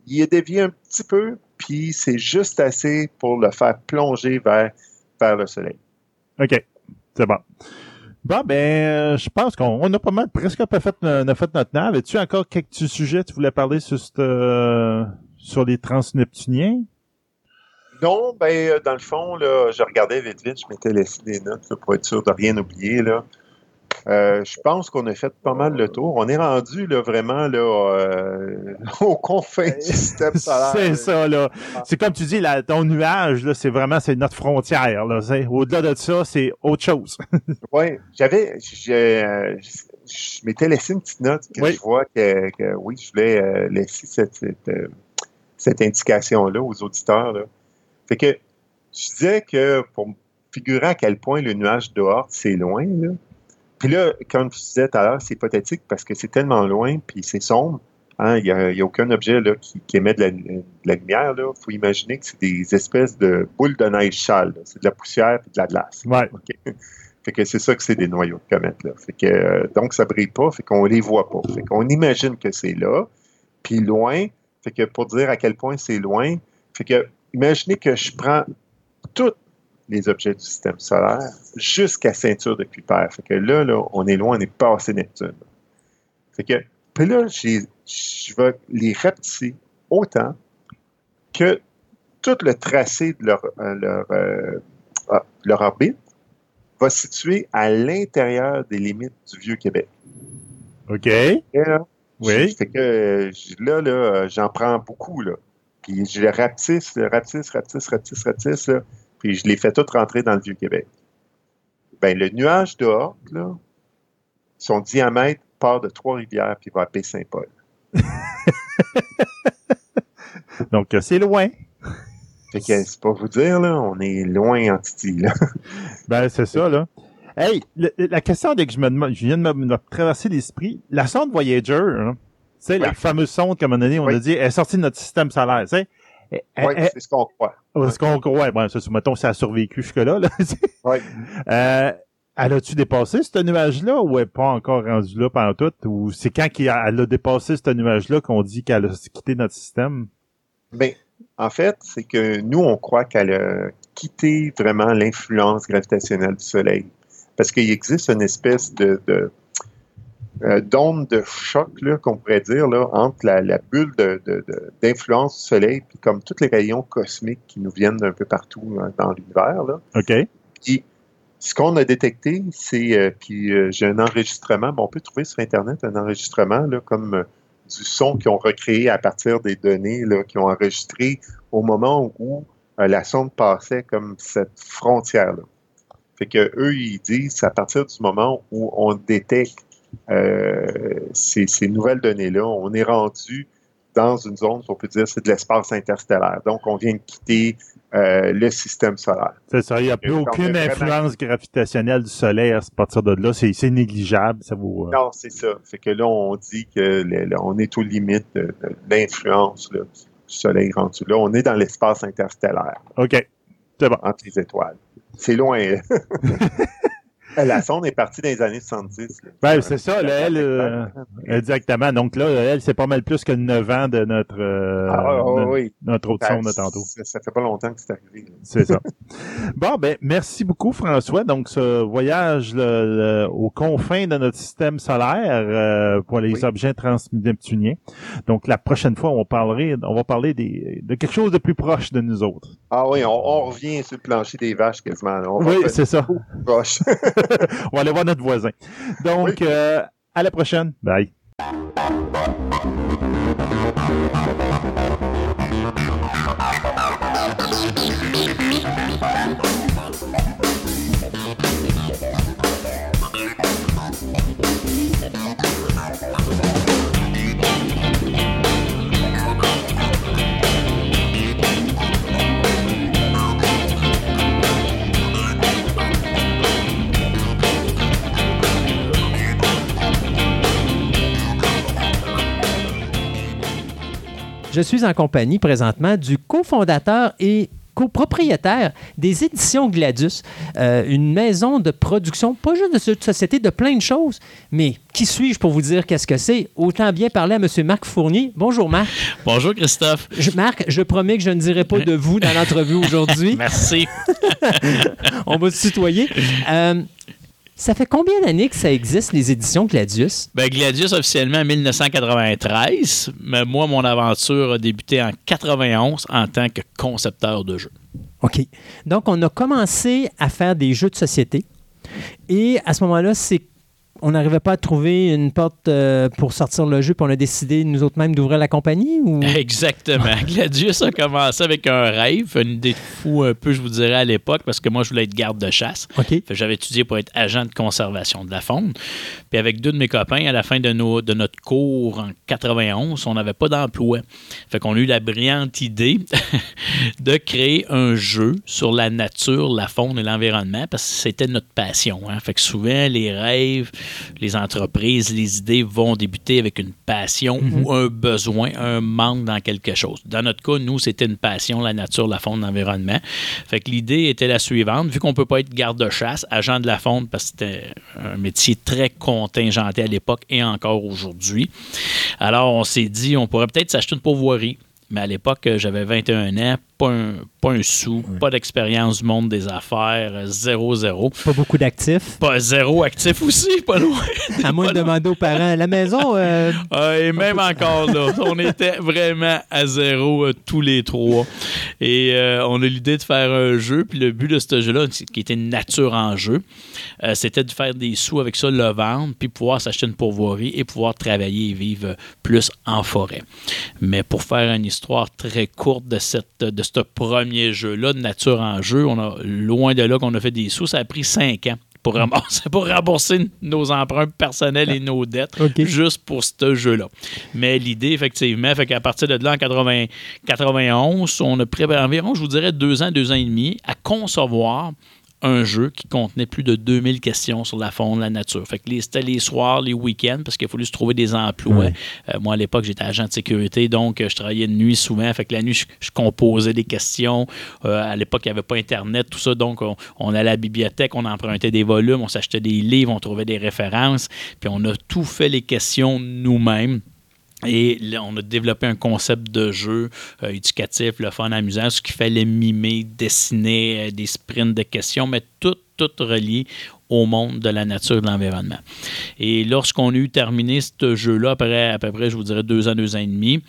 il est dévié un petit peu, puis c'est juste assez pour le faire plonger vers, vers le Soleil. OK. C'est bon. Bon, ben, euh, je pense qu'on on a pas mal, presque pas a fait notre nave. As-tu encore quelques sujets que tu voulais parler sur, euh, sur les transneptuniens? Non, ben, euh, dans le fond, là, je regardais vite vite, je m'étais laissé des notes pour être sûr de rien oublier. Là. Euh, je pense qu'on a fait pas mal le tour. On est rendu là, vraiment là, euh, aux confins du système solaire. C'est ça, là. C'est comme tu dis, là, ton nuage, là, c'est vraiment, c'est notre frontière, là. Au-delà de ça, c'est autre chose. Oui, j'avais, euh, je m'étais laissé une petite note que Oui. je vois que, que oui, je voulais euh, laisser cette, cette, cette indication-là aux auditeurs. Là. Fait que je disais que pour figurer à quel point le nuage dehors, c'est loin, là. Puis là, comme je disais tout à l'heure, c'est hypothétique parce que c'est tellement loin, puis c'est sombre. hein, Il n'y a, a aucun objet là, qui, qui émet de la, de la lumière. Il faut imaginer que c'est des espèces de boules de neige là. C'est de la poussière et de la glace. Ouais. OK? Fait que c'est ça que c'est des noyaux de comètes. Là. Fait que, euh, donc, ça brille pas, fait qu'on les voit pas. Fait qu'on imagine que c'est là, puis loin. Fait que pour dire à quel point c'est loin, fait que imaginez que je prends tous les objets du système solaire jusqu'à ceinture de Kuiper. Fait que là, là, on est loin, on est passé Neptune. Fait que, puis là, je vais les rapetisser autant que tout le tracé de leur, euh, leur, euh, ah, leur orbite va se situer à l'intérieur des limites du Vieux-Québec. OK. Et là, Oui. Fait que là, là, j'en prends beaucoup, là. Puis je les rapetisse, rapetisse, rapetisse, rapetisse, rapetisse, là. Puis je les fais toutes rentrer dans le Vieux-Québec. Ben, le nuage de Horte, là, son diamètre part de Trois-Rivières puis va à Baie-Saint-Paul. Donc, euh, c'est loin. Fait que c'est pas vous dire, là, on est loin en Titi, là. Ben, c'est ça, là. Hey, le- la question dès que je me demande, je viens de me, me traverser l'esprit, la sonde Voyager, hein, tu sais, la fameuse sonde, comme on a dit, on Oui. a dit, elle est sortie de notre système solaire, tu sais. Elle- Oui, elle- c'est ce qu'on croit. ce qu'on croit, bon, ça, mettons, ça a survécu jusque-là, là. Oui. Euh, elle a-tu dépassé ce nuage-là ou elle n'est pas encore rendue là pendant tout? Ou c'est quand elle a dépassé ce nuage-là qu'on dit qu'elle a quitté notre système? Ben, en fait, c'est que nous, on croit qu'elle a quitté vraiment l'influence gravitationnelle du Soleil. Parce qu'il existe une espèce de, de euh, d'onde de choc, là, qu'on pourrait dire, là, entre la, la bulle de, de- de- d'influence du Soleil, puis comme tous les rayons cosmiques qui nous viennent d'un peu partout hein, dans l'univers, là. OK. Puis, ce qu'on a détecté, c'est, euh, puis euh, j'ai un enregistrement, bon, on peut trouver sur Internet un enregistrement, là, comme euh, du son qu'ils ont recréé à partir des données, là, qu'ils ont enregistré au moment où euh, la sonde passait comme cette frontière-là. Fait que eux, ils disent, à partir du moment où on détecte euh, ces, ces nouvelles données-là, on est rendu dans une zone, on peut dire, c'est de l'espace interstellaire. Donc, on vient de quitter euh, le système solaire. C'est ça, il n'y a plus aucune influence gravitationnelle du Soleil à partir de là. C'est négligeable. Ça vous, euh, Non, c'est ça. Fait que là, on dit que on est aux limites de, l'influence du Soleil rendu là. On est dans l'espace interstellaire. OK. C'est bon. Entre les étoiles. C'est loin. La sonde est partie dans les années 70. Ben, c'est ça, elle, euh, exactement. Donc là, elle, c'est pas mal plus que 9 ans de notre, euh, ah, oui. notre autre sonde de tantôt. Ça, fait pas longtemps que c'est arrivé. C'est ça. bon, ben, merci beaucoup, François. Donc, ce voyage aux confins de notre système solaire euh, pour les objets transneptuniens. Donc, la prochaine fois, on, parlerait, on va parler des, de quelque chose de plus proche de nous autres. Ah oui, on, revient sur le plancher des vaches quasiment. oui, c'est ça. Proche. On va aller voir notre voisin. Donc, euh, à la prochaine. Bye. Je suis en compagnie présentement du cofondateur et copropriétaire des éditions Gladius, euh, une maison de production, pas juste de cette société, de plein de choses. Mais qui suis-je pour vous dire qu'est-ce que c'est? Autant bien parler à M. Marc Fournier. Bonjour, Marc. Bonjour, Christophe. Marc, je promets que je ne dirai pas de vous dans l'entrevue aujourd'hui. Merci. On va se tutoyer. Euh, ça fait combien d'années que ça existe, les éditions Gladius? Ben, Gladius, officiellement, en 1993. Mais moi, mon aventure a débuté en 91 en tant que concepteur de jeux. OK. Donc, on a commencé à faire des jeux de société. Et à ce moment-là, c'est on n'arrivait pas à trouver une porte euh, pour sortir le jeu, puis on a décidé, nous autres mêmes, d'ouvrir la compagnie? Ou... Exactement. Gladius a commencé avec un rêve, une idée de fou un peu, je vous dirais, à l'époque, parce que moi, je voulais être garde de chasse. J'avais étudié pour être agent de conservation de la faune. Puis avec deux de mes copains, à la fin de, nos, de notre cours en 91, on n'avait pas d'emploi. Fait qu'on a eu la brillante idée de créer un jeu sur la nature, la faune et l'environnement, parce que c'était notre passion. Hein. Fait que souvent, les rêves les entreprises, les idées vont débuter avec une passion mhm. ou un besoin, un manque dans quelque chose. Dans notre cas, nous, c'était une passion, la nature, la faune, l'environnement. Fait que l'idée était la suivante. Vu qu'on ne peut pas être garde-chasse, agent de la faune, parce que c'était un métier très contingenté à l'époque et encore aujourd'hui. Alors, on s'est dit, on pourrait peut-être s'acheter une pourvoirie. Mais à l'époque, j'avais 21 ans, pas un, pas un sou, pas d'expérience du monde des affaires, zéro, zéro. Pas beaucoup d'actifs. Pas zéro actif aussi, pas loin. à moins de demander aux parents, la maison. Euh, et même encore là, on était vraiment à zéro euh, tous les trois. Et euh, on a l'idée de faire un jeu, puis le but de ce jeu-là, qui était nature en jeu, c'était de faire des sous avec ça, le vendre, puis pouvoir s'acheter une pourvoirie et pouvoir travailler et vivre plus en forêt. Mais pour faire une histoire très courte de cette de ce premier jeu-là de nature en jeu. On a loin de là qu'on a fait des sous. Ça a pris cinq ans pour mm. rembourser, pour rembourser nos emprunts personnels et nos dettes juste pour ce jeu-là. Mais l'idée, effectivement, fait qu'à partir de là, en 80, 91, on a pris environ, je vous dirais, deux ans, deux ans et demi à concevoir un jeu qui contenait plus de 2000 questions sur la faune, la nature. Fait que c'était les soirs, les week-ends, parce qu'il a fallu se trouver des emplois. Euh, moi, à l'époque, j'étais agent de sécurité, donc euh, je travaillais de nuit souvent. Fait que la nuit, je, composais des questions. Euh, à l'époque, il n'y avait pas Internet, tout ça. Donc, on, on, allait à la bibliothèque, on empruntait des volumes, on s'achetait des livres, on trouvait des références. Puis on a tout fait les questions nous-mêmes. Et là, on a développé un concept de jeu euh, éducatif, le fun, amusant, ce qu'il fallait mimer, dessiner euh, des sprints de questions, mais tout, tout relié au monde de la nature et de l'environnement. Et lorsqu'on a eu terminé ce jeu-là, après à peu près, je vous dirais, deux ans, deux ans et demi,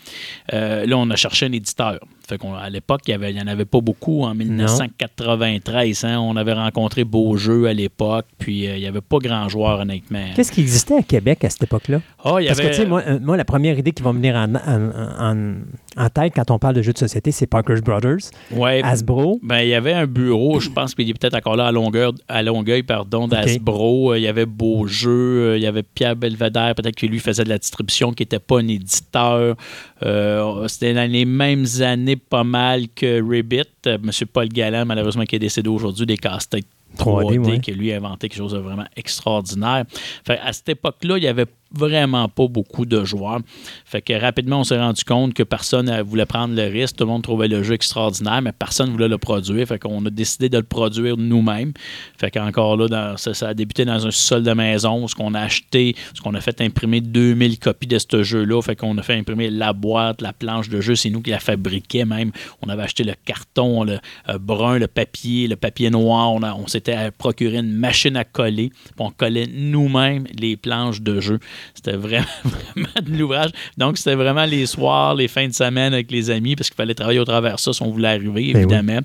euh, là, on a cherché un éditeur. Fait qu'on, à l'époque, il n'y en avait pas beaucoup. En 1993, hein. on avait rencontré Beaujeu à l'époque, puis euh, il n'y avait pas grand joueur, honnêtement. Qu'est-ce qui existait à Québec à cette époque-là? Ah, il y Parce avait... que, tu sais, moi, euh, moi, la première idée qui va me venir en, en- en- en tête quand on parle de jeux de société, c'est Parker's Brothers, Ouais, Hasbro. Ben, il y avait un bureau, je pense qu'il est peut-être encore là à Longueur, à Longueuil, pardon, d'Asbro. Euh, Il y avait Beaujeu, euh, il y avait Pierre Belvedere, peut-être que lui faisait de la distribution, qui n'était pas un éditeur. Euh, C'était dans les mêmes années pas mal que Ribbit. Monsieur Paul Galland, malheureusement, qui est décédé aujourd'hui, des casse-têtes 3D, 3D, ouais. qui lui a inventé quelque chose de vraiment extraordinaire. Fait, à cette époque-là, il y avait vraiment pas beaucoup de joueurs. Fait que rapidement, on s'est rendu compte que personne ne voulait prendre le risque. Tout le monde trouvait le jeu extraordinaire, mais personne ne voulait le produire. Fait qu'on a décidé de le produire nous-mêmes. Fait qu'encore là, ça, a débuté dans un sol de maison, ce qu'on a acheté, ce qu'on a fait imprimer 2000 copies de ce jeu-là. Fait qu'on a fait imprimer la boîte, la planche de jeu. C'est nous qui la fabriquait même. On avait acheté le carton, le euh, brun, le papier, le papier noir. On, s'était procuré une machine à coller. On collait nous-mêmes les planches de jeu. C'était vraiment, vraiment de l'ouvrage. Donc, c'était vraiment les soirs, les fins de semaine avec les amis, parce qu'il fallait travailler au travers ça si on voulait arriver, Ben évidemment.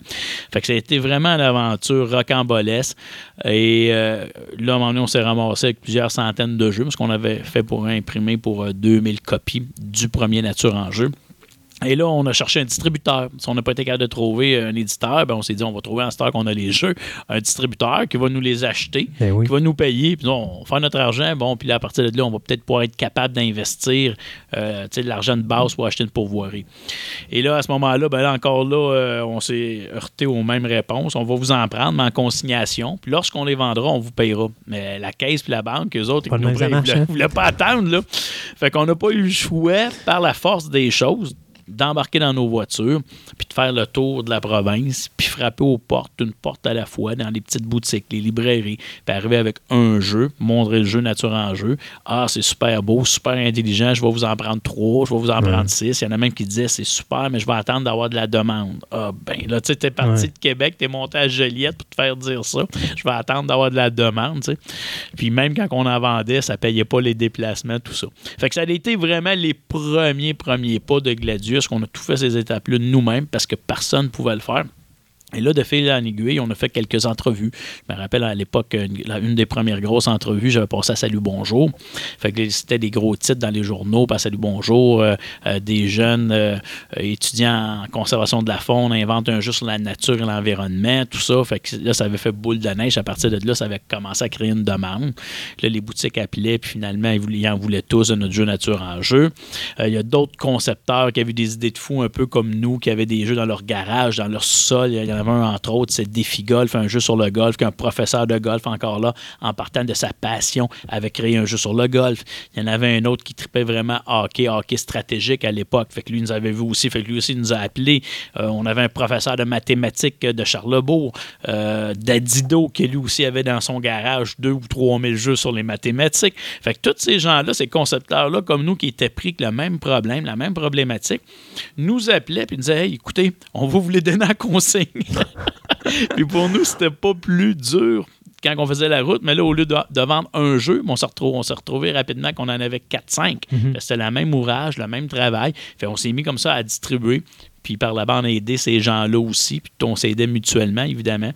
Fait que ça a été vraiment une aventure rocambolesque. Et euh, là, à un moment donné, on s'est ramassé avec plusieurs centaines de jeux, parce qu'on avait fait pour imprimer pour euh, 2000 copies du premier Nature en jeu. Et là, on a cherché un distributeur. Si on n'a pas été capable de trouver un éditeur, ben on s'est dit on va trouver en stock qu'on a les jeux, un distributeur qui va nous les acheter, Ben oui. qui va nous payer, puis on va faire notre argent. Bon, puis là, à partir de là, on va peut-être pouvoir être capable d'investir euh, de l'argent de base pour acheter une pourvoirie. Et là, à ce moment-là, ben là, encore là, euh, on s'est heurté aux mêmes réponses. On va vous en prendre, mais en consignation. Puis lorsqu'on les vendra, on vous payera. Mais la caisse puis la banque, eux autres, ils ne voulaient pas attendre. Là. Fait qu'on n'a pas eu le choix, par la force des choses, d'embarquer dans nos voitures, puis de faire le tour de la province, puis frapper aux portes, une porte à la fois, dans les petites boutiques, les librairies, puis arriver avec un jeu, montrer le jeu nature en jeu. Ah, c'est super beau, super intelligent, je vais vous en prendre trois, je vais vous en prendre six. Il y en a même qui disaient c'est super, mais je vais attendre d'avoir de la demande. Ah, ben là, tu sais, t'es parti Ouais. de Québec, t'es monté à Joliette pour te faire dire ça. Je vais attendre d'avoir de la demande, tu sais. Puis même quand on en vendait, ça payait pas les déplacements, tout ça. Fait que ça a été vraiment les premiers, premiers pas de Gladius, qu'on a tout fait ces étapes-là nous-mêmes parce que personne ne pouvait le faire? Et là, de fil en aiguille, on a fait quelques entrevues. Je me rappelle à l'époque, une, une des premières grosses entrevues, j'avais passé à Salut Bonjour. Fait que c'était des gros titres dans les journaux, pas Salut Bonjour, euh, euh, des jeunes euh, étudiants en conservation de la faune inventent un jeu sur la nature et l'environnement, tout ça. Fait que là, ça avait fait boule de neige. À partir de là, ça avait commencé à créer une demande. Là, les boutiques appelaient, puis finalement, ils, en voulaient tous de notre jeu nature en jeu. Il y a d'autres concepteurs qui avaient des idées de fous un peu comme nous, qui avaient des jeux dans leur garage, dans leur sol. Il y en entre autres, c'est Défi Golf, un jeu sur le golf, qu'un professeur de golf, encore là, en partant de sa passion, avait créé un jeu sur le golf. Il y en avait un autre qui tripait vraiment hockey, hockey stratégique à l'époque. Fait que lui nous avait vu aussi, fait que lui aussi nous a appelés. Euh, on avait un professeur de mathématiques de Charlebourg, euh, d'Adido, qui lui aussi avait dans son garage deux ou trois mille jeux sur les mathématiques. Fait que tous ces gens-là, ces concepteurs-là, comme nous, qui étaient pris avec le même problème, la même problématique, nous appelaient et nous disaient Hey, écoutez, on va vous les donner en consigne. puis pour nous, c'était pas plus dur quand on faisait la route, mais là, au lieu de, de vendre un jeu, on s'est retrouvé, rapidement qu'on en avait 4-5. C'était le même ouvrage, le même travail. Fait on s'est mis comme ça à distribuer. Puis par là-bas, on a aidé ces gens-là aussi. Puis on s'aidait mutuellement, évidemment.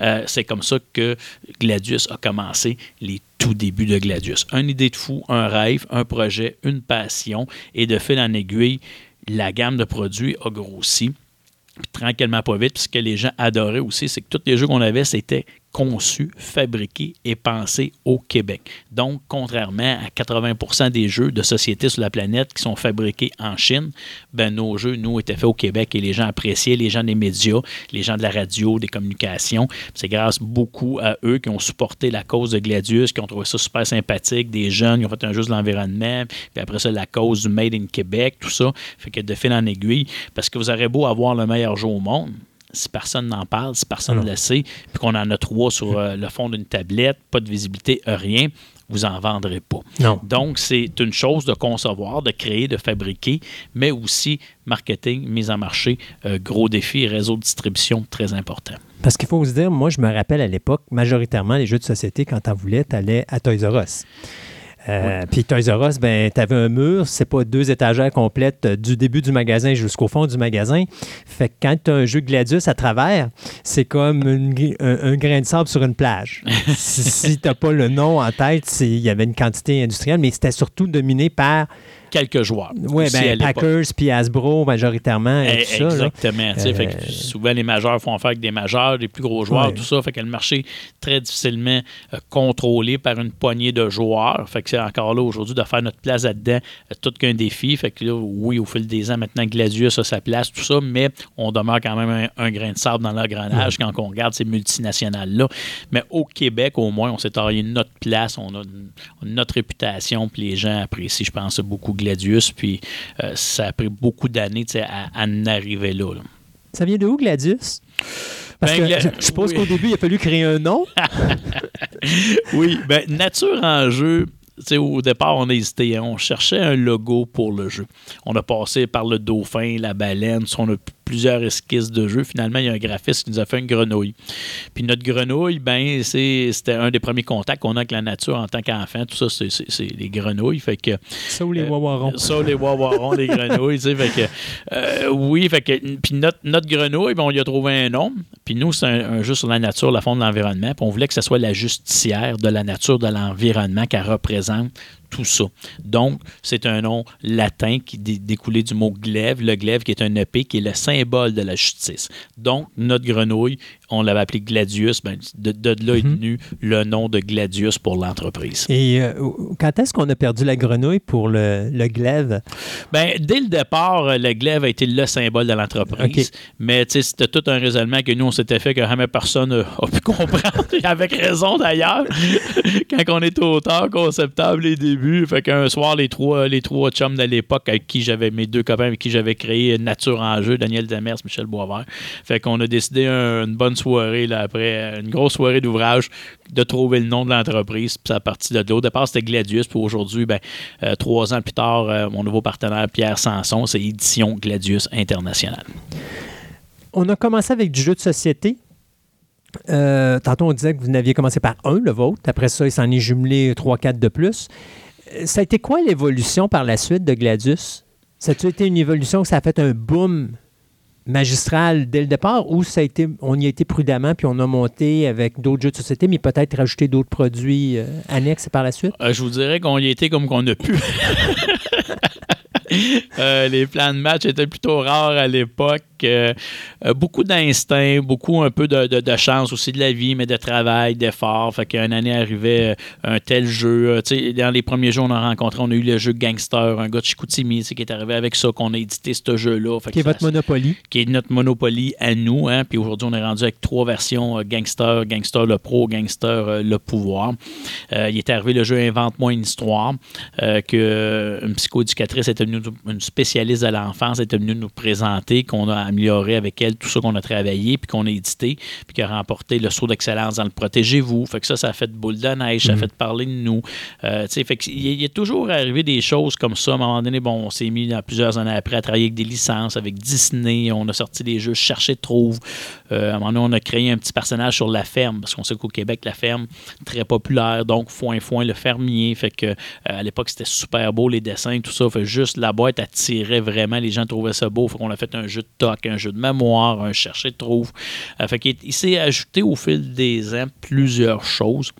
Euh, c'est comme ça que Gladius a commencé les tout débuts de Gladius. Une idée de fou, un rêve, un projet, une passion. Et de fil en aiguille, la gamme de produits a grossi. Puis tranquillement, pas vite. Puis ce que les gens adoraient aussi, c'est que tous les jeux qu'on avait, c'était conçus, fabriqués et pensés au Québec. Donc, contrairement à 80% des jeux de sociétés sur la planète qui sont fabriqués en Chine, ben, nos jeux, nous, étaient faits au Québec et les gens appréciaient, les gens des médias, les gens de la radio, des communications. C'est grâce beaucoup à eux qui ont supporté la cause de Gladius, qui ont trouvé ça super sympathique, des jeunes qui ont fait un jeu de l'environnement, puis après ça, la cause du Made in Québec, tout ça. Fait que de fil en aiguille, parce que vous aurez beau avoir le meilleur jeu au monde, si personne n'en parle, si personne ne le sait, puis qu'on en a trois sur euh, le fond d'une tablette, pas de visibilité, rien, vous en vendrez pas. Non. Donc, c'est une chose de concevoir, de créer, de fabriquer, mais aussi marketing, mise en marché, euh, gros défi réseau de distribution très important. Parce qu'il faut se dire, moi, je me rappelle à l'époque, majoritairement, les jeux de société, quand t'en voulais, t'allais à Toys R Us. Euh, Puis Toys R Us, ben, tu avais un mur, c'est pas deux étagères complètes euh, du début du magasin jusqu'au fond du magasin. Fait que quand tu as un jeu Gladius à travers, c'est comme une- un, un grain de sable sur une plage. si si tu pas le nom en tête, il y avait une quantité industrielle, mais c'était surtout dominé par Quelques joueurs. ouais, ben, l'époque. Packers puis Hasbro majoritairement et tout ça. là. Exactement. fait que Euh, souvent, les majeurs font affaire avec des majeurs, des plus gros joueurs, Ouais. tout ça. Fait que le marché est très difficilement euh, contrôlé par une poignée de joueurs. Fait que c'est encore là aujourd'hui de faire notre place là-dedans, euh, tout qu'un défi. Fait que là, oui, au fil des ans, maintenant Gladius a sa place, tout ça, mais on demeure quand même un, un grain de sable dans l'engrenage quand on regarde ces multinationales-là. Mais au Québec, au moins, on s'est taillé notre place, on a, on a notre réputation, puis les gens apprécient, je pense, beaucoup Gladius. Puis euh, ça a pris beaucoup d'années à, à en arriver là. là. Ça vient de où, Gladius? Parce Ben, que je, je suppose oui. qu'au début, il a fallu créer un nom. Oui, ben nature en jeu. tu sais, au départ, on a hésité. hein. On cherchait un logo pour le jeu. On a passé par le dauphin, la baleine. On a plusieurs esquisses de jeu. Finalement, il y a un graphiste qui nous a fait une grenouille. Puis notre grenouille, ben, c'était un des premiers contacts qu'on a avec la nature en tant qu'enfant. Tout ça, c'est- les grenouilles. Fait que Ça ou les Euh, Wawarons. ça, les wawarons, les grenouilles, fait que, euh, oui, fait que, puis notre, notre grenouille, ben, on lui a trouvé un nom, puis nous, c'est un, un jeu sur la nature, la faune de l'environnement, puis on voulait que ce soit la justicière de la nature, de l'environnement, qu'elle représente tout ça. Donc, c'est un nom latin qui dé- découlait du mot glaive, le glaive qui est un épée, qui est le symbole de la justice. Donc, notre grenouille, on l'avait appelé Gladius, ben, de, de là est Mhm. venu le nom de Gladius pour l'entreprise. Et euh, quand est-ce qu'on a perdu la grenouille pour le, le glaive? Ben, dès le départ, euh, le glaive a été le symbole de l'entreprise. Mais c'était tout un raisonnement que nous, on s'était fait que jamais personne euh, a pu comprendre. Avec raison d'ailleurs. Quand on était auteur, conceptable les débuts. Fait qu'un soir, les trois, les trois chums de l'époque avec qui j'avais mes deux copains avec qui j'avais créé Nature en jeu, Daniel Demers, Michel Boisvert. Fait qu'on a décidé un- une bonne soirée là, après, une grosse soirée d'ouvrage, de trouver le nom de l'entreprise. Puis ça a parti de là. Au départ, c'était Gladius. Puis aujourd'hui, ben, euh, trois ans plus tard, euh, mon nouveau partenaire, Pierre Sanson, c'est Édition Gladius International. On a commencé avec du jeu de société. Euh, tantôt, on disait que vous n'aviez commencé par un, le vôtre. Après ça, il s'en est jumelé 3-4 de plus. Euh, Ça a été quoi l'évolution par la suite de Gladius? Ça a été une évolution que ça a fait un boom magistral dès le départ ou ça a été, on y a été prudemment puis on a monté avec d'autres jeux de société, mais peut-être rajouter d'autres produits euh, annexes par la suite? Euh, je vous dirais qu'on y était comme qu'on a pu. Euh, les plans de match étaient plutôt rares à l'époque. Euh, euh, beaucoup d'instinct, beaucoup un peu de, de- de chance aussi de la vie, mais de travail, d'effort. Fait qu'une année arrivait un tel jeu. Dans les premiers jours, on a rencontré, on a eu le jeu Gangster, un gars de Chicoutimi qui est arrivé avec ça, qu'on a édité ce jeu-là. Qui est ça- votre Monopoly? qui est notre Monopoly à nous. Hein? Puis aujourd'hui, on est rendu avec trois versions euh, Gangster, Gangster le Pro, Gangster le Pouvoir. Il est arrivé le jeu Invente-moi une histoire que une psychoéducatrice était venue, nous- une spécialiste de l'enfance était venue nous présenter, qu'on a amélioré avec elle tout ça qu'on a travaillé, puis qu'on a édité, puis qui a remporté le saut d'excellence dans le Protégez-vous. Fait que ça, ça a fait boule de neige, ça a fait parler de nous. Euh, fait que il, il est toujours arrivé des choses comme ça. À un moment donné, bon, on s'est mis dans plusieurs années après à travailler avec des licences, avec Disney. On a sorti des jeux Chercher Trouve. Euh, à un moment donné, on a créé un petit personnage sur la ferme, parce qu'on sait qu'au Québec, la ferme, très populaire. Donc, Foin Foin, le fermier. Fait que euh, à l'époque, c'était super beau, les dessins, tout ça. Fait juste la boîte attirait vraiment. Les gens trouvaient ça beau. Fait qu'on a fait un jeu de toc, un jeu de mémoire, un Chercher Trouve. Euh, fait qu'il il s'est ajouté au fil des ans plusieurs choses.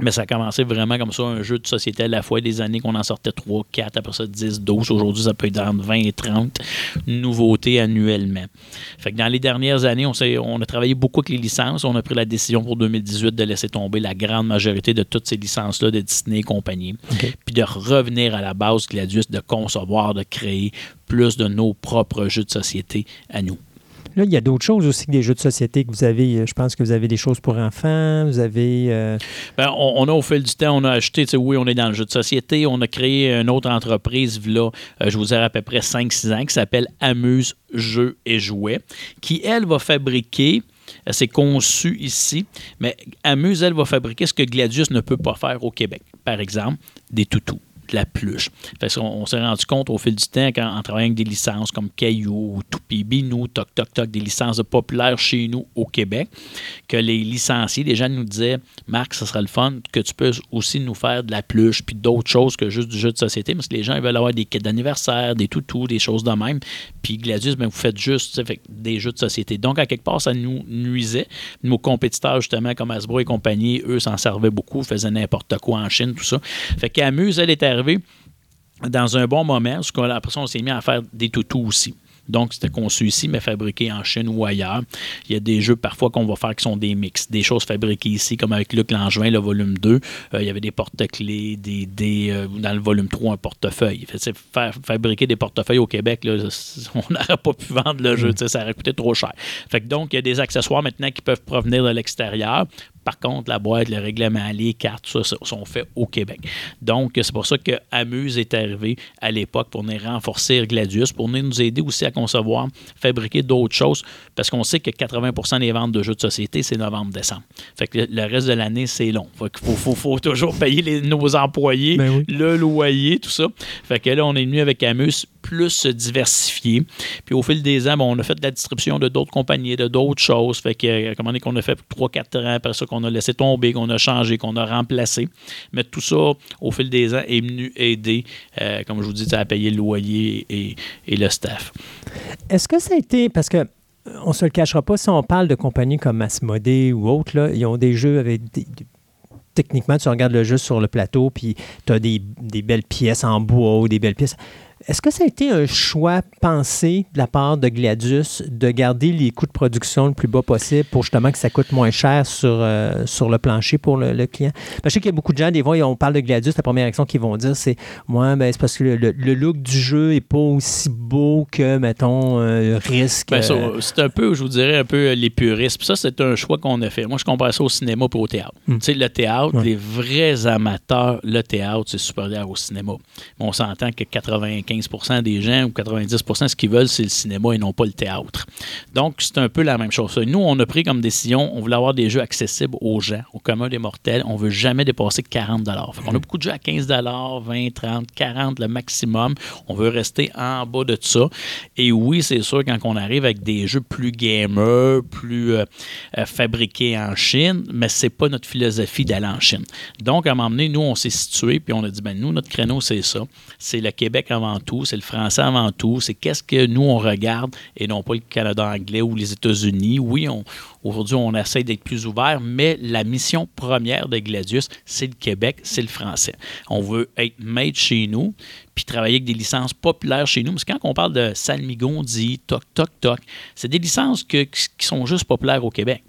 Mais ça a commencé vraiment comme ça, un jeu de société à la fois, des années qu'on en sortait 3, 4, après ça 10, 12. Aujourd'hui, ça peut être entre 20 et 30 nouveautés annuellement. Fait que dans les dernières années, on, on a travaillé beaucoup avec les licences. On a pris la décision pour 2018 de laisser tomber la grande majorité de toutes ces licences-là de Disney et compagnie. Puis de revenir à la base Gladius, de concevoir, de créer plus de nos propres jeux de société à nous. Là, il y a d'autres choses aussi que des jeux de société que vous avez. euh, Je pense que vous avez des choses pour enfants, vous avez. euh, Ben, on, a au fil du temps, on a acheté, oui, on est dans le jeu de société, on a créé une autre entreprise, là, euh, je vous dirais à peu près 5-6 ans, qui s'appelle Amuse Jeux et Jouets, qui, elle, va fabriquer, c'est conçu ici, mais Amuse, elle, va fabriquer ce que Gladius ne peut pas faire au Québec. Par exemple, des toutous de la pluche. Fait on, s'est rendu compte au fil du temps, quand, en travaillant avec des licences comme Caillou, Toupie, Binou, Toc Toc Toc, des licences populaires chez nous au Québec, que les licenciés, les gens nous disaient Marc, ce serait le fun que tu peux aussi nous faire de la pluche, puis d'autres choses que juste du jeu de société, parce que les gens ils veulent avoir des kits d'anniversaire, des toutous, des choses de même. Puis Gladius, ben, vous faites juste fait, des jeux de société. Donc, à quelque part, ça nous nuisait. Nos compétiteurs, justement, comme Hasbro et compagnie, eux s'en servaient beaucoup, faisaient n'importe quoi en Chine, tout ça. Fait qu'Amuse, elle est dans un bon moment, après ça, on s'est mis à faire des toutous aussi. Donc, c'était conçu ici, mais fabriqué en Chine ou ailleurs. Il y a des jeux parfois qu'on va faire qui sont des mix. Des choses fabriquées ici, comme avec Luc Langevin, le volume 2. Euh, il y avait des porte-clés, des, euh, dans le volume 3, un portefeuille. Fabriquer des portefeuilles au Québec, là, on n'aurait pas pu vendre le jeu. Ça aurait coûté trop cher. Fait que donc, il y a des accessoires maintenant qui peuvent provenir de l'extérieur. Par contre, la boîte, le règlement, les cartes, tout ça, ça, sont faits au Québec. Donc, c'est pour ça que Amuse est arrivé à l'époque pour venir renforcer Gladius, pour venir nous aider aussi à concevoir, fabriquer d'autres choses, parce qu'on sait que 80% des ventes de jeux de société, c'est novembre-décembre. Fait que le, le reste de l'année, c'est long. Fait qu'il faut, faut- faut toujours payer les- nos employés, Ben oui. le loyer, tout ça. Fait que là, on est venu avec Amuse plus se diversifier. Puis au fil des ans, bon, on a fait de la distribution de d'autres compagnies, de d'autres choses. Fait que, euh, comment dire qu'on a fait 3-4 ans après ça, qu'on a laissé tomber, qu'on a changé, qu'on a remplacé. Mais tout ça, au fil des ans, est venu aider, euh, comme je vous dis, à payer le loyer et, et le staff. Est-ce que ça a été. Parce que. On se le cachera pas, si on parle de compagnies comme Asmodée ou autres, ils ont des jeux avec techniquement, tu regardes le jeu sur le plateau, puis tu as des, des belles pièces en bois ou des belles pièces. Est-ce que ça a été un choix pensé de la part de Gladius de garder les coûts de production le plus bas possible pour justement que ça coûte moins cher sur, euh, sur le plancher pour le, le client? Parce que je sais qu'il y a beaucoup de gens, des fois, on parle de Gladius, la première réaction qu'ils vont dire, c'est Moi, ben, c'est parce que le, look du jeu n'est pas aussi beau que, mettons, euh, Risque. Ben, euh, c'est un peu, je vous dirais, un peu les puristes. Puis ça, c'est un choix qu'on a fait. Moi, je compare ça au cinéma et au théâtre. Mm. Tu sais, le théâtre, Ouais. les vrais amateurs, le théâtre, c'est supérieur au cinéma. Mais on s'entend que 95 des gens ou 90 ce qu'ils veulent, c'est le cinéma et non pas le théâtre. Donc, c'est un peu la même chose. Nous, on a pris comme décision, on voulait avoir des jeux accessibles aux gens, au commun des mortels. On veut jamais dépasser 40 Fait qu'on a beaucoup de jeux à 15 20, 30, 40 le maximum. On veut rester en bas de ça. Et oui, c'est sûr, quand on arrive avec des jeux plus gamers, plus euh, euh, fabriqués en Chine, mais c'est pas notre philosophie d'aller en Chine. Donc, à un moment donné, nous, on s'est situé, puis on a dit, ben nous, notre créneau, c'est ça. C'est le Québec avant tout, c'est le français avant tout, c'est qu'est-ce que nous, on regarde, et non pas le Canada anglais ou les États-Unis. Oui, on, aujourd'hui, on essaie d'être plus ouvert, mais la mission première de Gladius, c'est le Québec, c'est le français. On veut être made chez nous, puis travailler avec des licences populaires chez nous. Parce que quand on parle de Salmigondi, Toc Toc Toc, c'est des licences que- qui sont juste populaires au Québec.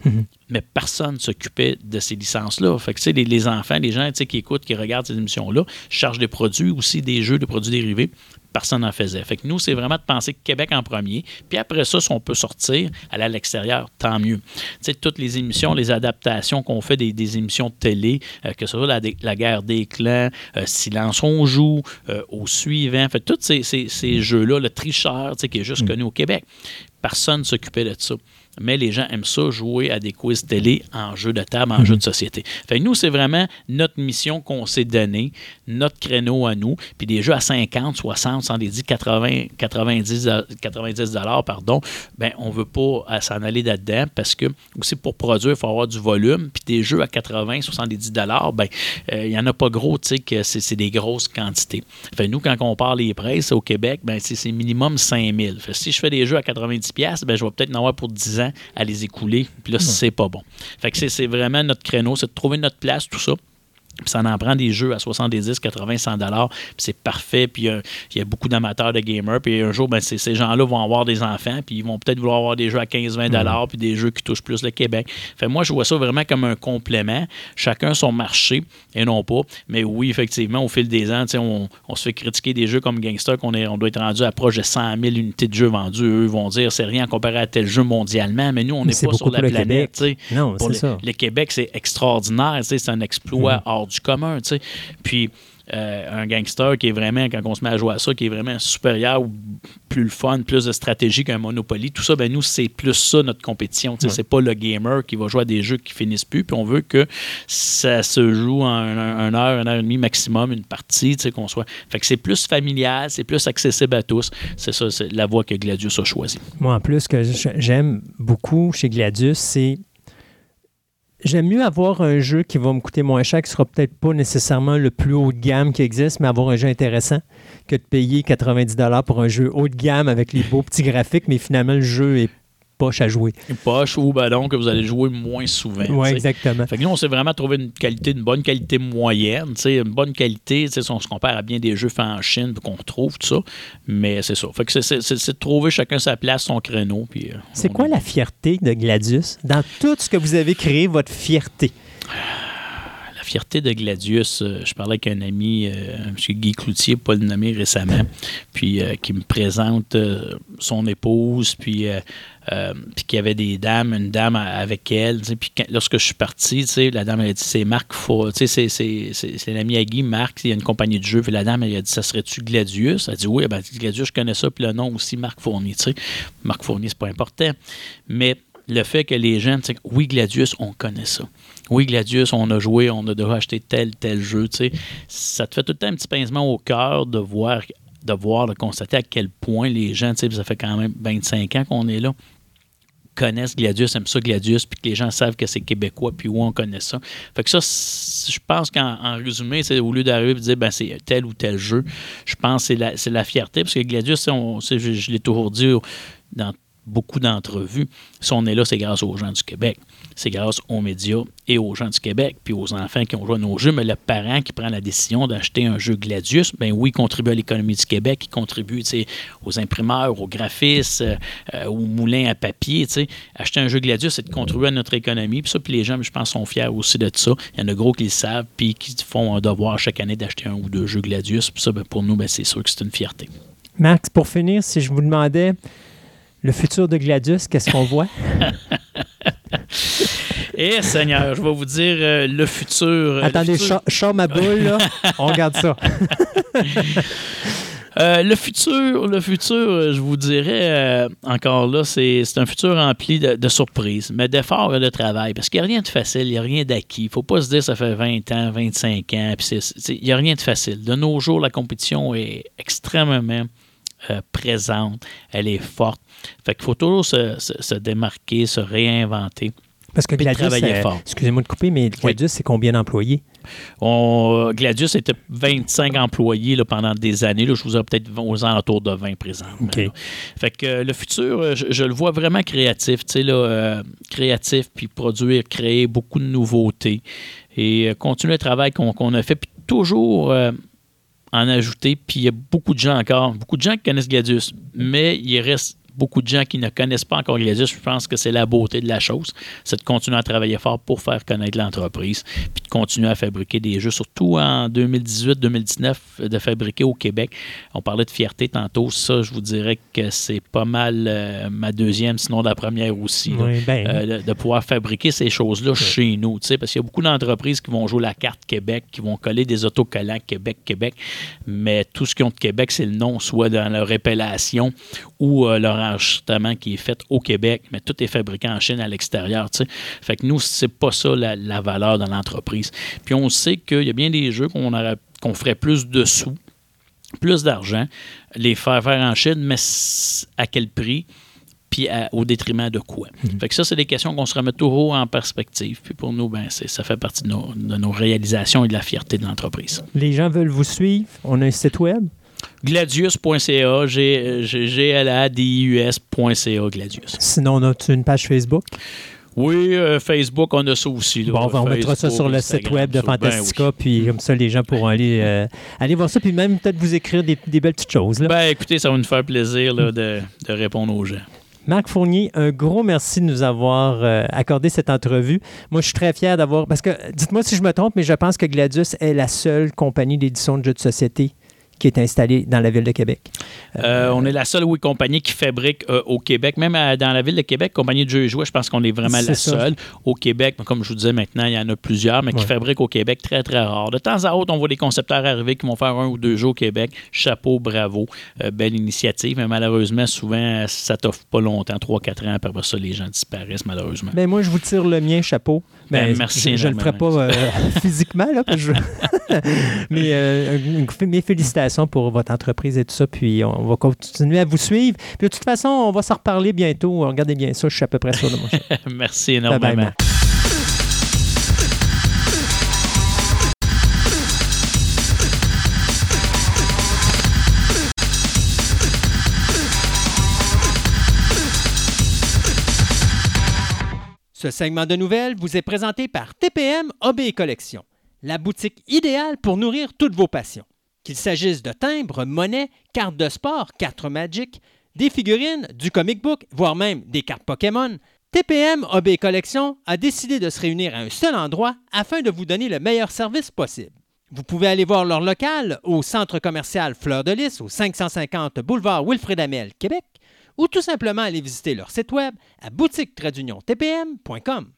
Mais personne ne s'occupait de ces licences-là. Fait que, tu sais, les, les enfants, les gens tu sais, qui écoutent, qui regardent ces émissions-là, chargent des produits, aussi des jeux, des produits dérivés. Personne n'en faisait. Fait que nous, c'est vraiment de penser Québec en premier. Puis après ça, si on peut sortir, aller à l'extérieur, tant mieux. Tu sais, toutes les émissions, les adaptations qu'on fait des, des émissions de télé, euh, que ce soit la, la guerre des clans, euh, Silence on joue, euh, au suivant, fait tous ces, ces- ces jeux-là, le tricheur, tu sais, qui est juste connu au Québec. Personne ne s'occupait de ça. Mais les gens aiment ça, jouer à des quiz télé en jeu de table, en jeu de société. Fait que nous, c'est vraiment notre mission qu'on s'est donnée, notre créneau à nous. Puis des jeux à 50, 60, 110, 80, 90, euh, 90 dollars, pardon, ben on veut pas euh, s'en aller là-dedans parce que aussi pour produire, il faut avoir du volume. Puis des jeux à 80, 70 dollars, ben euh, il y en a pas gros, tu sais, que c'est des grosses quantités. Fait que nous, quand on parle les prix au Québec, ben c'est c'est minimum 5000. Fait que si je fais des jeux à 90 pièces, ben je vais peut-être en avoir pour 10 ans à les écouler. Puis là, c'est pas bon. Fait que c'est- c'est vraiment notre créneau, c'est de trouver notre place, tout ça. Puis ça en prend des jeux à 70, 80, 100 dollars, puis c'est parfait. Puis euh, il y a beaucoup d'amateurs de gamers. Puis un jour, ben, ces, gens-là vont avoir des enfants, puis ils vont peut-être vouloir avoir des jeux à 15, 20 dollars, puis des jeux qui touchent plus le Québec. Fait moi, je vois ça vraiment comme un complément. Chacun son marché et non pas. Mais oui, effectivement, au fil des ans, on, on se fait critiquer des jeux comme Gangster qu'on on doit être rendu à proche de 100 000 unités de jeux vendus. Eux vont dire c'est rien comparé à tel jeu mondialement, mais nous, on n'est pas sur la planète. Non, Pour c'est le, ça. le Québec, c'est extraordinaire. C'est un exploit Mhm. hors du commun. tu sais. Puis, euh, un gangster qui est vraiment, quand on se met à jouer à ça, qui est vraiment supérieur ou plus le fun, plus de stratégie qu'un Monopoly, tout ça, ben nous, c'est plus ça notre compétition. Tu sais, C'est pas le gamer qui va jouer à des jeux qui finissent plus, puis on veut que ça se joue en un, heure, une heure et demie maximum, une partie, tu sais, qu'on soit. Fait que c'est plus familial, c'est plus accessible à tous. C'est ça, c'est la voie que Gladius a choisie. Moi, en plus, ce que j'aime beaucoup chez Gladius, c'est J'aime mieux avoir un jeu qui va me coûter moins cher, qui sera peut-être pas nécessairement le plus haut de gamme qui existe, mais avoir un jeu intéressant que de payer 90 pour un jeu haut de gamme avec les beaux petits graphiques, mais finalement le jeu est poche à jouer. Une poche ou ben donc que vous allez jouer moins souvent. Oui, exactement. Fait que nous, on s'est vraiment trouvé une qualité, une bonne qualité moyenne, une bonne qualité, si on se compare à bien des jeux faits en Chine qu'on retrouve, tout ça. Mais c'est ça. Fait que c'est de trouver chacun sa place, son créneau. Euh, c'est quoi la fierté de Gladius? Dans tout ce que vous avez créé, votre fierté? Fierté de Gladius, euh, je parlais avec un ami, euh, M. Guy Cloutier, pas le nommer récemment, puis qui me présente son épouse, puis euh, puis qu'il y avait des dames, une dame avec elle. Puis lorsque je suis parti, la dame elle a dit c'est Marc c'est l'ami à Guy, Marc, il y a une compagnie de jeux. Puis la dame elle a dit ça serait-tu Gladius? Elle a dit oui, ben, Gladius, je connais ça. Puis le nom aussi, Marc Fournier. Marc Fournier, c'est pas important. Mais le fait que les gens, oui, Gladius, on connaît ça. Oui, Gladius, on a joué, on a déjà acheté tel, tel jeu. Ça te fait tout le temps un petit pincement au cœur de voir, de voir, de constater à quel point les gens, ça fait quand même 25 ans qu'on est là, connaissent Gladius, aiment ça Gladius, puis que les gens savent que c'est québécois, puis où on connaît ça. Fait que ça, je pense qu'en résumé, c'est au lieu d'arriver et de dire ben, c'est tel ou tel jeu, je pense que c'est la, fierté, parce que Gladius, on, je, je l'ai toujours dit dans beaucoup d'entrevues, si on est là, c'est grâce aux gens du Québec. C'est grâce aux médias et aux gens du Québec, puis aux enfants qui ont joué à nos jeux. Mais le parent qui prend la décision d'acheter un jeu Gladius, ben oui, il contribue à l'économie du Québec, il contribue aux imprimeurs, aux graphistes, euh, aux moulins à papier. Acheter un jeu Gladius, c'est de contribuer à notre économie. Puis ça, puis les gens, je pense, sont fiers aussi de ça. Il y en a gros qui le savent, puis qui font un devoir chaque année d'acheter un ou deux jeux Gladius. Puis ça, ben, pour nous, ben, c'est sûr que c'est une fierté. Max, pour finir, si je vous demandais le futur de Gladius, qu'est-ce qu'on voit? Eh Seigneur, je vais vous dire euh, le futur. Euh, Attendez, je ma boule, là. On regarde ça. Euh, le futur, le futur, je vous dirais encore là, c'est un futur rempli de, surprises, mais d'efforts et de travail. Parce qu'il n'y a rien de facile, il n'y a rien d'acquis. Il ne faut pas se dire ça fait 20 ans, 25 ans. Il n'y a rien de facile. De nos jours, la compétition est extrêmement présente, elle est forte. Fait qu'il faut toujours se, démarquer, se réinventer. Parce que Gladius, excusez-moi de couper, mais Gladius, c'est combien d'employés? Gladius était 25 employés là, pendant des années. Là, je vous ai peut-être aux alentours de 20 présents. Fait que euh, le futur, je, le vois vraiment créatif. Là, euh, créatif, puis produire, créer beaucoup de nouveautés et euh, continuer le travail qu'on a fait, puis toujours en ajouter. Puis il y a beaucoup de gens encore, beaucoup de gens qui connaissent Gladius, mais il reste beaucoup de gens qui ne connaissent pas encore Gladius, je pense que c'est la beauté de la chose. C'est de continuer à travailler fort pour faire connaître l'entreprise, puis de continuer à fabriquer des jeux, surtout en 2018-2019, de fabriquer au Québec. On parlait de fierté tantôt. Ça, je vous dirais que c'est pas mal euh, ma deuxième, sinon la première aussi, ben, euh, de, pouvoir fabriquer ces choses-là chez nous. Parce qu'il y a beaucoup d'entreprises qui vont jouer la carte Québec, qui vont coller des autocollants Québec-Québec, mais tout ce qu'ils ont de Québec, c'est le nom, soit dans leur épellation ou euh, leur enregistrement qui est fait au Québec, mais tout est fabriqué en Chine à l'extérieur. Fait que nous, c'est pas ça la, valeur de l'entreprise. Puis on sait qu'il y a bien des jeux qu'on qu'on ferait plus de sous, plus d'argent, les faire faire en Chine, mais à quel prix? puis au détriment de quoi. Mhm. Fait que ça, c'est des questions qu'on se remet toujours en perspective. Puis pour nous, ben, ça fait partie de nos, de nos réalisations et de la fierté de l'entreprise. Les gens veulent vous suivre. On a un site web gladius.ca, G-L-A-D-I-U-S.ca, Gladius. Sinon, on a une page Facebook? Oui, euh, Facebook, on a ça aussi. bon, on mettra ça sur le site web de ben Fantastica, puis comme ça, les gens pourront aller, euh, aller voir ça, puis même peut-être vous écrire des, belles petites choses. Là. Ben, écoutez, ça va nous faire plaisir de, de, répondre aux gens. Marc Fournier, un gros merci de nous avoir euh, accordé cette entrevue. Moi, je suis très fier d'avoir. Parce que, dites-moi si je me trompe, mais je pense que Gladius est la seule compagnie d'édition de jeux de société qui est installée dans la ville de Québec. Euh, on est la seule oui, compagnie qui fabrique euh, au Québec, même à- dans la ville de Québec, compagnie de jeux et jouets, je pense qu'on est vraiment la ça. seule. Au Québec, comme je vous disais maintenant, il y en a plusieurs, mais qui Ouais. fabriquent au Québec très, très rare. De temps à autre, on voit des concepteurs arriver qui vont faire un ou deux jeux au Québec. Chapeau, bravo, euh, belle initiative, mais malheureusement, souvent, ça t'offre pas longtemps, 3-4 ans, après ça, les gens disparaissent, malheureusement. Ben, moi, je vous tire le mien, chapeau. Ben, merci Je, ne le ferai pas euh, physiquement, là, je- mais euh, mes félicitations pour votre entreprise et tout ça. Puis on va continuer à vous suivre. Puis de toute façon, on va s'en reparler bientôt. Regardez bien ça, je suis à peu près sûr de mon. Merci Bye bye, énormément. Ce segment de nouvelles vous est présenté par TPM et Collection, la boutique idéale pour nourrir toutes vos passions. Qu'il s'agisse de timbres, monnaies, cartes de sport, cartes Magic, des figurines, du comic book, voire même des cartes Pokémon, TPM et Collection a décidé de se réunir à un seul endroit afin de vous donner le meilleur service possible. Vous pouvez aller voir leur local au centre commercial Fleur de Lys au 550 boulevard Wilfrid Amel, Québec, ou tout simplement aller visiter leur site web à boutique-tpm.com.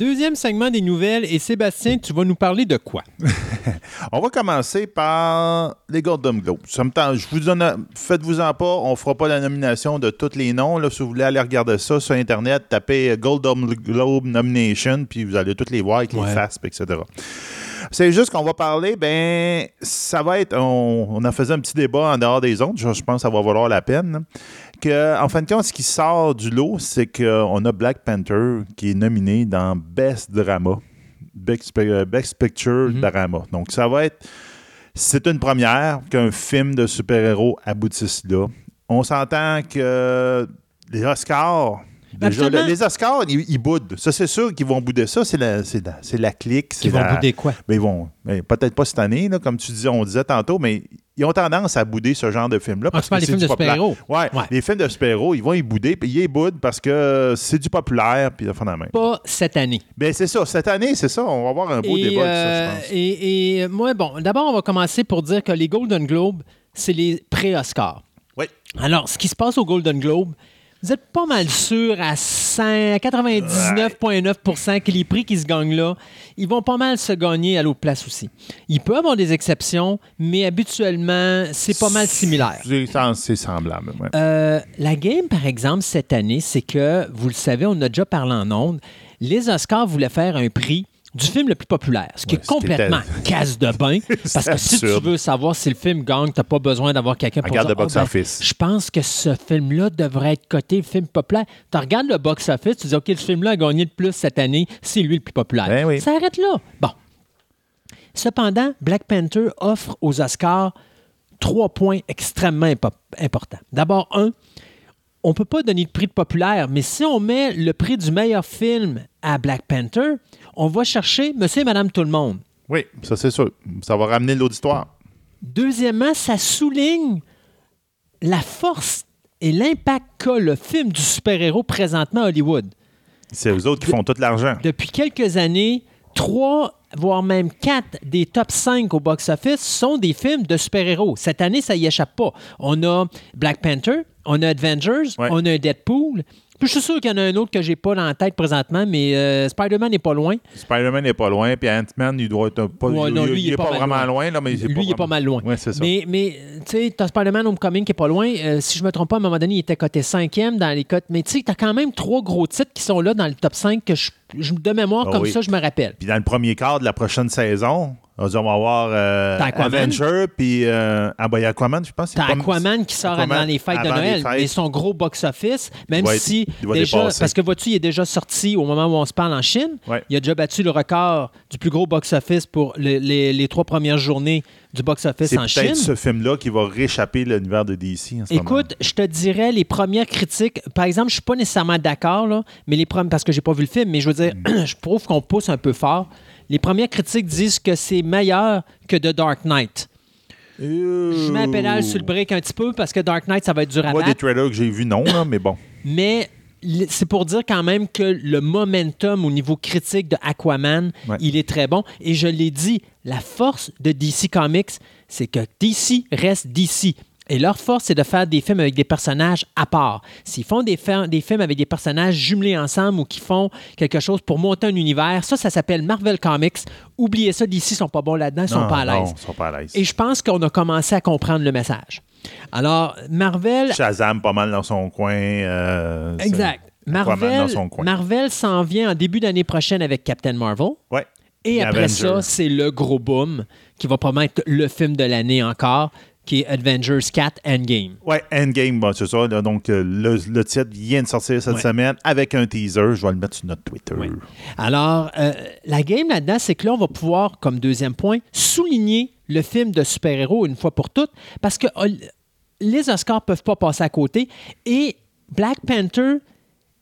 Deuxième segment des nouvelles, et Sébastien, tu vas nous parler de quoi? On va commencer par les Golden Globes. Je vous donne, faites-vous-en pas, on fera pas la nomination de tous les noms. Là, si vous voulez aller regarder ça sur Internet, tapez Golden Globe Nomination, puis vous allez toutes les voir avec Ouais. les faces, etc. C'est juste qu'on va parler, ben, ça va être, on, on en faisait un petit débat en dehors des autres, je, je pense que ça va valoir la peine. là. Que, en fin de compte, ce qui sort du lot, c'est qu'on a Black Panther qui est nominé dans Best Drama. Best, Best Picture Mhm. Drama. Donc, ça va être. C'est une première qu'un film de super-héros aboutisse là. On s'entend que les Oscars. Déjà, Absolument. le- les Oscars, ils, ils boudent. Ça, c'est sûr qu'ils vont bouder ça. C'est la, c'est la, clique. c'est Qui vont la- bouder quoi? ben, ils vont. ben, peut-être pas cette année, là, comme tu disais, on disait tantôt, mais ils ont tendance à bouder ce genre de film-là. Ah, parce que c'est films du de populaire. super-héros? Ouais, Ouais. les films de super-héros, ils vont y bouder, puis ils y boudent parce que c'est du populaire, puis de la main. Pas cette année. Ben, c'est ça. Cette année, c'est ça. On va avoir un beau et, débat de ça, euh, je pense. et, et, moi, bon, d'abord, on va commencer pour dire que les Golden Globes, c'est les pré-Oscars. Oui. Alors, ce qui se passe au Golden Globe, vous êtes pas mal sûr à 100 99,9% que les prix qui se gagnent là, ils vont pas mal se gagner à l'autre place aussi. Il peut y avoir des exceptions, mais habituellement, c'est pas mal similaire. C'est c'est semblable. ouais. Euh, la game, par exemple, cette année, c'est que, vous le savez, on a déjà parlé en ondes, les Oscars voulaient faire un prix du film le plus populaire, ce qui Ouais, est complètement casse de bain. parce que si tu veux savoir si le film gagne, tu n'as pas besoin d'avoir quelqu'un pour Regarde dire, le box Ah, ben, office. je pense que ce film-là devrait être coté film populaire. Tu regardes le box-office, tu dis, OK, ce film-là a gagné le plus cette année, c'est lui le plus populaire. Ben oui. Ça arrête là. Bon. Cependant, Black Panther offre aux Oscars trois points extrêmement impo- importants. D'abord, un, on ne peut pas donner de prix de populaire, mais si on met le prix du meilleur film à Black Panther, on va chercher monsieur et madame tout le monde. Oui, ça, c'est sûr. Ça va ramener l'auditoire. Deuxièmement, ça souligne la force et l'impact qu'a le film du super-héros présentement à Hollywood. C'est eux autres qui font tout l'argent. Depuis quelques années, trois, voire même quatre des top 5 au box-office sont des films de super-héros. Cette année, ça y échappe pas. On a Black Panther, on a Avengers, Ouais. on a Deadpool. Puis je suis sûr qu'il y en a un autre que j'ai pas dans la tête présentement, mais euh, Spider-Man n'est pas loin. Spider-Man n'est pas loin, puis Ant-Man, il doit être pas, Ouais, non, lui, il est est pas vraiment loin. loin. là, mais il est Lui, il est pas mal loin. Ça. Mais, mais tu sais, t'as Spider-Man Homecoming qui est pas loin. Euh, si je me trompe pas, à un moment donné, il était coté cinquième dans les cotes. Mais tu sais, t'as quand même trois gros titres qui sont là dans le top 5 que je, je- de mémoire, Ah comme oui. ça, je me rappelle. Puis dans le premier quart de la prochaine saison, on va avoir euh. Avenger, puis euh, ah, ben, Aquaman, je pense. T'as Aquaman qui sort Aquaman dans les fêtes de avant Noël, fêtes. mais son gros box-office, même si déjà, dépasser. parce que vois-tu, il est déjà sorti au moment où on se parle en Chine. Ouais. Il a déjà battu le record du plus gros box-office pour le- les, les trois premières journées du box-office C'est en Chine. peut-être ce film-là qui va réchapper l'univers de DC en ce moment. Écoute, je te dirais les premières critiques. Par exemple, je suis pas nécessairement d'accord là, mais les premières parce que j'ai pas vu le film, mais je veux dire, Mm. je trouve qu'on pousse un peu fort. Les premières critiques disent que c'est meilleur que The Dark Knight. Je mets la pédale sur le break un petit peu parce que Dark Knight, ça va être dur à Moi, des trailers que j'ai vus, non, là, mais bon. Mais c'est pour dire quand même que le momentum au niveau critique de Aquaman, Ouais. il est très bon. Et je l'ai dit, la force de DC Comics, c'est que DC reste DC. Et leur force, c'est de faire des films avec des personnages à part. S'ils font des, films avec des personnages jumelés ensemble ou qui font quelque chose pour monter un univers, ça, ça s'appelle Marvel Comics. Oubliez ça, DC sont pas bons là-dedans, ils sont Non, pas à non, l'aise. ils sont pas à l'aise. Et je pense qu'on a commencé à comprendre le message. Alors, Marvel Shazam, pas mal dans son coin. euh, Exact. Marvel, dans son coin. Marvel s'en vient en début d'année prochaine avec Captain Marvel. Ouais. Et après ça, c'est le gros boom qui va probablement être le film de l'année encore, qui est Avengers 4 Endgame. Ouais, Endgame, bon, c'est ça. là, donc, euh, le, le titre vient de sortir cette Ouais. semaine avec un teaser. Je vais le mettre sur notre Twitter. Ouais. Alors, euh, la game là-dedans, c'est que là, on va pouvoir, comme deuxième point, souligner le film de super-héros une fois pour toutes, parce que euh, les Oscars ne peuvent pas passer à côté. Et Black Panther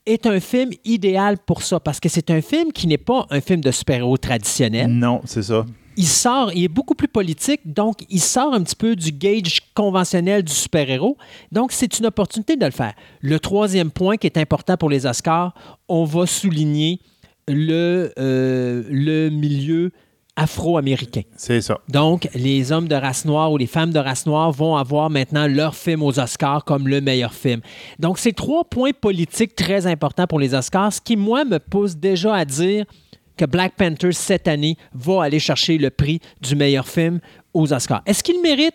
est un film idéal pour ça, parce que c'est un film qui n'est pas un film de super-héros traditionnel. Non, c'est ça. Il sort, il est beaucoup plus politique, donc il sort un petit peu du gauge conventionnel du super-héros. Donc, c'est une opportunité de le faire. Le troisième point qui est important pour les Oscars, on va souligner le, euh, le milieu afro-américain. C'est ça. Donc, les hommes de race noire ou les femmes de race noire vont avoir maintenant leur film aux Oscars comme le meilleur film. Donc, c'est trois points politiques très importants pour les Oscars, ce qui, moi, me pousse déjà à dire que Black Panther, cette année, va aller chercher le prix du meilleur film aux Oscars. Est-ce qu'il mérite?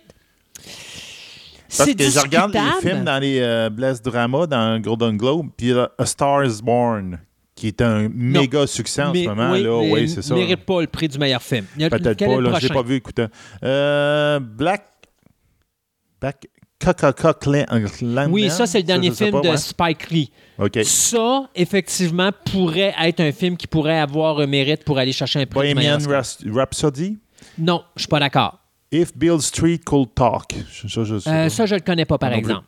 Parce que je regarde les discutable. films dans les euh, Blessed Drama, dans Golden Globe, puis y a Star is Born, qui est un méga succès en Mais ce moment. oui, là. mais Oui, c'est ça. ne mérite pas le prix du meilleur film. Peut-être pas, là, je l'ai pas vu, écoute. Euh, Black. Black. Oui, ça, c'est le dernier film pas, de ouais. Spike Lee. Ça, effectivement, pourrait être un film qui pourrait avoir un mérite pour aller chercher un prix Bohemian Rhapsody? Non, je suis pas d'accord. If Bill Street Could Talk. Ça, je sais Euh, le connais pas, par plus.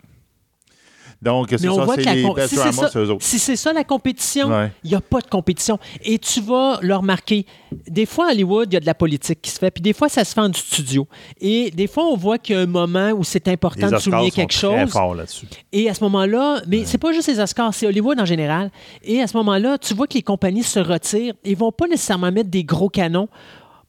Donc, c'est ça, c'est les si c'est ça, eux si la compétition, il Ouais. n'y a pas de compétition. Et tu vas le remarquer. Des fois, à Hollywood, il y a de la politique qui se fait, puis des fois, ça se fait en studio. Et des fois, on voit qu'il y a un moment où c'est important Les de souligner sont quelque très chose. forts là-dessus. Et à ce moment-là, mais c'est pas juste les Oscars, c'est Hollywood en général. Et à ce moment-là, tu vois que les compagnies se retirent. Ils vont pas nécessairement mettre des gros canons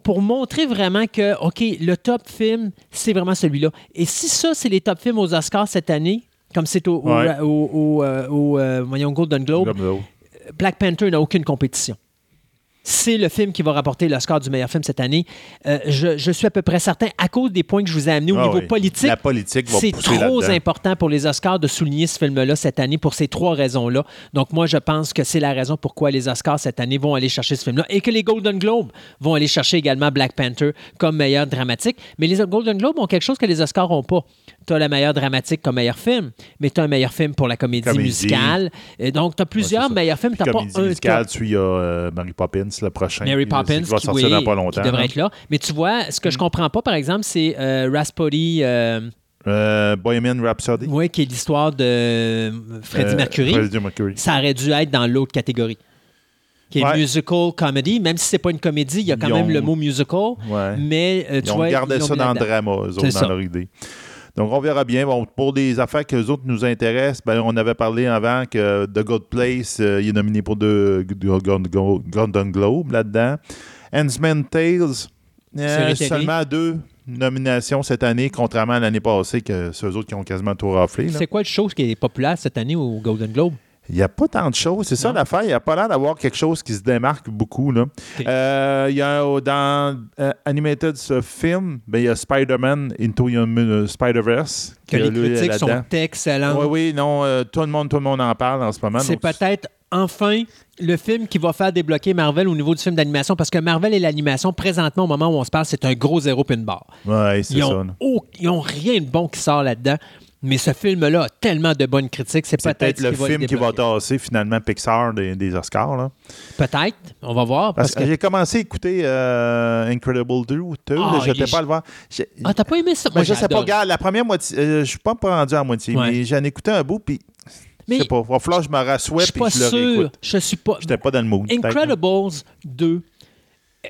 pour montrer vraiment que, OK, le top film, c'est vraiment celui-là. Et si ça, c'est les top films aux Oscars cette année, comme c'est au, au- Ouais. au- au, euh, au, euh, voyons, Golden Globe, l'autre. Black Panther n'a aucune compétition. C'est le film qui va rapporter l'Oscar du meilleur film cette année. Euh, je, je suis à peu près certain, à cause des points que je vous ai amenés au Ah niveau oui. politique, La politique va c'est trop important pour les Oscars de souligner ce film-là cette année pour ces trois raisons-là. Donc, moi, je pense que c'est la raison pourquoi les Oscars cette année vont aller chercher ce film-là et que les Golden Globes vont aller chercher également Black Panther comme meilleur dramatique. Mais les Golden Globes ont quelque chose que les Oscars n'ont pas. Tu as la meilleure dramatique comme meilleur film, mais tu as un meilleur film pour la comédie, Comédie. musicale. Et donc, tu as plusieurs Ouais, meilleurs films. Tu Puis pas Comédie un musicale, tu il y a euh, Mary Poppins, le prochain. Mary qui- Poppins qui va qui, sortir oui, dans pas qui longtemps. devrait hein. être là. Mais tu vois, ce que je comprends pas, par exemple, c'est euh, Raspody, euh, Euh, Bohemian Rhapsody. ouais, qui est l'histoire de euh, Freddie Mercury. Freddie Mercury. ça aurait dû être dans l'autre catégorie. Qui est Ouais. musical comedy, même si c'est pas une comédie, il y a quand Ils même ont- le mot musical, Ouais. mais euh, tu Ils ont vois, gardé ils l'ont ça dans le drama, eux autres, ça. dans leur idée. Donc, on verra bien. Bon, pour des affaires que les autres nous intéressent, ben, on avait parlé avant que The Good Place, euh, il est nominé pour deux Golden Glo- Golden Globe là-dedans. Handsman Tales, euh, seulement deux nominations cette année, contrairement à l'année passée, que c'est eux autres qui ont quasiment tout raflé. C'est quoi le chose qui est populaire cette année au Golden Globe? Il n'y a pas tant de choses. C'est ça l'affaire. Il n'y a pas l'air d'avoir quelque chose qui se démarque beaucoup. Là. Euh, il y a euh, dans euh, Animated ce film, ben, il y a Spider-Man Into euh, Spider-Verse. Que les lui, critiques sont excellentes. Oui, oui, non, euh, tout le monde, tout le monde en parle en ce moment. C'est peut-être enfin le film qui va faire débloquer Marvel au niveau du film d'animation, parce que Marvel et l'animation, présentement, au moment où on se parle, c'est un gros zéro puis une barre. Ouais, c'est Ils ça. ont, au- ils ont rien de bon qui sort là-dedans, mais ce film-là a tellement de bonnes critiques, c'est peut-être le film qui va tasser finalement Pixar des, des Oscars. Là. Peut-être, on va voir. Parce, Parce que, que... j'ai commencé à écouter euh, Incredible 2 ou 2. Ah, je n'étais pas à le voir. Ah, t'as pas aimé ça? Moi, je sais pas, regarde, la première moitié, euh, je suis pas rendu à moitié, Ouais. mais j'en ai écouté un bout, puis Mais je sais pas, il va falloir que je me rassoie puis je le réécoute. Je suis pas. J'étais pas dans le mood. Incredibles 2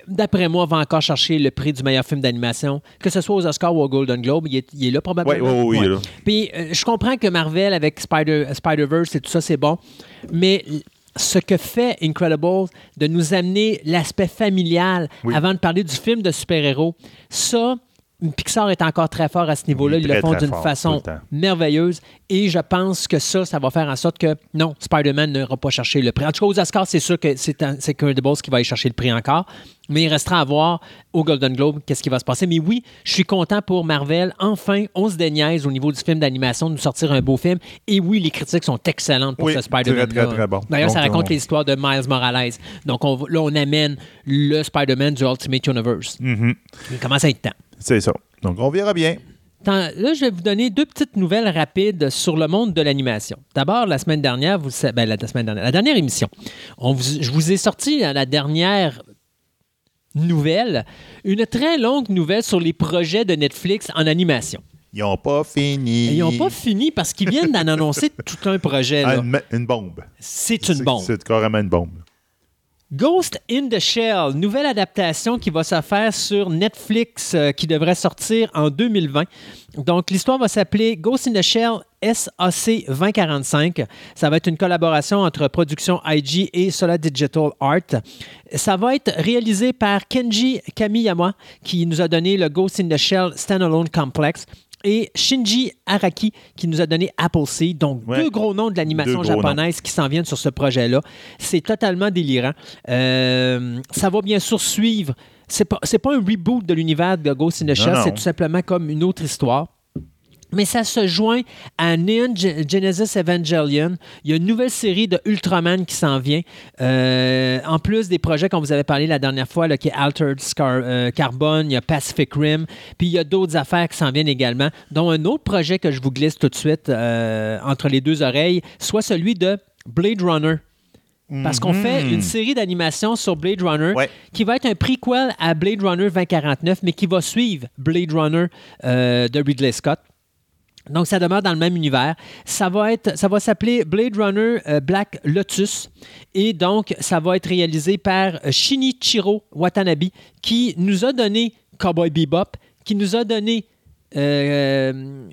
d'après moi, va encore chercher le prix du meilleur film d'animation, que ce soit aux Oscars ou au Golden Globe. Il est, il est là Oui, probablement. oui, oui, il est là. Puis euh, je comprends que Marvel avec Spider, Spider-Verse et tout ça, c'est bon. Mais ce que fait Incredible, de nous amener l'aspect familial Oui. avant de parler du film de super-héros, ça, Pixar est encore très fort à ce niveau-là. Ils le font d'une façon merveilleuse. Et je pense que ça, ça va faire en sorte que non, Spider-Man n'ira pas chercher le prix. En tout cas, aux Oscars, c'est sûr que c'est Incredibles qui va aller chercher le prix encore. Mais il restera à voir au Golden Globe qu'est-ce qui va se passer. Mais oui, je suis content pour Marvel. Enfin, on se déniaise au niveau du film d'animation de nous sortir un beau film. Et oui, les critiques sont excellentes pour Oui, ce Spider-Man. très, très, très bon. D'ailleurs, ça raconte on- l'histoire de Miles Morales. Donc on, là, on amène le Spider-Man du Ultimate Universe. Mhm. Il commence à être temps. C'est ça. Donc, on verra bien. Tant- Là, je vais vous donner deux petites nouvelles rapides sur le monde de l'animation. D'abord, la semaine dernière, vous le sa- ben, la, la semaine dernière, la dernière émission, on vous- je vous ai sorti à la dernière nouvelle une très longue nouvelle sur les projets de Netflix en animation. Ils n'ont pas fini. Ils n'ont pas fini parce qu'ils viennent d'en annoncer tout un projet. Là. une, une bombe. C'est une bombe. C'est carrément une bombe. Ghost in the Shell, nouvelle adaptation qui va se faire sur Netflix, euh, qui devrait sortir en 2020. Donc, l'histoire va s'appeler Ghost in the Shell SAC 2045. Ça va être une collaboration entre Production IG et Solar Digital Art. Ça va être réalisé par Kenji Kamiyama, qui nous a donné le Ghost in the Shell Standalone Complex. Et Shinji Araki, qui nous a donné Appleseed. Donc, Ouais. deux gros noms de l'animation noms. japonaise qui s'en viennent sur ce projet-là. C'est totalement délirant. Euh, ça va bien sûr suivre. C'est pas, pas un reboot de l'univers de Ghost in the Shell, c'est tout simplement comme une autre histoire. Mais ça se joint à Neon Ge- Genesis Evangelion. Il y a une nouvelle série de Ultraman qui s'en vient. Euh, en plus des projets qu'on vous avait parlé la dernière fois, là, qui est Altered Scar- euh, Carbon, il y a Pacific Rim, puis il y a d'autres affaires qui s'en viennent également, dont un autre projet que je vous glisse tout de suite euh, entre les deux oreilles, soit celui de Blade Runner. Parce qu'on fait Mhm. une série d'animations sur Blade Runner Ouais. qui va être un prequel à Blade Runner 2049, mais qui va suivre Blade Runner euh, de Ridley Scott. Donc, ça demeure dans le même univers. Ça va ça va s'appeler Blade Runner euh, Black Lotus. Et donc, ça va être réalisé par euh, Shinichiro Watanabe, qui nous a donné Cowboy Bebop, qui nous a donné euh,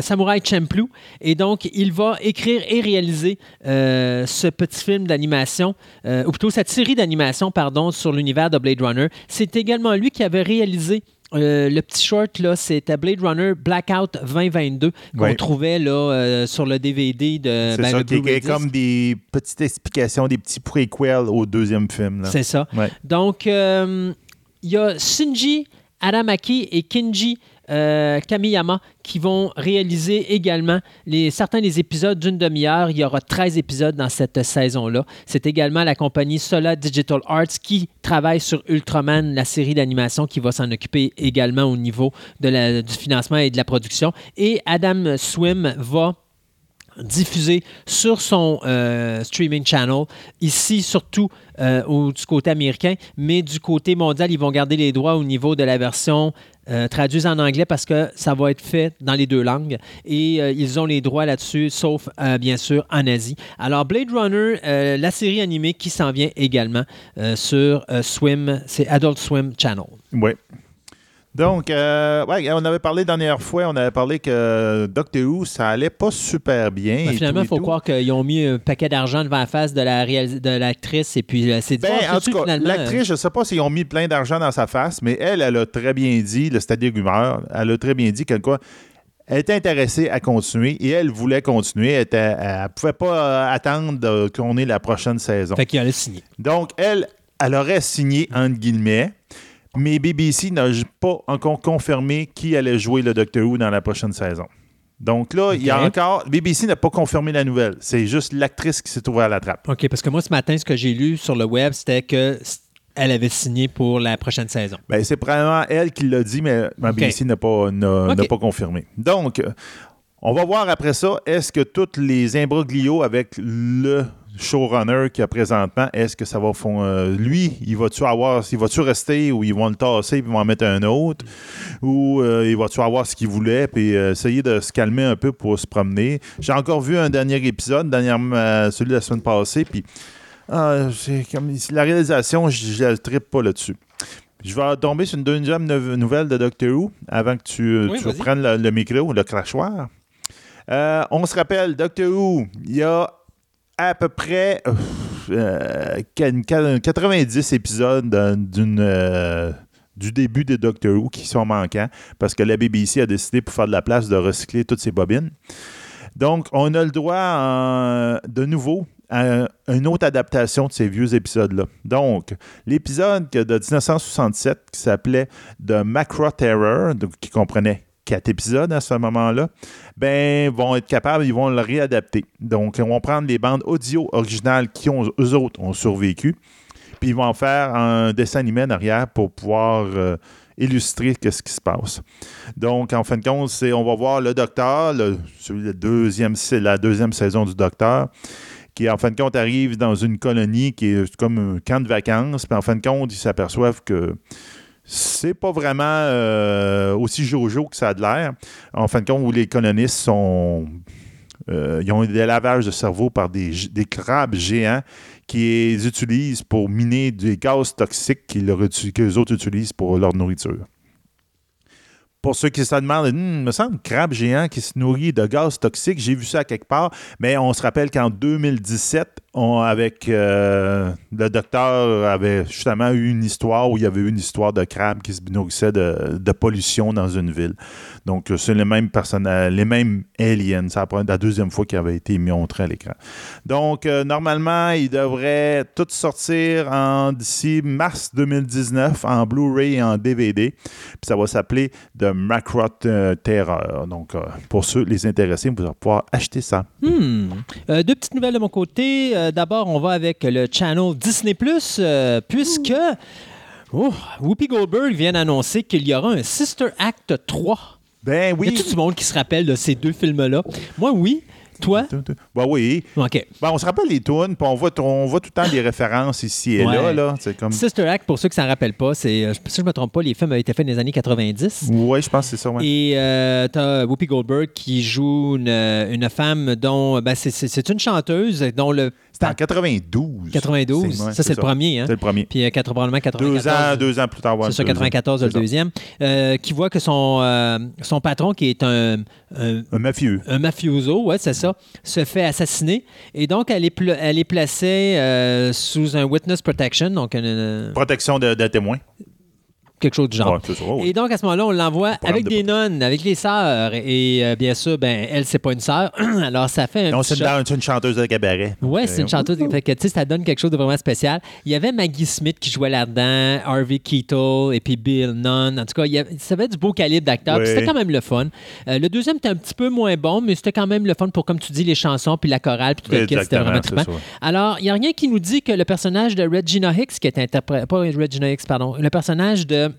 Samurai Champloo. Et donc, il va écrire et réaliser ce petit film d'animation, ou plutôt cette série d'animation, pardon, sur l'univers de Blade Runner. C'est également lui qui avait réalisé euh, le petit short, là, c'était Blade Runner Blackout 2022 qu'on trouvait là, euh, sur le DVD de C'est ben, ça, qui est- comme des petites explications, des petits prequels au deuxième film. C'est ça. Ouais. Donc, euh, il y a Shinji Aramaki et Kinji euh, Kamiyama qui vont réaliser également certains des épisodes d'une demi-heure. Il y aura 13 épisodes dans cette saison-là. C'est également la compagnie Sola Digital Arts qui travaille sur Ultraman, la série d'animation qui va s'en occuper également au niveau du financement et de la production. Et Adam Swim va diffusé sur son euh, streaming channel, ici surtout euh, du côté américain, mais du côté mondial, ils vont garder les droits au niveau de la version euh, traduite en anglais parce que ça va être fait dans les deux langues et euh, ils ont les droits là-dessus, sauf euh, bien sûr en Asie. Alors Blade Runner, euh, la série animée qui s'en vient également sur Swim, c'est Adult Swim Channel. Oui. Donc, euh, ouais, on avait parlé dernière fois, on avait parlé que Doctor Who, ça allait pas super bien. Ben, finalement, il faut tout. croire qu'ils ont mis un paquet d'argent devant la face de la de l'actrice et puis euh, c'est Ben, en tout cas, euh, l'actrice, je ne sais pas s'ils ont mis plein d'argent dans sa face, mais elle, elle a très bien dit, le stade des rumeurs, elle a très bien dit que quoi, elle était intéressée à continuer et elle voulait continuer. Elle ne pouvait pas euh, attendre qu'on ait la prochaine saison. Fait qu'il a signé. Donc, elle, elle aurait signé, entre guillemets, mais BBC n'a pas encore confirmé qui allait jouer le Doctor Who dans la prochaine saison. Donc là, il y a encore. BBC n'a pas confirmé la nouvelle. C'est juste l'actrice qui s'est trouvée à la trappe. OK, parce que moi, ce matin, ce que j'ai lu sur le web, c'était que elle avait signé pour la prochaine saison. Ben, c'est probablement elle qui l'a dit, mais ma. BBC n'a pas, pas confirmé. Donc, on va voir après ça, est-ce que tous les imbroglios avec le showrunner qu'il y a présentement, est-ce que ça va fond, euh, lui, il va-tu avoir, il va-tu rester ou ils vont le tasser puis ils vont en mettre un autre? Ou euh, il va-tu avoir ce qu'il voulait puis euh, essayer de se calmer un peu pour se promener? J'ai encore vu un dernier épisode, dernièrement, celui de la semaine passée, puis Ah, comme la réalisation, je ne trippe pas là-dessus. Je vais tomber sur une deuxième nou- nouvelle de Doctor Who avant que tu, Oui, tu vas-y. reprennes le, le micro, le crachoir. Euh, on se rappelle, Doctor Who, il y a à peu près euh, euh, une- 90 épisodes euh, du début de Doctor Who qui sont manquants parce que la BBC a décidé, pour faire de la place, de recycler toutes ses bobines. Donc, on a le droit de nouveau à une autre adaptation de ces vieux épisodes-là. Donc, l'épisode de 1967 qui s'appelait The Macro Terror, donc, qui comprenait quatre épisodes à ce moment-là, ben, vont être capables, ils vont le réadapter. Donc, ils vont prendre les bandes audio originales qui, ont, eux autres, ont survécu, puis ils vont en faire un dessin animé en arrière pour pouvoir euh, illustrer ce qui se passe. Donc, en fin de compte, c'est, on va voir le docteur, deuxième, la deuxième saison du docteur, qui, en fin de compte, arrive dans une colonie qui est comme un camp de vacances, puis en fin de compte, ils s'aperçoivent que c'est pas vraiment euh, aussi jojo que ça a de l'air. En fin de compte, où les colonistes sont. euh, ils ont des lavages de cerveau par des, crabes géants qui les utilisent pour miner des gaz toxiques qu'ils leur utu- que les autres utilisent pour leur nourriture. Pour ceux qui se demandent, Hmm, me semble, crabe géant qui se nourrit de gaz toxiques, j'ai vu ça quelque part, mais on se rappelle qu'en 2017, on, avec euh, le docteur avait justement eu une histoire où il y avait eu une histoire de crabe qui se nourrissait de pollution dans une ville. Donc, euh, c'est les mêmes personnages, les mêmes aliens. Ça la la deuxième fois qu'ils avaient été montrés à l'écran. Donc, euh, normalement, il devrait tout sortir en d'ici mars 2019 en Blu-ray et en DVD. Puis ça va s'appeler The Macro euh, Terror. Donc, euh, pour ceux les intéressés, vous allez pouvoir acheter ça. Hmm. Euh, deux petites nouvelles de mon côté. Euh, D'abord, on va avec le channel Disney Plus, euh, puisque oh, Whoopi Goldberg vient d'annoncer qu'il y aura un Sister Act 3. Ben Il y a oui. tout le monde qui se rappelle de ces deux films-là? Moi, oui. Toi? Ben oui. OK. Ben, on se rappelle les tunes, puis on voit, on voit tout le temps des références ici et Ouais. là. là. C'est comme... Sister Act, pour ceux qui ne s'en rappellent pas, c'est, euh, si je ne me trompe pas, les films avaient été faits dans les années 90. Oui, je pense que c'est ça. ouais. Et euh, t'as Whoopi Goldberg qui joue une, une femme dont ben, c'est, c'est- c'est une chanteuse dont le C'était en 92. 92, C'est- ouais, ça c'est, le premier, hein? C'est le premier. Puis euh, probablement 94. Deux ans, deux ans plus tard. ouais, c'est ça, deux ans. 94 le deuxième, euh, qui voit que son, euh, son patron, qui est un, un, Un mafieux. un mafioso, ouais, c'est ça, se fait assassiner. Et donc, elle est, placée euh, sous un witness protection, donc une- Protection de, de témoins. Quelque chose du genre. Ouais, c'est ça, ouais. Et donc, à ce moment-là, on l'envoie avec de des nonnes, avec les sœurs. Et euh, bien sûr, ben, elle, c'est pas une sœur. Alors, ça fait un Non, petit c'est une, c'est une chanteuse de cabaret. Ouais, c'est une chanteuse. Fait que, tu sais, ça donne quelque chose de vraiment spécial. Il y avait Maggie Smith qui jouait là-dedans, Harvey Keitel et puis Bill Nunn. En tout cas, il y avait, ça avait du beau calibre d'acteurs. Puis C'était quand même le fun. Euh, le deuxième était un petit peu moins bon, mais c'était quand même le fun pour, comme tu dis, les chansons puis la chorale puis tout le kit. C'était vraiment trippant. Alors, il n'y a rien qui nous dit que le personnage de Regina Hicks, qui est interprété... Pas Regina Hicks, pardon. Le personnage de...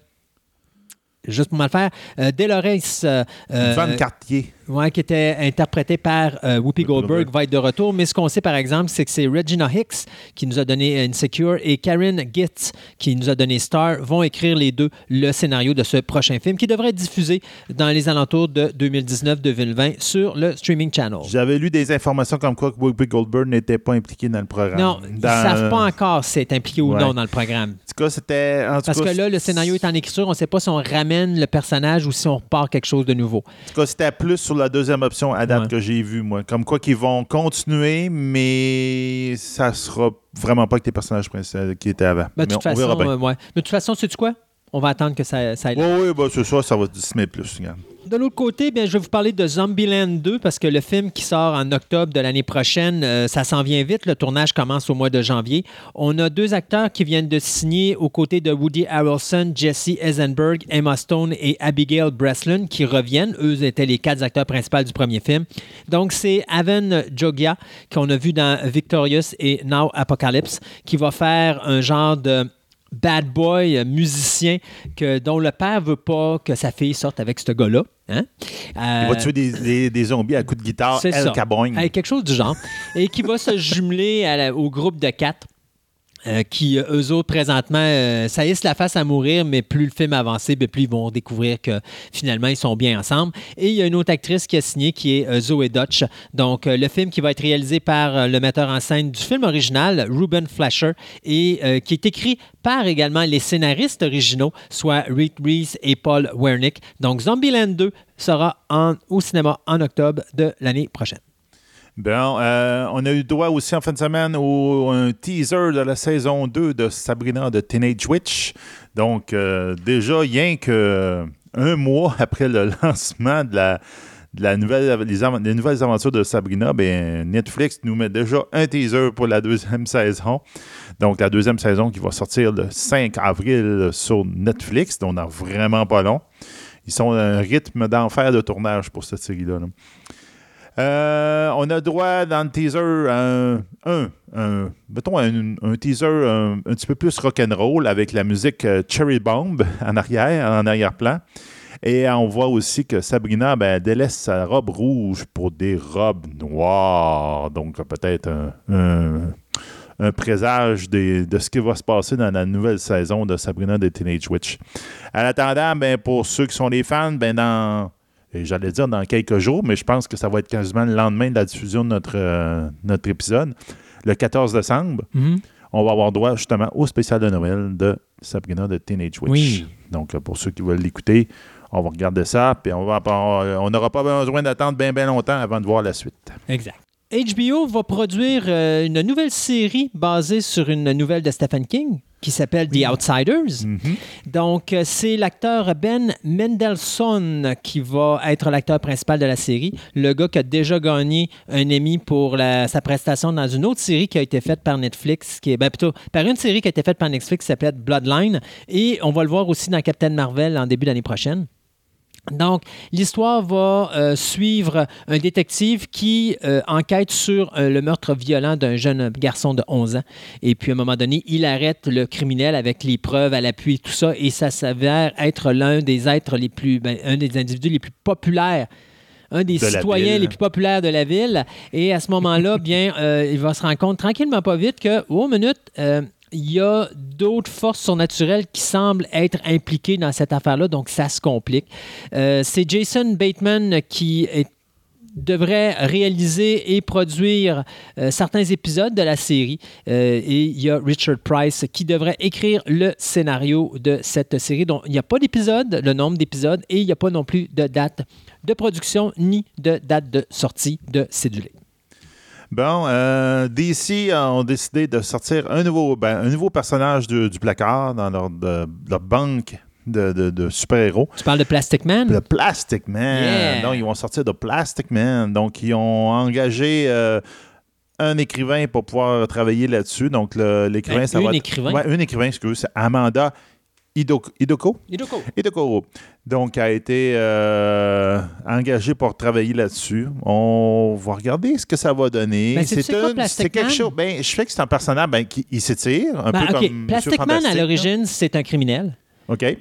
Juste pour mal faire, euh, Dolores... euh, euh, Van Cartier. Ouais, qui était interprété par euh, Whoopi Goldberg, va être de retour. Mais ce qu'on sait, par exemple, c'est que c'est Regina Hicks qui nous a donné Insecure et Karen Gitz qui nous a donné Star vont écrire les deux le scénario de ce prochain film qui devrait être diffusé dans les alentours de 2019-2020 sur le streaming channel. J'avais lu des informations comme quoi que Whoopi Goldberg n'était pas impliqué dans le programme. Non, ils ne Dans- savent pas encore si c'est impliqué ou Ouais. non dans le programme. En tout cas, c'était. Parce cas, que là, le scénario est en écriture. On ne sait pas si on ramène le personnage ou si on repart quelque chose de nouveau. En tout cas, c'était plus sur la deuxième option à date Ouais. que j'ai vu, moi. Comme quoi qu'ils vont continuer, mais ça sera vraiment pas avec les personnages principaux qui étaient avant. Ben, de mais toute on façon, verra bien. euh, ouais. De toute façon, sais-tu quoi? On va attendre que ça, ça aille. Oui, oui, ben, c'est ça, ça va Disney Plus. regarde. De l'autre côté, bien, je vais vous parler de Zombieland 2 parce que le film qui sort en octobre de l'année prochaine, euh, ça s'en vient vite. Le tournage commence au mois de janvier. On a deux acteurs qui viennent de signer aux côtés de Woody Harrelson, Jesse Eisenberg, Emma Stone et Abigail Breslin qui reviennent. Eux étaient les quatre acteurs principaux du premier film. Donc, c'est Aven Jogia qu'on a vu dans Victorious et Now Apocalypse qui va faire un genre de bad boy euh, musicien que, dont le père veut pas que sa fille sorte avec ce gars-là. Hein? Il Euh, va tuer des, des- des zombies à coups de guitare, El. Avec quelque chose du genre. et qui va se jumeler à la- au groupe de quatre. Euh, qui, euh, eux autres, présentement, euh, la face à mourir, mais plus le film avance, ben, plus ils vont découvrir que finalement, ils sont bien ensemble. Et il y a une autre actrice qui a signé, qui est Zoe Dutch. Donc, le film qui va être réalisé par le metteur en scène du film original, Ruben Flasher, et qui est écrit par également les scénaristes originaux, soit Rick Reese et Paul Wernick. Donc, Zombieland 2 sera en, au cinéma en octobre de l'année prochaine. Euh, on a eu droit aussi en fin de semaine au un teaser de la saison 2 de Sabrina de Teenage Witch. Donc, euh, déjà, rien que un mois après le lancement de la, nouvelle, les, nouvelles aventures de Sabrina, ben, Netflix nous met déjà un teaser pour la deuxième saison. Donc, la deuxième saison qui va sortir le 5 avril sur Netflix. Donc, on n'a vraiment pas long. Ils sont un rythme d'enfer de tournage pour cette série-là. là euh, on a droit dans le teaser un, un, mettons un, teaser un, petit peu plus rock'n'roll avec la musique euh, Cherry Bomb en arrière, en arrière-plan. Et on voit aussi que Sabrina ben, délaisse sa robe rouge pour des robes noires. Donc peut-être un, présage de ce qui va se passer dans la nouvelle saison de Sabrina de Teenage Witch. En attendant, ben, pour ceux qui sont des fans, ben, dans j'allais dire dans quelques jours, mais je pense que ça va être quasiment le lendemain de la diffusion de notre, euh, notre épisode, le 14 décembre. Mhm. On va avoir droit justement au spécial de Noël de Sabrina de Teenage Witch. Donc, euh, pour ceux qui veulent l'écouter, on va regarder ça, puis on on n'aura pas besoin d'attendre bien, bien longtemps avant de voir la suite. Exact. HBO va produire euh, une nouvelle série basée sur une nouvelle de Stephen King qui s'appelle The Outsiders. Mhm. Donc, euh, c'est l'acteur Ben Mendelssohn qui va être l'acteur principal de la série. Le gars qui a déjà gagné un Emmy pour sa prestation dans une autre série qui a été faite par Netflix, qui est ben, plutôt par une série qui a été faite par Netflix qui s'appelle Bloodline. Et on va le voir aussi dans Captain Marvel en début d'année prochaine. Donc, l'histoire va euh, suivre un détective qui euh, enquête sur euh, le meurtre violent d'un jeune garçon de 11 ans. Et puis, à un moment donné, il arrête le criminel avec les preuves à l'appui et tout ça. Et ça s'avère être l'un des êtres les plus, ben, un des individus les plus populaires un des citoyens les plus populaires de la ville. Et à ce moment-là, bien, il va se rendre compte tranquillement, pas vite, que, oh, minute, il y a d'autres forces surnaturelles qui semblent être impliquées dans cette affaire-là, donc ça se complique. Euh, c'est Jason Bateman qui devrait réaliser et produire euh, certains épisodes de la série. Euh, et il y a Richard Price qui devrait écrire le scénario de cette série. Donc, il n'y a pas d'épisode, le nombre d'épisodes, et il n'y a pas non plus de date de production ni de date de sortie de Cédulé. Bon, euh, DC ont décidé de sortir un nouveau, ben, un nouveau personnage du placard dans leur, banque de, super-héros. Tu parles de Plastic Man? De Plastic Man. Donc, ils vont sortir de Plastic Man. Donc, ils ont engagé euh, un écrivain pour pouvoir travailler là-dessus. Donc, l'écrivain, ben, ça va. Un écrivain? Ouais, un écrivain, excuse. Amanda Idoko. Idoko? Idoko. Donc, a été euh, engagé pour travailler là-dessus. On va regarder ce que ça va donner. Ben, c'est quelque chose. Ben, je fais que c'est un personnage ben, qui s'étire, un ben, peu comme Plastic Man, à l'origine, c'est un criminel.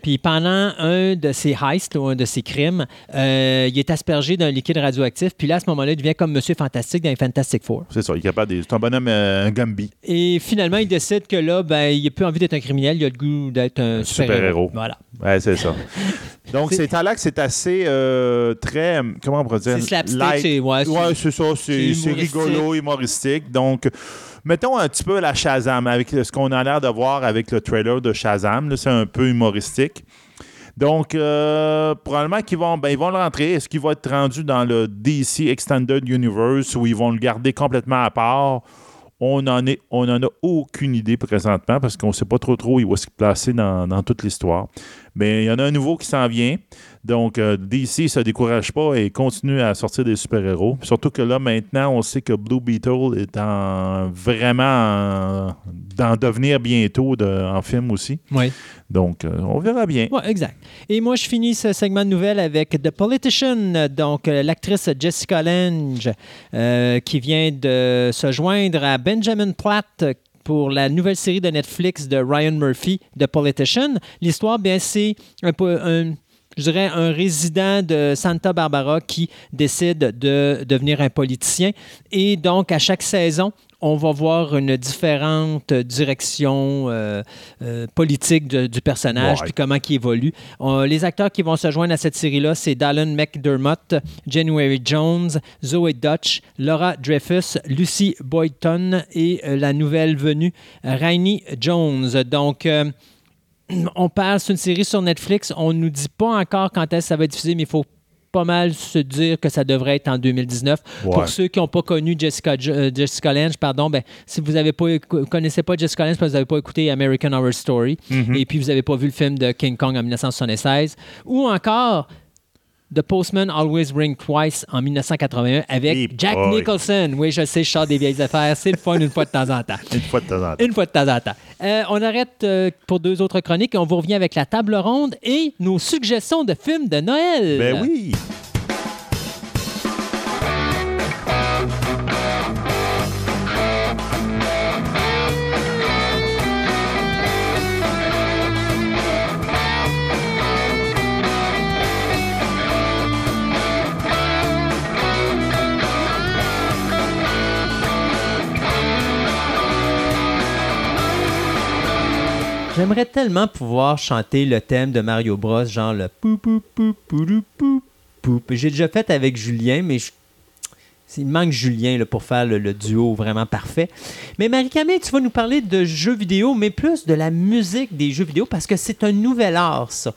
Puis pendant un de ses heists ou un de ses crimes, euh, il est aspergé d'un liquide radioactif. Puis là, à ce moment-là, il devient comme Monsieur Fantastique dans les Fantastic Four. C'est ça, il est capable de... C'est un bonhomme, euh, un Gumby. Et finalement, il décide que là, ben, il n'a plus envie d'être un criminel, il a le goût d'être un, super-héros. voilà. Ouais, c'est ça. Donc, c'est là que c'est assez euh, très. Comment on pourrait dire? C'est slapstick. C'est, ouais, c'est ça. C'est, rigolo, humoristique. Donc, mettons un petit peu la Shazam, avec ce qu'on a l'air de voir avec le trailer de Shazam. c'est un peu humoristique. Donc, euh, probablement qu'ils vont, ben, ils vont le rentrer. Est-ce qu'il va être rendu dans le DC Extended Universe ou ils vont le garder complètement à part? On n'en en a aucune idée présentement parce qu'on ne sait pas trop trop où il va se placer dans, dans toute l'histoire. Mais il y en a un nouveau qui s'en vient. Donc, euh, DC ne se décourage pas et continue à sortir des super-héros. Surtout que là, maintenant, on sait que Blue Beetle est en, vraiment d'en devenir bientôt en film aussi. Oui. Donc, euh, on verra bien. Oui, exact. Et moi, je finis ce segment de nouvelles avec The Politician, donc euh, l'actrice Jessica Lange, qui vient de se joindre à Benjamin Platt, pour la nouvelle série de Netflix de Ryan Murphy, The Politician. L'histoire, bien, c'est un, peu un je dirais, un résident de Santa Barbara qui décide de devenir un politicien. Et donc, à chaque saison, on va voir une différente direction euh, euh, politique de- du personnage, Ouais. puis comment il évolue. Les acteurs qui vont se joindre à cette série-là, c'est Dallin McDermott, January Jones, Zoe Dutch, Laura Dreyfus, Lucy Boyton et euh, la nouvelle venue, Rainy Jones. Donc, on parle, c'est une série sur Netflix. On nous dit pas encore quand est-ce que ça va être diffusé, mais il faut pas mal se dire que ça devrait être en 2019. Ouais. Pour ceux qui n'ont pas connu Jessica, euh, Jessica Lange, pardon, ben, si vous avez pas connaissez pas Jessica Lange, parce que vous n'avez pas écouté American Horror Story, Mhm. et puis vous n'avez pas vu le film de King Kong en 1976, ou encore The Postman Always Ring Twice en 1981 avec Hey Jack boy. Nicholson. Oui, je sais, je sors des vieilles affaires. C'est le fun une fois de temps en temps. Une fois de temps en temps. Une fois de temps en temps. Euh, on arrête euh, pour deux autres chroniques et on vous revient avec la table ronde et nos suggestions de films de Noël. Ben oui. J'aimerais tellement pouvoir chanter le thème de Mario Bros, genre le pou pou pou pou pou pou. J'ai déjà fait avec Julien, mais je- il manque Julien pour faire le duo vraiment parfait. Mais Marie-Camille, tu vas nous parler de jeux vidéo, mais plus de la musique des jeux vidéo, parce que c'est un nouvel art, ça.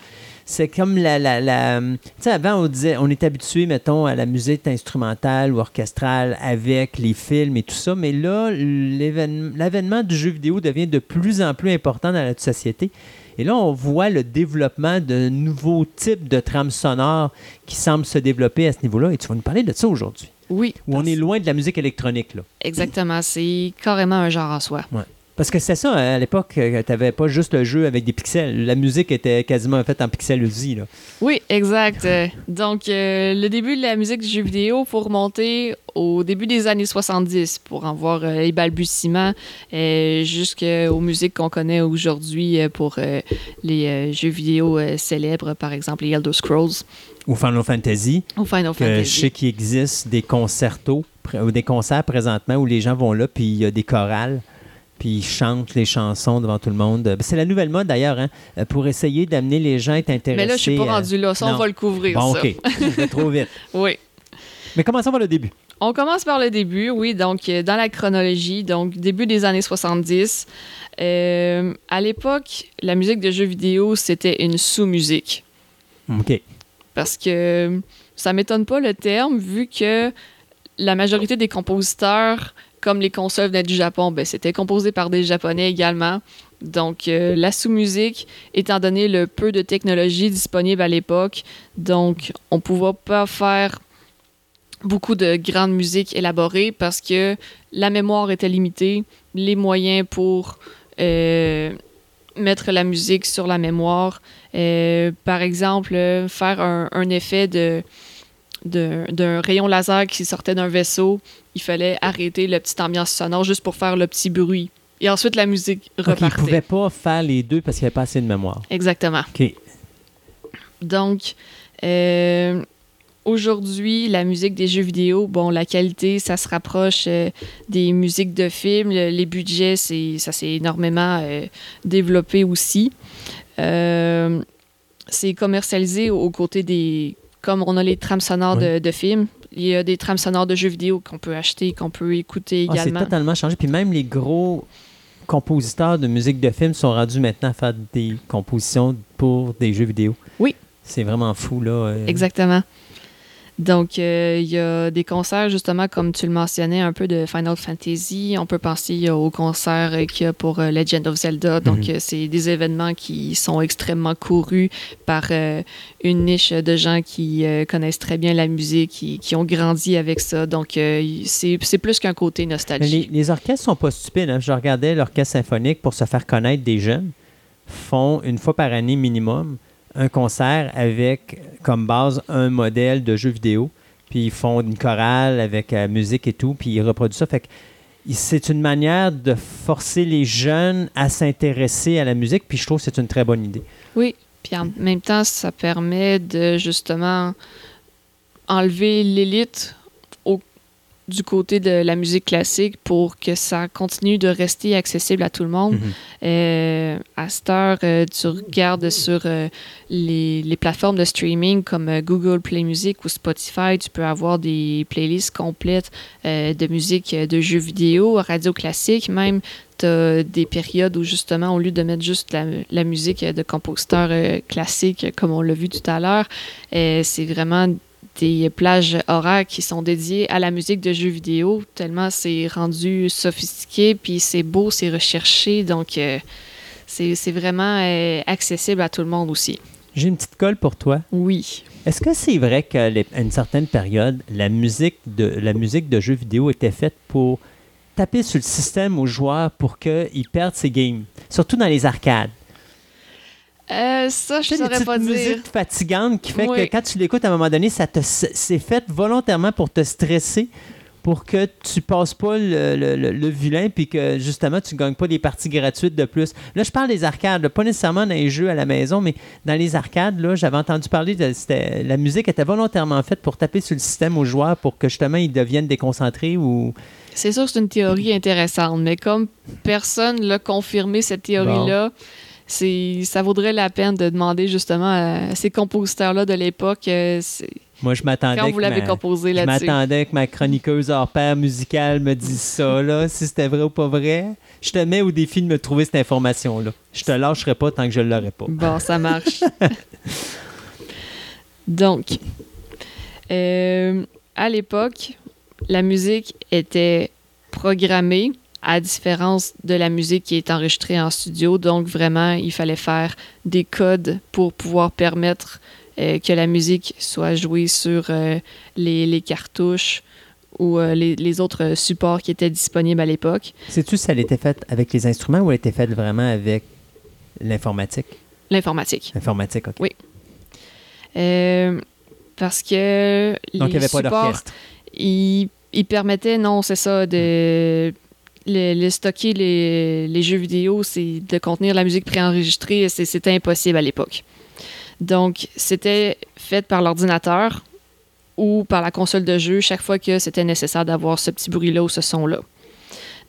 C'est comme la... la, la- tu sais, avant, on, disait, on est habitué, mettons, à la musique instrumentale ou orchestrale avec les films et tout ça, mais là, l'avènement du jeu vidéo devient de plus en plus important dans la société. Et là, on voit le développement de nouveaux types de trames sonores qui semblent se développer à ce niveau-là. Et tu vas nous parler de ça aujourd'hui. Oui. Où on est loin de la musique électronique, là. Exactement. C'est carrément un genre en soi. Parce que c'est ça, hein, à l'époque, tu n'avais pas juste le jeu avec des pixels. La musique était quasiment faite en pixels aussi. Là. Oui, exact. Euh, Donc, euh, le début de la musique du jeu vidéo, faut remonter au début des années 70 pour en voir euh, les balbutiements euh, jusqu'aux musiques qu'on connaît aujourd'hui euh, pour euh, les euh, jeux vidéo euh, célèbres, par exemple les Elder Scrolls Ou Final Fantasy, ou Final que je Fantasy. sais qu'il existe des concertos ou des concerts présentement où les gens vont là, puis il y a des chorales, puis ils chantent les chansons devant tout le monde. Euh, C'est la nouvelle mode d'ailleurs, hein, euh, pour essayer d'amener les gens à être intéressés. Mais là, je suis pas rendu là. Ça, on non. va le couvrir. Bon, ça. OK. Je vais trop vite. Oui. Mais commençons par le début? On commence par le début, oui, donc euh, dans la chronologie, donc début des années 70. Euh, à l'époque, la musique de jeux vidéo, c'était une sous-musique. OK. Parce que ça m'étonne pas le terme, vu que la majorité des compositeurs, comme les consoles venaient du Japon, ben, c'était composé par des Japonais également. Donc, euh, la sous-musique, étant donné le peu de technologie disponible à l'époque, donc on pouvait pas faire beaucoup de grandes musiques élaborées parce que la mémoire était limitée, les moyens pour euh, mettre la musique sur la mémoire. Euh, par exemple, faire un, effet de- d'un rayon laser qui sortait d'un vaisseau, il fallait arrêter la petite ambiance sonore juste pour faire le petit bruit. Et ensuite, la musique Donc, ils ne repartait. pouvaient pas faire les deux parce qu'il n'y avait pas assez de mémoire. Exactement. OK. Donc, euh, aujourd'hui, la musique des jeux vidéo, bon, la qualité, ça se rapproche euh, des musiques de films. Le- les budgets, ça s'est énormément euh, développé aussi. C'est commercialisé aux côtés des. Comme on a les trames sonores de, de films, il y a des trames sonores de jeux vidéo qu'on peut acheter, qu'on peut écouter Ah, c'est également. totalement changé. Puis même les gros compositeurs de musique de film sont rendus maintenant à faire des compositions pour des jeux vidéo. Oui. C'est vraiment fou, là. euh. Exactement. Donc, euh, il y a des concerts, justement, comme tu le mentionnais, un peu de Final Fantasy. On peut penser au concert qu'il y a pour euh, Legend of Zelda. Donc, Mhm. euh, c'est des événements qui sont extrêmement courus par euh, une niche de gens qui connaissent très bien la musique, qui, qui ont grandi avec ça. Donc, c'est plus qu'un côté Mais nostalgie. les, les orchestres sont pas stupides. hein. Je regardais l'orchestre symphonique pour se faire connaître des jeunes. font une fois par année minimum un concert avec comme base un modèle de jeu vidéo. Puis ils font une chorale avec la musique et tout, puis ils reproduisent ça. Fait c'est une manière de forcer les jeunes à s'intéresser à la musique, puis je trouve que c'est une très bonne idée. Oui, puis en même temps, ça permet de justement enlever l'élite du côté de la musique classique pour que ça continue de rester accessible à tout le monde. Mhm. Euh, à cette heure, euh, tu regardes sur euh, les, les plateformes de streaming comme Google Play Music ou Spotify, tu peux avoir des playlists complètes de musique de jeux vidéo, radio classique même. Tu as des périodes où justement, au lieu de mettre juste la, la musique de compositeurs classiques comme on l'a vu tout à l'heure, c'est vraiment des plages horaires qui sont dédiées à la musique de jeux vidéo, tellement c'est rendu sophistiqué, puis c'est beau, c'est recherché, donc euh, c'est c'est vraiment euh, accessible à tout le monde aussi. J'ai une petite colle pour toi. Oui. Est-ce que c'est vrai qu'à une certaine période, la musique de, la musique de jeux vidéo était faite pour taper sur le système aux joueurs pour qu'ils perdent ses games? Surtout dans les arcades? Euh, ça, je saurais pas dire. musiques fatigantes qui fait Oui. que quand tu l'écoutes à un moment donné, ça te c'est fait volontairement pour te stresser, pour que tu passes pas le, le- le- le vilain, puis que justement tu gagnes pas des parties gratuites de plus. Là, je parle des arcades, là, pas nécessairement dans les jeux à la maison, mais dans les arcades, là, j'avais entendu parler de la musique était volontairement faite pour taper sur le système aux joueurs pour que justement ils deviennent déconcentrés ou C'est sûr que c'est une théorie intéressante, mais comme personne l'a confirmé, cette théorie-là, c'est ça vaudrait la peine de demander justement à ces compositeurs-là de l'époque euh, moi je m'attendais quand vous l'avez composé Je là-dessus. m'attendais que ma chroniqueuse hors pair musicale me dise ça, là, si c'était vrai ou pas vrai. Je te mets au défi de me trouver cette information-là. Je te lâcherai pas tant que je ne l'aurai pas. Bon, ça marche. Donc, euh, à l'époque, la musique était programmée à différence de la musique qui est enregistrée en studio. Donc, vraiment, il fallait faire des codes pour pouvoir permettre euh, que la musique soit jouée sur euh, les, les cartouches ou euh, les, les autres supports qui étaient disponibles à l'époque. Sais-tu si elle était faite avec les instruments ou elle était faite vraiment avec l'informatique? L'informatique. L'informatique, OK. Oui. Parce que les Donc, il n'y avait pas supports, d'orchestre. ils, ils permettaient, non, c'est ça, de stocker les, jeux vidéo, c'est de contenir la musique préenregistrée, c'était impossible à l'époque. Donc, c'était fait par l'ordinateur ou par la console de jeu chaque fois que c'était nécessaire d'avoir ce petit bruit-là ou ce son-là.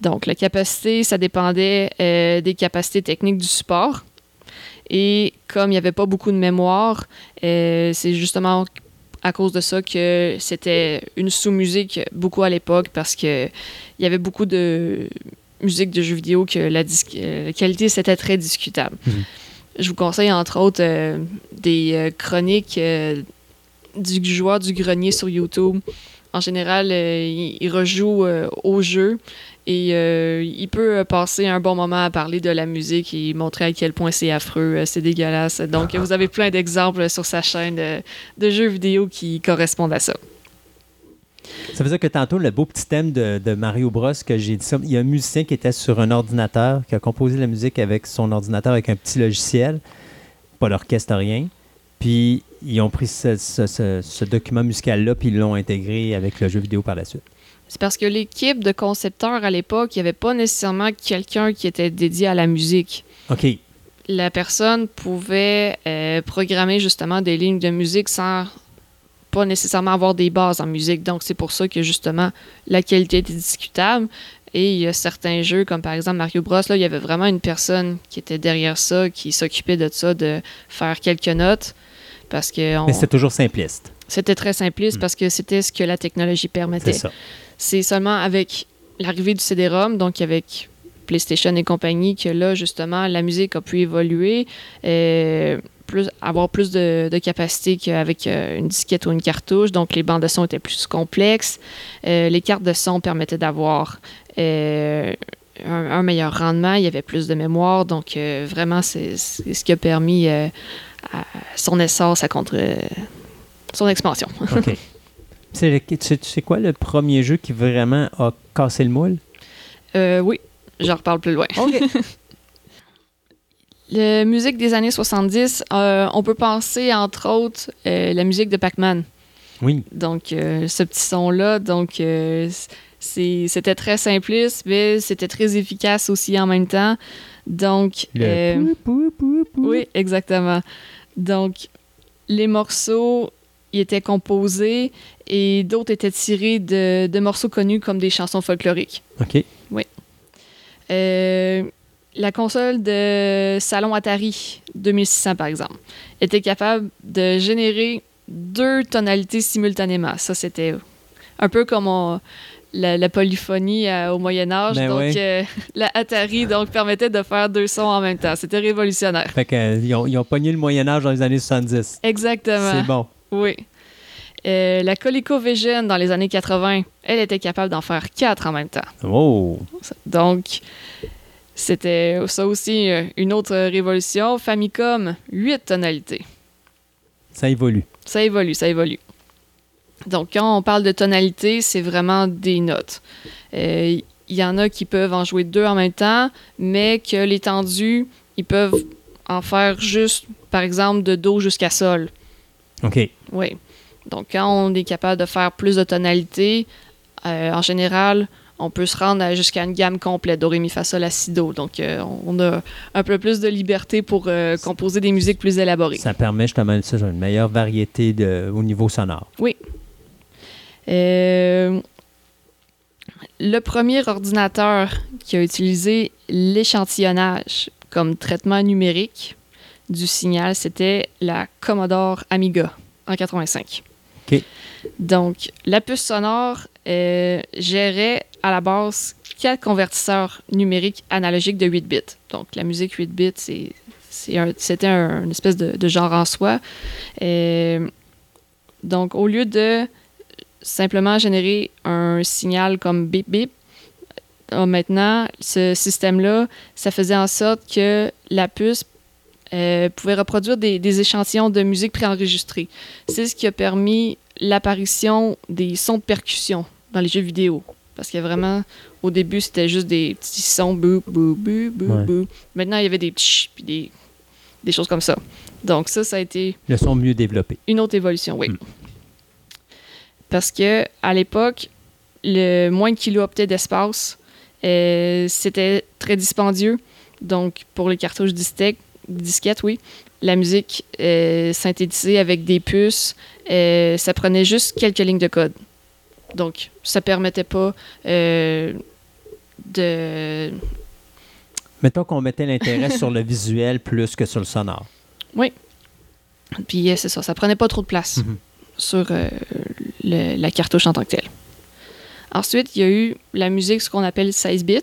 Donc, la capacité, ça dépendait euh, des capacités techniques du support. Et comme il n'y avait pas beaucoup de mémoire, euh, c'est justement à cause de ça que c'était une sous-musique beaucoup à l'époque parce que il y avait beaucoup de musique de jeux vidéo que la, euh, la qualité c'était très discutable. Mhm. Je vous conseille entre autres euh, des euh, chroniques euh, du joueur du grenier sur YouTube. En général, euh, il, il rejoue au jeu et euh, il peut euh, passer un bon moment à parler de la musique et montrer à quel point c'est affreux, euh, c'est dégueulasse. Donc, vous avez plein d'exemples sur sa chaîne de, jeux vidéo qui correspondent à ça. Ça veut dire que tantôt, le beau petit thème de, Mario Bros, que j'ai dit ça, il y a un musicien qui était sur un ordinateur, qui a composé la musique avec son ordinateur, avec un petit logiciel, pas d'orchestre, rien. Puis, ils ont pris ce- ce document musical-là, puis ils l'ont intégré avec le jeu vidéo par la suite. C'est parce que l'équipe de concepteurs à l'époque, il n'y avait pas nécessairement quelqu'un qui était dédié à la musique. OK. La personne pouvait euh, programmer justement des lignes de musique sans pas nécessairement avoir des bases en musique. Donc, c'est pour ça que justement la qualité était discutable. Et il y a certains jeux, comme par exemple Mario Bros, là, il y avait vraiment une personne qui était derrière ça, qui s'occupait de ça, de faire quelques notes. Parce que on- Mais c'était toujours simpliste. c'était très simpliste Mm. parce que c'était ce que la technologie permettait. C'est ça. C'est seulement avec l'arrivée du CD-ROM, donc avec PlayStation et compagnie, que là, justement, la musique a pu évoluer, euh, plus, avoir plus de, de capacité qu'avec euh, une disquette ou une cartouche. Donc, les bandes de son étaient plus complexes. Euh, les cartes de son permettaient d'avoir euh, un, un meilleur rendement. Il y avait plus de mémoire. Donc, euh, vraiment, c'est ce qui a permis à son essor, sa contre, son expansion. C'est quoi, le premier jeu qui vraiment a cassé le moule? Euh, oui, j'en reparle plus loin. OK. La musique des années 70, euh, on peut penser entre autres euh, la musique de Pac-Man. oui. Donc, euh, ce petit son-là, donc euh, c'est- c'était très simpliste, mais c'était très efficace aussi en même temps. Donc, Le euh, pou, pou, pou, pou. oui, exactement. Donc, les morceaux ils étaient composés et d'autres étaient tirés de, de morceaux connus comme des chansons folkloriques. OK. Euh, la console de salon Atari 2600, par exemple, était capable de générer deux tonalités simultanément. Ça, c'était un peu comme on- la, la polyphonie au Moyen Âge. Ben donc, euh, la Atari donc, permettait de faire deux sons en même temps. C'était révolutionnaire. Fait que, euh, ils, ont, ils ont pogné le Moyen-Âge dans les années 70. Exactement. C'est bon. Oui. Euh, la ColecoVision, dans les années 80, elle était capable d'en faire quatre en même temps. Oh! Donc, c'était ça aussi euh, une autre révolution. Famicom, huit tonalités. Ça évolue. Ça évolue, ça évolue. Donc, quand on parle de tonalité, c'est vraiment des notes. Euh, Il y en a qui peuvent en jouer deux en même temps, mais que l'étendue, ils peuvent en faire juste, par exemple, de Do jusqu'à Sol. OK. Oui. Donc, quand on est capable de faire plus de tonalités, euh, en général, on peut se rendre jusqu'à une gamme complète, Do, Ré, Mi, Fa, Sol, La, Si, Do. Donc, euh, on a un peu plus de liberté pour euh, composer des musiques plus élaborées. Ça permet justement ça, une meilleure variété de, au niveau sonore. Euh, le premier ordinateur qui a utilisé l'échantillonnage comme traitement numérique du signal, c'était la Commodore Amiga en 85. OK. Donc, la puce sonore euh, gérait à la base quatre convertisseurs numériques analogiques de 8 bits. Donc, la musique 8 bits, c'est- c'était un, une espèce de, de genre en soi. Euh, donc, au lieu de simplement générer un signal comme bip bip. Euh, maintenant, ce système-là, ça faisait en sorte que la puce euh, pouvait reproduire des, des échantillons de musique préenregistrés. C'est ce qui a permis l'apparition des sons de percussion dans les jeux vidéo. Parce que vraiment, au début, c'était juste des petits sons bou, bou, bou, bou, Ouais. bou. Maintenant, il y avait des tch, puis des, des choses comme ça. Donc ça, ça a été Le son mieux développé. une autre évolution, oui. Hmm. Parce que à l'époque, le moins de kilooctets d'espace, euh, c'était très dispendieux. Donc, pour les cartouches disquettes, disquettes oui, la musique euh, synthétisée avec des puces, euh, ça prenait juste quelques lignes de code. Donc, ça permettait pas euh, de... Mettons qu'on mettait l'intérêt sur le visuel plus que sur le sonore. Puis, euh, c'est ça, ça prenait pas trop de place Mhm. sur le- la cartouche en tant que telle. Ensuite, il y a eu la musique, ce qu'on appelle 16 bits,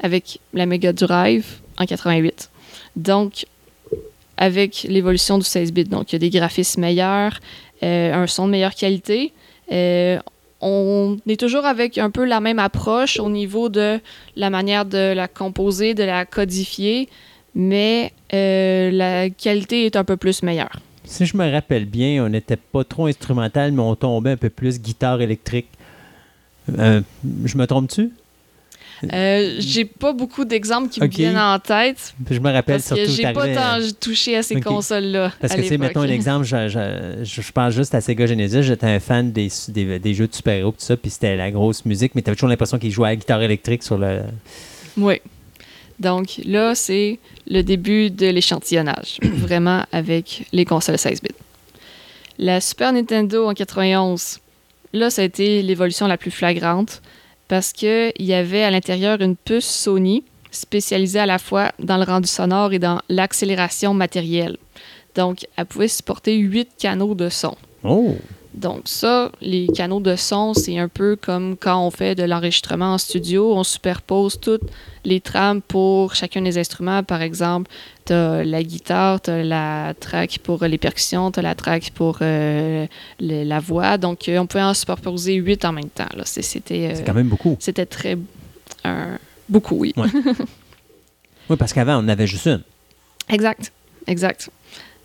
avec la Mega Drive en 88. Donc, avec l'évolution du 16 bits, donc il y a des graphismes meilleurs, euh, un son de meilleure qualité. Euh, on est toujours avec un peu la même approche au niveau de la manière de la composer, de la codifier, mais euh, la qualité est un peu plus meilleure. Si je me rappelle bien, on n'était pas trop instrumental, mais on tombait un peu plus guitare électrique. Je me trompe-tu? Euh, j'ai pas beaucoup d'exemples qui me viennent en tête Je me rappelle parce que surtout. j'ai pas tant touché à ces consoles-là. Parce que, tu sais, mettons un exemple, je, je, je- je pense juste à Sega Genesis, j'étais un fan des, des, des jeux de super-héros, tout ça, puis c'était la grosse musique, mais t'avais toujours l'impression qu'ils jouaient à la guitare électrique sur le. Oui. Donc là, c'est le début de l'échantillonnage, vraiment avec les consoles 16 bits. La Super Nintendo en 91, là, ça a été l'évolution la plus flagrante parce qu'il y avait à l'intérieur une puce Sony spécialisée à la fois dans le rendu sonore et dans l'accélération matérielle. Donc, elle pouvait supporter huit canaux de son. Oh! Donc ça, les canaux de son, c'est un peu comme quand on fait de l'enregistrement en studio, on superpose toutes les trames pour chacun des instruments. Par exemple, tu as la guitare, tu as la track pour les percussions, tu as la track pour euh, le- la voix. Donc euh, on pouvait en superposer huit en même temps. C'était euh, quand même beaucoup. c'était très... beaucoup, oui. Oui, parce qu'avant, on avait juste une. Exact, exact.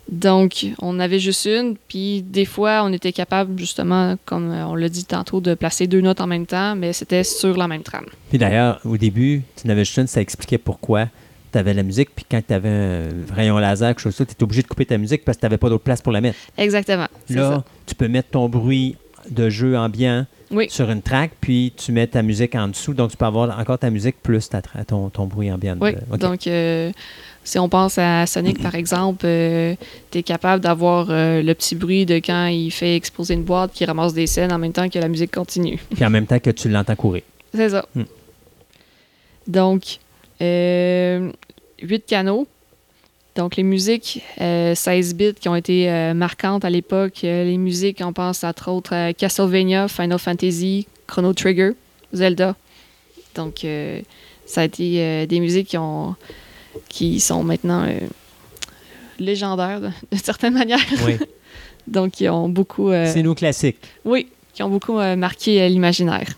Donc, on avait juste une, puis des fois, on était capable, justement, comme euh, on l'a dit tantôt, de placer deux notes en même temps, mais c'était sur la même trame. Puis d'ailleurs, au début, tu n'avais juste une, ça expliquait pourquoi tu avais la musique, puis quand tu avais un rayon laser, quelque chose comme ça, tu étais obligé de couper ta musique parce que tu n'avais pas d'autre place pour la mettre. Exactement. Là, ça. tu peux mettre ton bruit de jeu ambiant Oui. sur une track, puis tu mets ta musique en dessous. Donc, tu peux avoir encore ta musique plus ta ton, ton bruit ambiant. Oui, donc euh, si on pense à Sonic par exemple, tu es capable d'avoir euh, le petit bruit de quand il fait exploser une boîte qui ramasse des scènes en même temps que la musique continue. Puis en même temps que tu l'entends courir. C'est ça. Hmm. Donc, euh, 8 canaux. Donc, les musiques euh, 16 bits qui ont été euh, marquantes à l'époque. euh, les musiques, on pense entre autres à Castlevania, Final Fantasy, Chrono Trigger, Zelda. Donc, euh, ça a été euh, des musiques qui, ont, qui sont maintenant euh, légendaires certaines manières. Oui. Donc, qui ont beaucoup. euh, C'est nos classiques. oui, qui ont beaucoup euh, marqué l'imaginaire.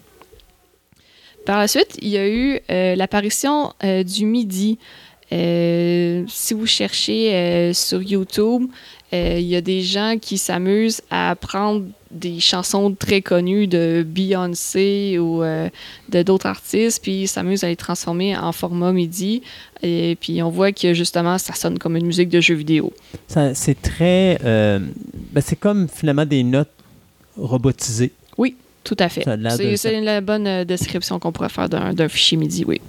Par la suite, il y a eu l'apparition du MIDI. Si vous cherchez sur YouTube, il y a des gens qui s'amusent à prendre des chansons très connues de Beyoncé ou euh, de d'autres artistes, puis ils s'amusent à les transformer en format MIDI. Et puis on voit que justement, ça sonne comme une musique de jeu vidéo. Ça- C'est très. euh, ben, c'est comme finalement des notes robotisées. Tout à fait. Ça C'est c'est la bonne euh, description qu'on pourrait faire d'un d'un fichier MIDI, oui.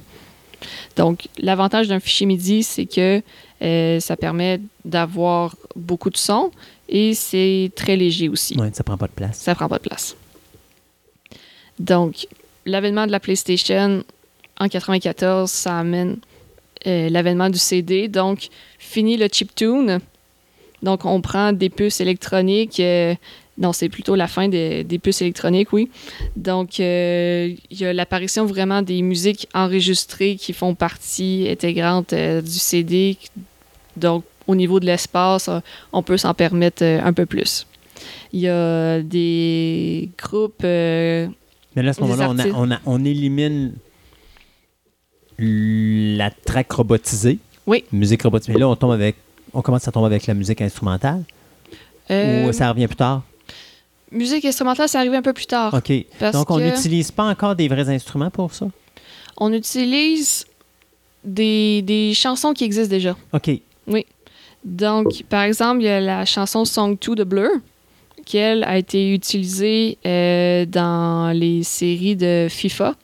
Donc, l'avantage d'un fichier MIDI, c'est que euh, ça permet d'avoir beaucoup de sons et c'est très léger aussi. Ouais, ça prend pas de place. Ça prend pas de place. Donc, l'avènement de la PlayStation en 94, ça amène euh, l'avènement du CD. Donc, fini le chiptune. Donc, on prend des puces électroniques. euh, non, c'est plutôt la fin des, des puces électroniques, oui. Donc, euh, il y a l'apparition vraiment des musiques enregistrées qui font partie intégrante euh, du CD. Donc, au niveau de l'espace, euh, on peut s'en permettre euh, un peu plus. Il y a des groupes. euh, Mais là, à ce moment-là, on, on, on élimine la track robotisée. Oui. Musique robotisée. Mais là, on tombe avec. On commence à tomber avec la musique instrumentale. euh, Ou ça revient plus tard? Musique instrumentale, c'est arrivé un peu plus tard. OK. Donc, on que n'utilise pas encore des vrais instruments pour ça? on utilise des, des chansons qui existent déjà. OK. Donc, par exemple, il y a la chanson Song 2 de Blur, qui, a été utilisée euh, dans les séries de FIFA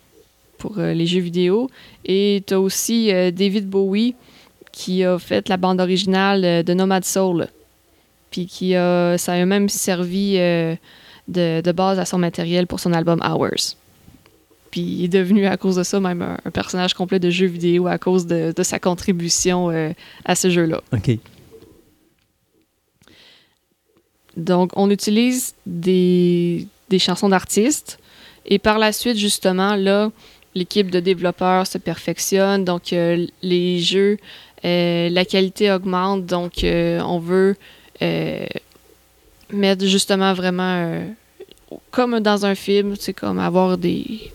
pour euh, les jeux vidéo. Et tu as aussi euh, David Bowie qui a fait la bande originale de Nomad Soul. Puis qui a, ça a même servi de, base à son matériel pour son album Hours. Puis il est devenu, à cause de ça, même un, personnage complet de jeu vidéo à cause de, de sa contribution à ce jeu-là. OK. Donc, on utilise des, chansons d'artistes. Et par la suite, justement, là, l'équipe de développeurs se perfectionne. Donc, euh, les jeux, euh, la qualité augmente. Donc, euh, on veut mettre justement vraiment comme dans un film, c'est comme avoir des,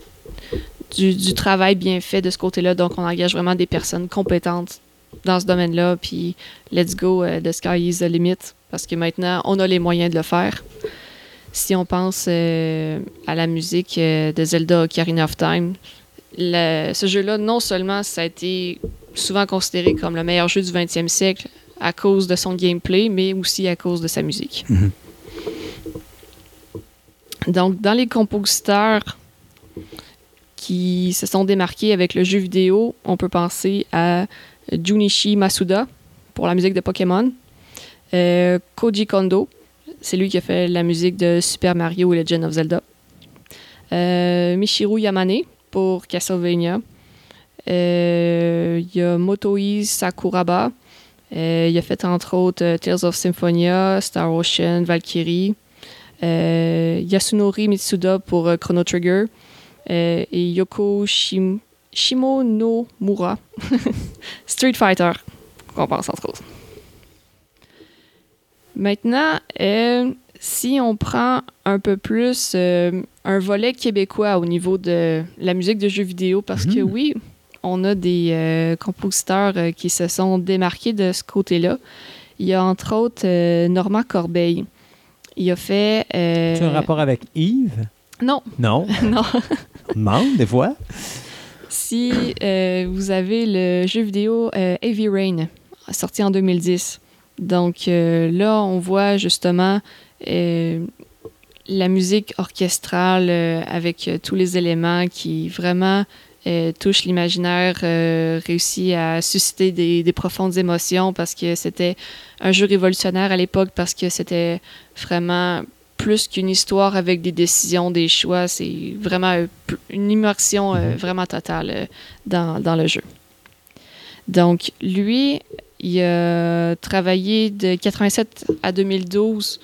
du, du travail bien fait de ce côté-là. Donc, on engage vraiment des personnes compétentes dans ce domaine-là. Puis, let's go, euh, the sky is the limit. Parce que maintenant, on a les moyens de le faire. Si on pense euh, à la musique euh, de Zelda Ocarina of Time, le- ce jeu-là, non seulement ça a été souvent considéré comme le meilleur jeu du 20e siècle à cause de son gameplay, mais aussi à cause de sa musique. Mhm. Donc, dans les compositeurs qui se sont démarqués avec le jeu vidéo, on peut penser à Junichi Masuda pour la musique de Pokémon, euh, Koji Kondo, c'est lui qui a fait la musique de Super Mario et Legend of Zelda, euh, Michiru Yamane pour Castlevania, Euh, il y a Motoi Sakuraba, il a fait entre autres Tales of Symphonia, Star Ocean, Valkyrie, Yasunori Mitsuda pour Chrono Trigger. Et Yoko Shim- Shimonomura, Street Fighter, qu'on pense entre autres. Maintenant, euh, si on prend un peu plus euh, un volet québécois au niveau de la musique de jeux vidéo, parce que oui, on a des euh, compositeurs qui se sont démarqués de ce côté-là. Il y a entre autres Normand Corbeil. Il a fait. Tu as un rapport avec Yves? Non, Non? non. On demande des fois. Si euh, vous avez le jeu vidéo euh, Heavy Rain, sorti en 2010. Donc euh, là, on voit justement la musique orchestrale avec tous les éléments qui vraiment touchent l'imaginaire, réussit à susciter des profondes émotions parce que c'était un jeu révolutionnaire à l'époque parce que c'était vraiment plus qu'une histoire avec des décisions, des choix. C'est vraiment une immersion euh, Mhm. vraiment totale euh, dans, dans le jeu. Donc, lui, il a travaillé de 87 à 2012.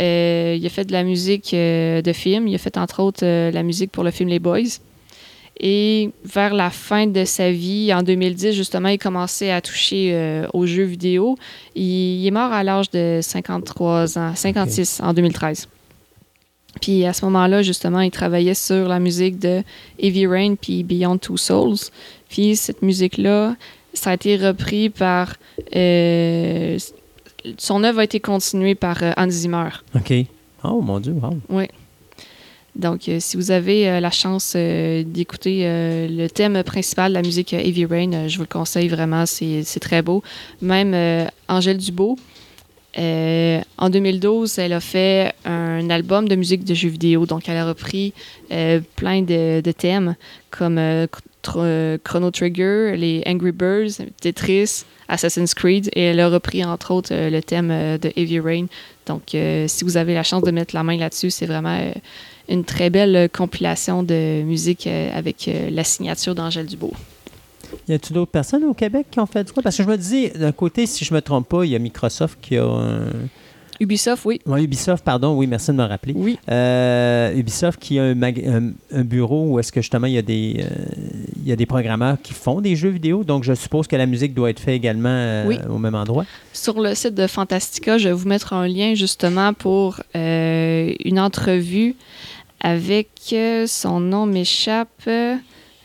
Euh, il a fait de la musique euh, de film. Il a fait entre autres la musique pour le film Les Boys. Et vers la fin de sa vie, en 2010, justement, il commençait à toucher euh, aux jeux vidéo. Il, il est mort à l'âge de 53 ans, 56 en 2013. Puis à ce moment-là, justement, il travaillait sur la musique de Heavy Rain puis Beyond Two Souls. Puis cette musique-là, ça a été repris par... euh, son œuvre a été continuée par euh, Hans Zimmer. OK. Oh, mon Dieu, wow. Donc, euh, si vous avez la chance d'écouter le thème principal de la musique Heavy Rain, je vous le conseille vraiment, c'est très beau. Même Angèle Dubo, euh, en 2012, elle a fait un album de musique de jeux vidéo. Donc, elle a repris euh, plein de, thèmes comme euh, Chrono Trigger, les Angry Birds, Tetris, Assassin's Creed, et elle a repris entre autres le thème de Heavy Rain. Donc, si vous avez la chance de mettre la main là-dessus, c'est vraiment une très belle compilation de musique avec la signature d'Angèle Dubo. Y a-t-il d'autres personnes au Québec qui ont fait du quoi? Parce que je me dis, d'un côté, si je me trompe pas, il y a Microsoft qui a un. Ubisoft, oui. Ouais, Ubisoft, pardon, oui, merci de me rappeler. Oui. Euh, Ubisoft qui a un, mag- un- un bureau où est-ce que justement il y, a des, euh, il y a des programmeurs qui font des jeux vidéo, donc je suppose que la musique doit être faite également euh, Oui. au même endroit. Sur le site de Fantastica, je vais vous mettre un lien justement pour une entrevue avec son nom m'échappe.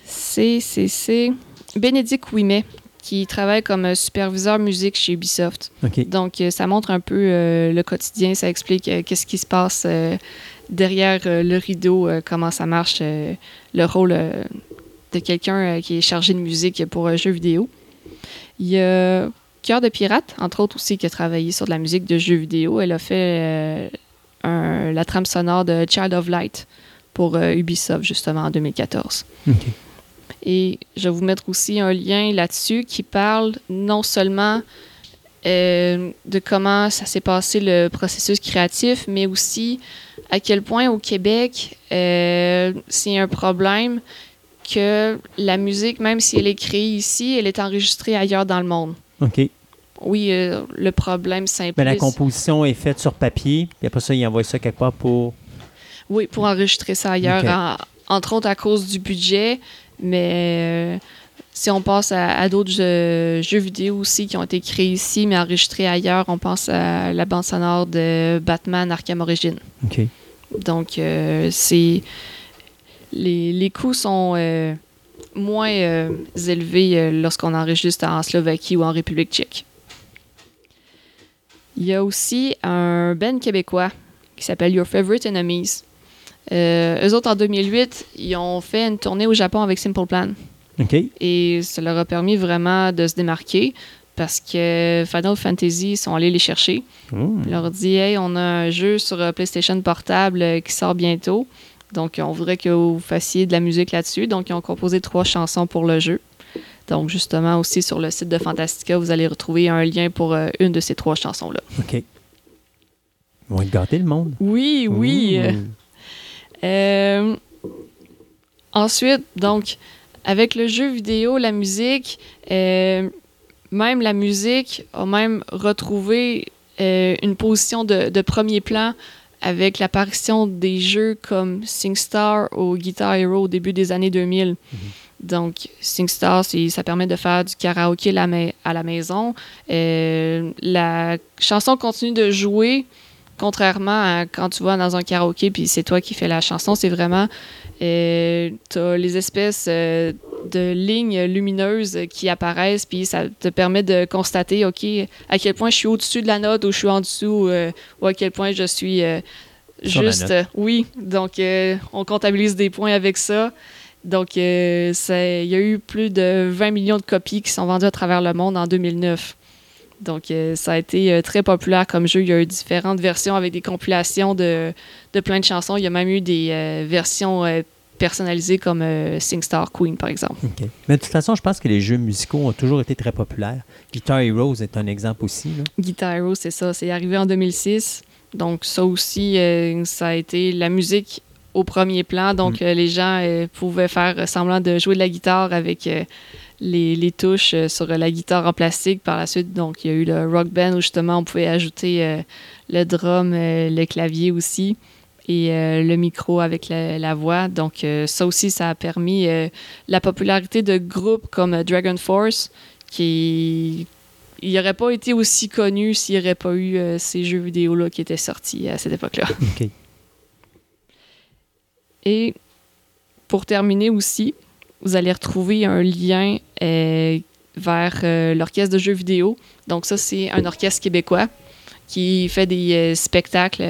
C'est c'est c'est Bénédicte Ouimet qui travaille comme euh, superviseur musique chez Ubisoft. Donc, euh, ça montre un peu euh, le quotidien, ça explique euh, qu'est-ce qui se passe euh, derrière le rideau, comment ça marche, le rôle de quelqu'un qui est chargé de musique pour un jeu vidéo. Il y a Cœur de Pirate, entre autres aussi, qui a travaillé sur de la musique de jeux vidéo. Elle a fait un- la trame sonore de Child of Light pour Ubisoft, justement, en 2014. OK. Et je vais vous mettre aussi un lien là-dessus qui parle non seulement euh, de comment ça s'est passé le processus créatif, mais aussi à quel point au Québec, euh, c'est un problème que la musique, même si elle est créée ici, elle est enregistrée ailleurs dans le monde. OK. Oui, euh, le problème simple. Mais la composition est faite sur papier, puis après ça, ils envoient ça quelque part pour. Oui, pour enregistrer ça ailleurs, en- entre autres à cause du budget. Mais euh, si on passe à, à d'autres jeux, jeux vidéo aussi qui ont été créés ici, mais enregistrés ailleurs, on pense à la bande sonore de Batman Arkham Origins. OK. Donc, euh, c'est. Les, les coûts sont euh, moins euh, élevés lorsqu'on enregistre en Slovaquie ou en République tchèque. Il y a aussi un band québécois qui s'appelle Your Favorite Enemies. Euh, eux autres, en 2008, ils ont fait une tournée au Japon avec Simple Plan. Et ça leur a permis vraiment de se démarquer parce que Final Fantasy ils sont allés les chercher. Ils leur ont dit Hey, on a un jeu sur euh, PlayStation Portable euh, qui sort bientôt. Donc, on voudrait que vous fassiez de la musique là-dessus. Donc, ils ont composé trois chansons pour le jeu. Donc, justement, aussi sur le site de Fantastica, vous allez retrouver un lien pour euh, une de ces trois chansons-là. OK. Ils vont être gâtés, le monde. Oui, oui. Mmh. Euh, ensuite, donc, avec le jeu vidéo, la musique, euh, même la musique a même retrouvé euh, une position de, de premier plan avec l'apparition des jeux comme SingStar ou Guitar Hero au début des années 2000. Donc, SingStar, ça permet de faire du karaoké à la maison. La chanson continue de jouer, contrairement à quand tu vas dans un karaoké puis c'est toi qui fais la chanson. C'est vraiment. Euh, t'as les espèces euh, de lignes lumineuses qui apparaissent, puis ça te permet de constater, OK, à quel point je suis au-dessus de la note ou je suis en dessous, euh, ou à quel point je suis juste. oui, donc on comptabilise des points avec ça. Donc, euh, il y a eu plus de 20 millions de copies qui sont vendues à travers le monde en 2009. Donc, euh, ça a été euh, très populaire comme jeu. Il y a eu différentes versions avec des compilations de, de plein de chansons. Il y a même eu des euh, versions personnalisées comme SingStar Queen, par exemple. Mais de toute façon, je pense que les jeux musicaux ont toujours été très populaires. Guitar Heroes est un exemple aussi. là. Guitar Hero, c'est ça. C'est arrivé en 2006. Donc, ça aussi, ça a été la musique au premier plan. Donc, euh, les gens pouvaient faire semblant de jouer de la guitare avec les, les touches euh, sur la guitare en plastique. Par la suite, donc, il y a eu le rock band où justement on pouvait ajouter euh, le drum, euh, le clavier aussi et euh, le micro avec la, la voix. Donc, euh, ça aussi, ça a permis euh, la popularité de groupes comme Dragon Force qui il n'aurait pas été aussi connu s'il n'y aurait pas eu ces jeux vidéo-là qui étaient sortis à cette époque-là. Et pour terminer aussi, vous allez retrouver un lien euh, vers euh, l'orchestre de jeux vidéo. Donc ça, c'est un orchestre québécois qui fait des euh, spectacles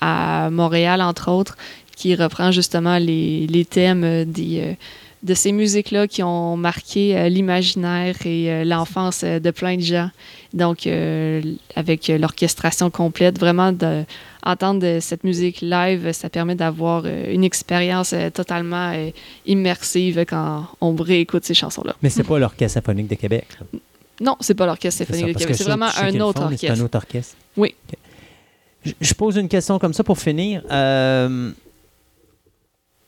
à Montréal, entre autres, qui reprend justement les, thèmes des, de ces musiques-là qui ont marqué euh, l'imaginaire et euh, l'enfance euh, de plein de gens. Donc, avec l'orchestration complète, vraiment, de, entendre euh, cette musique live, ça permet d'avoir une expérience totalement immersive quand on réécoute ces chansons-là. Mais c'est pas l'Orchestre symphonique de Québec. Non, c'est pas l'Orchestre symphonique de Québec, c'est vraiment un autre mais C'est un orchestre. autre orchestre. Oui. Je, je pose une question comme ça pour finir. Euh,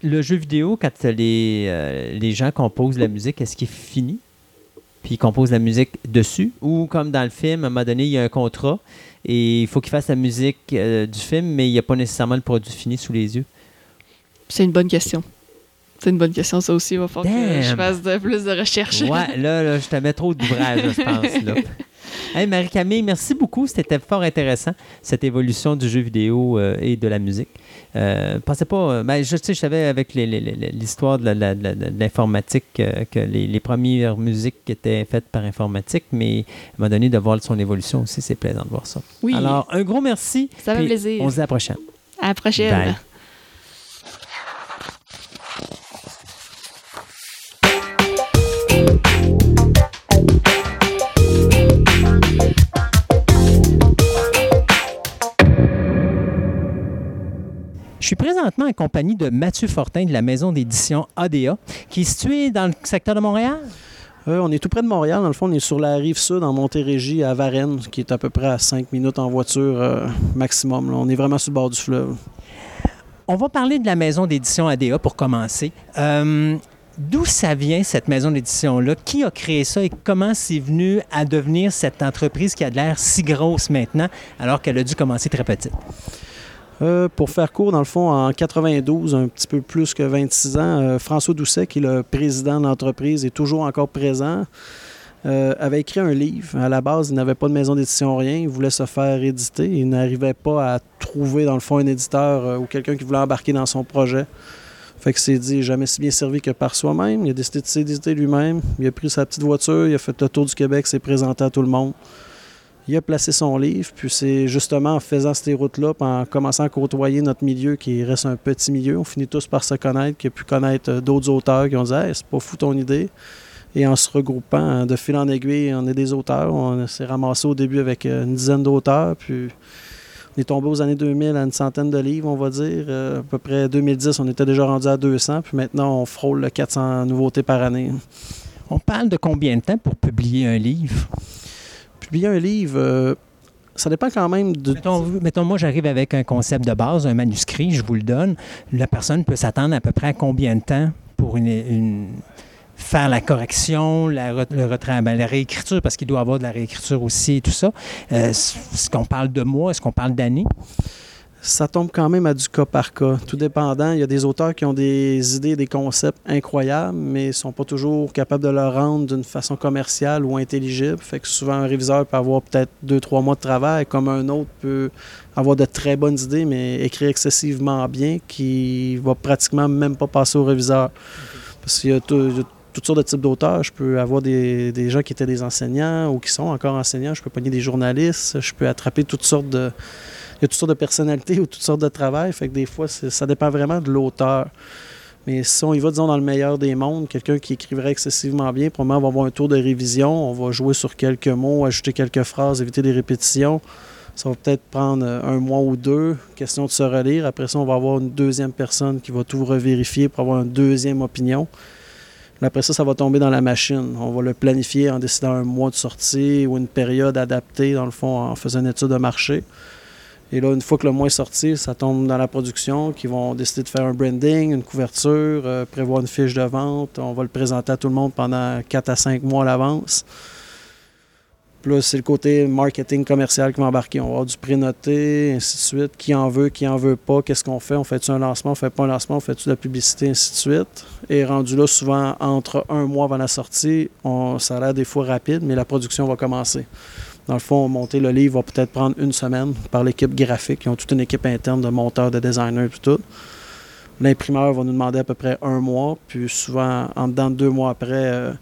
le jeu vidéo, quand les, euh, les gens composent la musique, est-ce qu'il finit? Puis ils composent la musique dessus? Ou comme dans le film, à un moment donné, il y a un contrat et il faut qu'ils fassent la musique euh, du film, mais il n'y a pas nécessairement le produit fini sous les yeux? C'est une bonne question. C'est une bonne question, ça aussi. Il va falloir que je fasse de, plus de recherches. Ouais, là, là, je te mets trop d'ouvrage, je pense. Là. Hey, Marie-Camille, merci beaucoup. C'était fort intéressant, cette évolution du jeu vidéo euh, et de la musique. Euh, pensez pas. euh, ben, je, savais avec l'histoire de l'informatique euh, que les, les premières musiques étaient faites par informatique, mais à un moment donné, de voir son évolution aussi, c'est plaisant de voir ça. Oui, Alors, un gros merci. ça fait plaisir. On se dit à la prochaine. À la prochaine. Bye. Je suis présentement en compagnie de Mathieu Fortin de la maison d'édition ADA, qui est située dans le secteur de Montréal. Euh, on est tout près de Montréal. Dans le fond, on est sur la rive sud, en Montérégie, à Varennes, qui est à peu près à 5 minutes en voiture euh, maximum. là. On est vraiment sur le bord du fleuve. On va parler de la maison d'édition ADA pour commencer. Euh, D'où ça vient, cette maison d'édition-là? Qui a créé ça et comment c'est venu à devenir cette entreprise qui a de l'air si grosse maintenant, alors qu'elle a dû commencer très petite? Euh, pour faire court, dans le fond, en 92, un petit peu plus que 26 ans, euh, François Doucet, qui est le président de l'entreprise, est toujours encore présent, euh, avait écrit un livre. À la base, il n'avait pas de maison d'édition, rien. Il voulait se faire éditer. Il n'arrivait pas à trouver, dans le fond, un éditeur ou quelqu'un qui voulait embarquer dans son projet. Fait que s'est dit jamais si bien servi que par soi-même. Il a décidé de s'éditer lui-même. Il a pris sa petite voiture, il a fait le tour du Québec, s'est présenté à tout le monde. Il a placé son livre, puis c'est justement en faisant ces routes-là, en commençant à côtoyer notre milieu qui reste un petit milieu, on finit tous par se connaître, qui a pu connaître euh, d'autres auteurs qui ont dit hey, c'est pas fou ton idée. Et en se regroupant hein, de fil en aiguille, on est des auteurs. On s'est ramassé au début avec euh, une dizaine d'auteurs, puis on est tombé aux années 2000 à une centaine de livres, on va dire. Euh, à peu près 2010, on était déjà rendu à 200, puis maintenant on frôle le 400 nouveautés par année. On parle de combien de temps pour publier un livre? Publier un livre, euh, ça dépend quand même de. Mettons, mettons, moi, j'arrive avec un concept de base, un manuscrit, je vous le donne. La personne peut s'attendre à peu près à combien de temps pour faire la correction, la, le retra- ben, la réécriture, parce qu'il doit avoir de la réécriture aussi et tout ça. Euh, Est-ce qu'on parle de mois? Est-ce qu'on parle d'années? Ça tombe quand même à du cas par cas, tout dépendant. Il y a des auteurs qui ont des idées, des concepts incroyables, mais ne sont pas toujours capables de le rendre d'une façon commerciale ou intelligible. Fait que souvent, un réviseur peut avoir peut-être deux, trois mois de travail, comme un autre peut avoir de très bonnes idées, mais écrire excessivement bien, qui va pratiquement même pas passer au réviseur. Parce qu'il y a toutes sortes de types d'auteurs. Je peux avoir des, des gens qui étaient des enseignants ou qui sont encore enseignants. Je peux pogner des journalistes. Je peux attraper toutes sortes de... Y a toutes sortes de personnalités ou toutes sortes de travail. Fait que des fois, ça dépend vraiment de l'auteur. Mais si on y va, disons, dans le meilleur des mondes, quelqu'un qui écrirait excessivement bien, probablement, on va avoir un tour de révision, on va jouer sur quelques mots, ajouter quelques phrases, éviter des répétitions. Ça va peut-être prendre euh, un mois ou deux, question de se relire. Après ça, on va avoir une deuxième personne qui va tout revérifier pour avoir une deuxième opinion. Après ça, ça va tomber dans la machine. On va le planifier en décidant un mois de sortie ou une période adaptée, dans le fond, en faisant une étude de marché. Et là, une fois que le mois est sorti, ça tombe dans la production, qui vont décider de faire un branding, une couverture, euh, prévoir une fiche de vente. On va le présenter à tout le monde pendant 4 à 5 mois à l'avance. Puis là, c'est le côté marketing commercial qui va embarquer. On va avoir du pré-noté, ainsi de suite. Qui en veut, qui en veut pas, qu'est-ce qu'on fait? On fait-tu un lancement, on fait pas un lancement, on fait-tu de la publicité, ainsi de suite? Et rendu là, souvent, entre un mois avant la sortie, ça a l'air des fois rapide, mais la production va commencer. Dans le fond, monter le livre va peut-être prendre une semaine par l'équipe graphique. Ils ont toute une équipe interne de monteurs, de designers, et tout. L'imprimeur va nous demander à peu près un mois, puis souvent, en dedans de deux mois après, euh,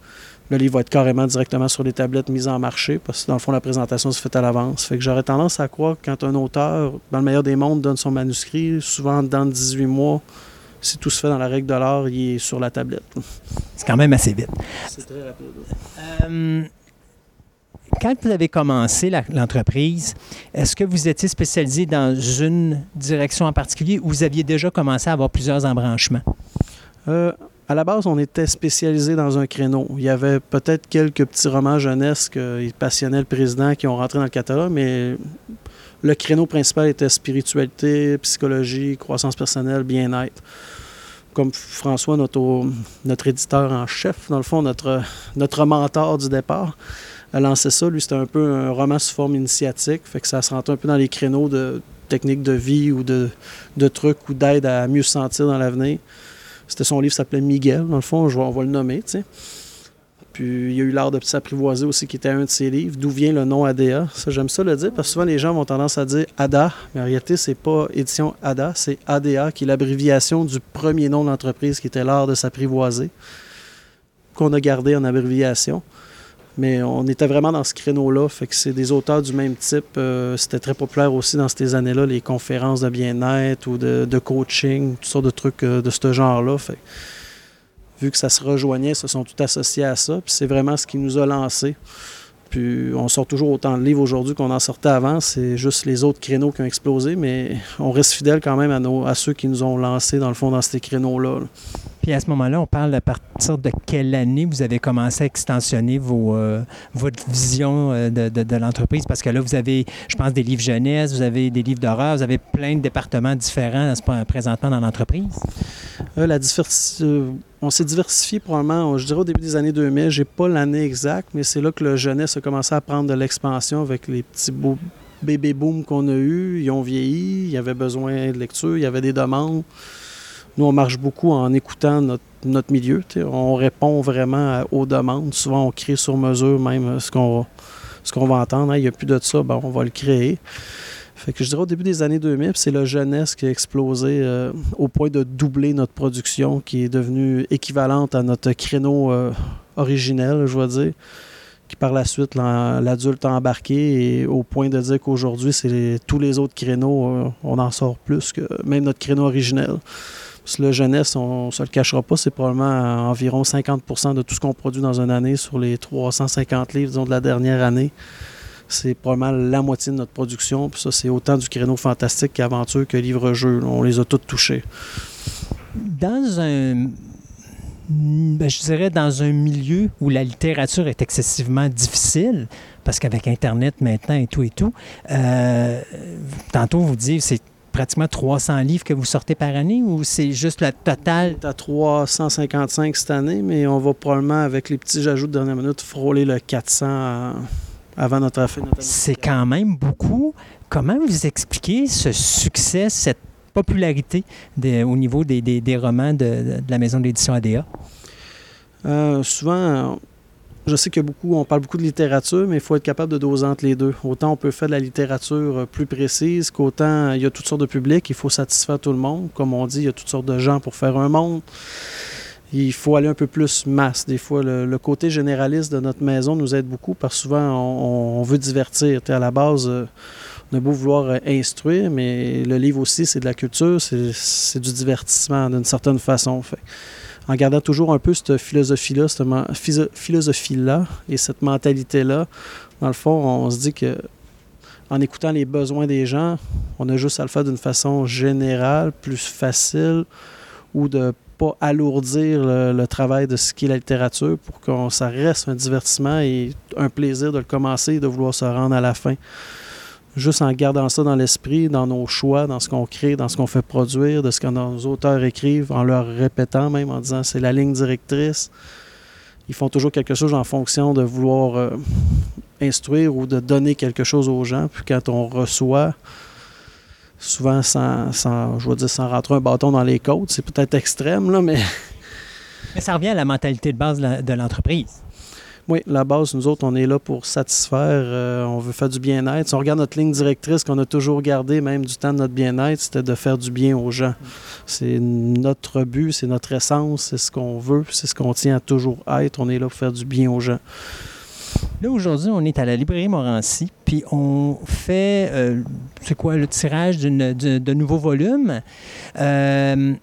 le livre va être carrément directement sur les tablettes mises en marché, parce que dans le fond, la présentation se fait à l'avance. Fait que j'aurais tendance à croire que quand un auteur, dans le meilleur des mondes, donne son manuscrit, souvent dans 18 mois, si tout se fait dans la règle de l'art, il est sur la tablette. C'est quand même assez vite. C'est très rapide. Euh, quand vous avez commencé l'entreprise, est-ce que vous étiez spécialisé dans une direction en particulier ou vous aviez déjà commencé à avoir plusieurs embranchements? Euh, à la base, on était spécialisé dans un créneau. Il y avait peut-être quelques petits romans jeunesse qui passionnaient le président qui ont rentré dans le catalogue, mais le créneau principal était spiritualité, psychologie, croissance personnelle, bien-être. Comme François, notre, notre éditeur en chef, dans le fond, notre, notre mentor du départ, a lancé ça. Lui, c'était un peu un roman sous forme initiatique, fait que ça se rentrait un peu dans les créneaux de techniques de vie ou de, trucs ou d'aide à mieux se sentir dans l'avenir. C'était son livre s'appelait Miguel, dans le fond, on va le nommer, tu. Puis il y a eu L'art de s'apprivoiser aussi, qui était un de ses livres. D'où vient le nom ADA? Ça, j'aime ça le dire, parce que souvent les gens ont tendance à dire ADA, mais en réalité, c'est pas édition ADA, c'est ADA, qui est l'abréviation du premier nom de l'entreprise, qui était L'art de s'apprivoiser, qu'on a gardé en abréviation. Mais on était vraiment dans ce créneau-là. Fait que c'est des auteurs du même type. Euh, c'était très populaire aussi dans ces années-là, les conférences de bien-être ou de, coaching, toutes sortes de trucs euh, de ce genre-là. Fait vu que ça se rejoignait, se sont tout associés à ça. Puis c'est vraiment ce qui nous a lancé. Puis on sort toujours autant de livres aujourd'hui qu'on en sortait avant. C'est juste les autres créneaux qui ont explosé, mais on reste fidèle quand même à, nos, à ceux qui nous ont lancés, dans le fond, dans ces créneaux-là. Puis à ce moment-là, on parle à partir de quelle année vous avez commencé à extensionner euh, votre vision euh, de, l'entreprise? Parce que là, vous avez, je pense, des livres jeunesse, vous avez des livres d'horreur, vous avez plein de départements différents présentement dans l'entreprise. Euh, la on s'est diversifié probablement, je dirais au début des années 2000, j'ai pas l'année exacte, mais c'est là que le jeunesse a commencé à prendre de l'expansion avec les petits beaux bébés boom qu'on a eus. Ils ont vieilli, il y avait besoin de lecture, il y avait des demandes. Nous, on marche beaucoup en écoutant notre, milieu. On répond vraiment aux demandes. Souvent, on crée sur mesure même ce qu'on ce qu'on va entendre. Il n'y a plus de ça, ben, on va le créer. Fait que je dirais au début des années 2000, c'est la jeunesse qui a explosé euh, au point de doubler notre production, qui est devenue équivalente à notre créneau euh, originel, je vais dire. Qui par la suite, l'adulte a embarqué et au point de dire qu'aujourd'hui, c'est tous les autres créneaux, euh, on en sort plus que même notre créneau originel. La jeunesse, on ne se le cachera pas, c'est probablement environ 50% de tout ce qu'on produit dans une année sur les 350 livres disons, de la dernière année. C'est probablement la moitié de notre production. Puis ça, c'est autant du créneau fantastique qu'aventure que livre-jeu. On les a tous touchés. Dans un ben, je dirais dans un milieu où la littérature est excessivement difficile, parce qu'avec Internet maintenant et tout et tout, euh, tantôt vous dites c'est pratiquement 300 livres que vous sortez par année ou c'est juste la totale? On est à 355 cette année, mais on va probablement, avec les petits ajouts de dernière minute, frôler le 400 avant notre fin. C'est quand même beaucoup. Comment vous expliquez ce succès, cette popularité au niveau des, romans de, la maison d'édition ADA? Euh, souvent, je sais que beaucoup, on parle beaucoup de littérature, mais il faut être capable de doser entre les deux. Autant on peut faire de la littérature euh, plus précise, qu'autant il y a toutes sortes de publics, il faut satisfaire tout le monde. Comme on dit, il y a toutes sortes de gens pour faire un monde. Il faut aller un peu plus masse. Des fois, le, côté généraliste de notre maison nous aide beaucoup parce que souvent, on, veut divertir. à la base, euh, on a beau vouloir euh, instruire, mais le livre aussi, c'est de la culture, c'est c'est du divertissement d'une certaine façon. Fait. En gardant toujours un peu cette philosophie-là, cette philosophie-là et cette mentalité-là, dans le fond, on se dit que en écoutant les besoins des gens, on a juste à le faire d'une façon générale, plus facile, ou de pas alourdir le, le travail de ce qu'est la littérature pour que ça reste un divertissement et un plaisir de le commencer et de vouloir se rendre à la fin. Juste en gardant ça dans l'esprit, dans nos choix, dans ce qu'on crée, dans ce qu'on fait produire, de ce que nos auteurs écrivent, en leur répétant même, en disant c'est la ligne directrice. Ils font toujours quelque chose en fonction de vouloir euh, instruire ou de donner quelque chose aux gens. Puis quand on reçoit, souvent sans, sans je vais dire, sans rentrer un bâton dans les côtes, c'est peut-être extrême, là, mais Mais ça revient à la mentalité de base de l'entreprise. Oui, la base, nous autres, on est là pour satisfaire, euh, on veut faire du bien-être. Si on regarde notre ligne directrice qu'on a toujours gardée, même du temps de notre bien-être, c'était de faire du bien aux gens. C'est notre but, c'est notre essence, c'est ce qu'on veut, c'est ce qu'on tient à toujours être. On est là pour faire du bien aux gens. Là, aujourd'hui, on est à la librairie Morancy, puis on fait, euh, c'est quoi, le tirage de, de nouveaux volumes. Euh,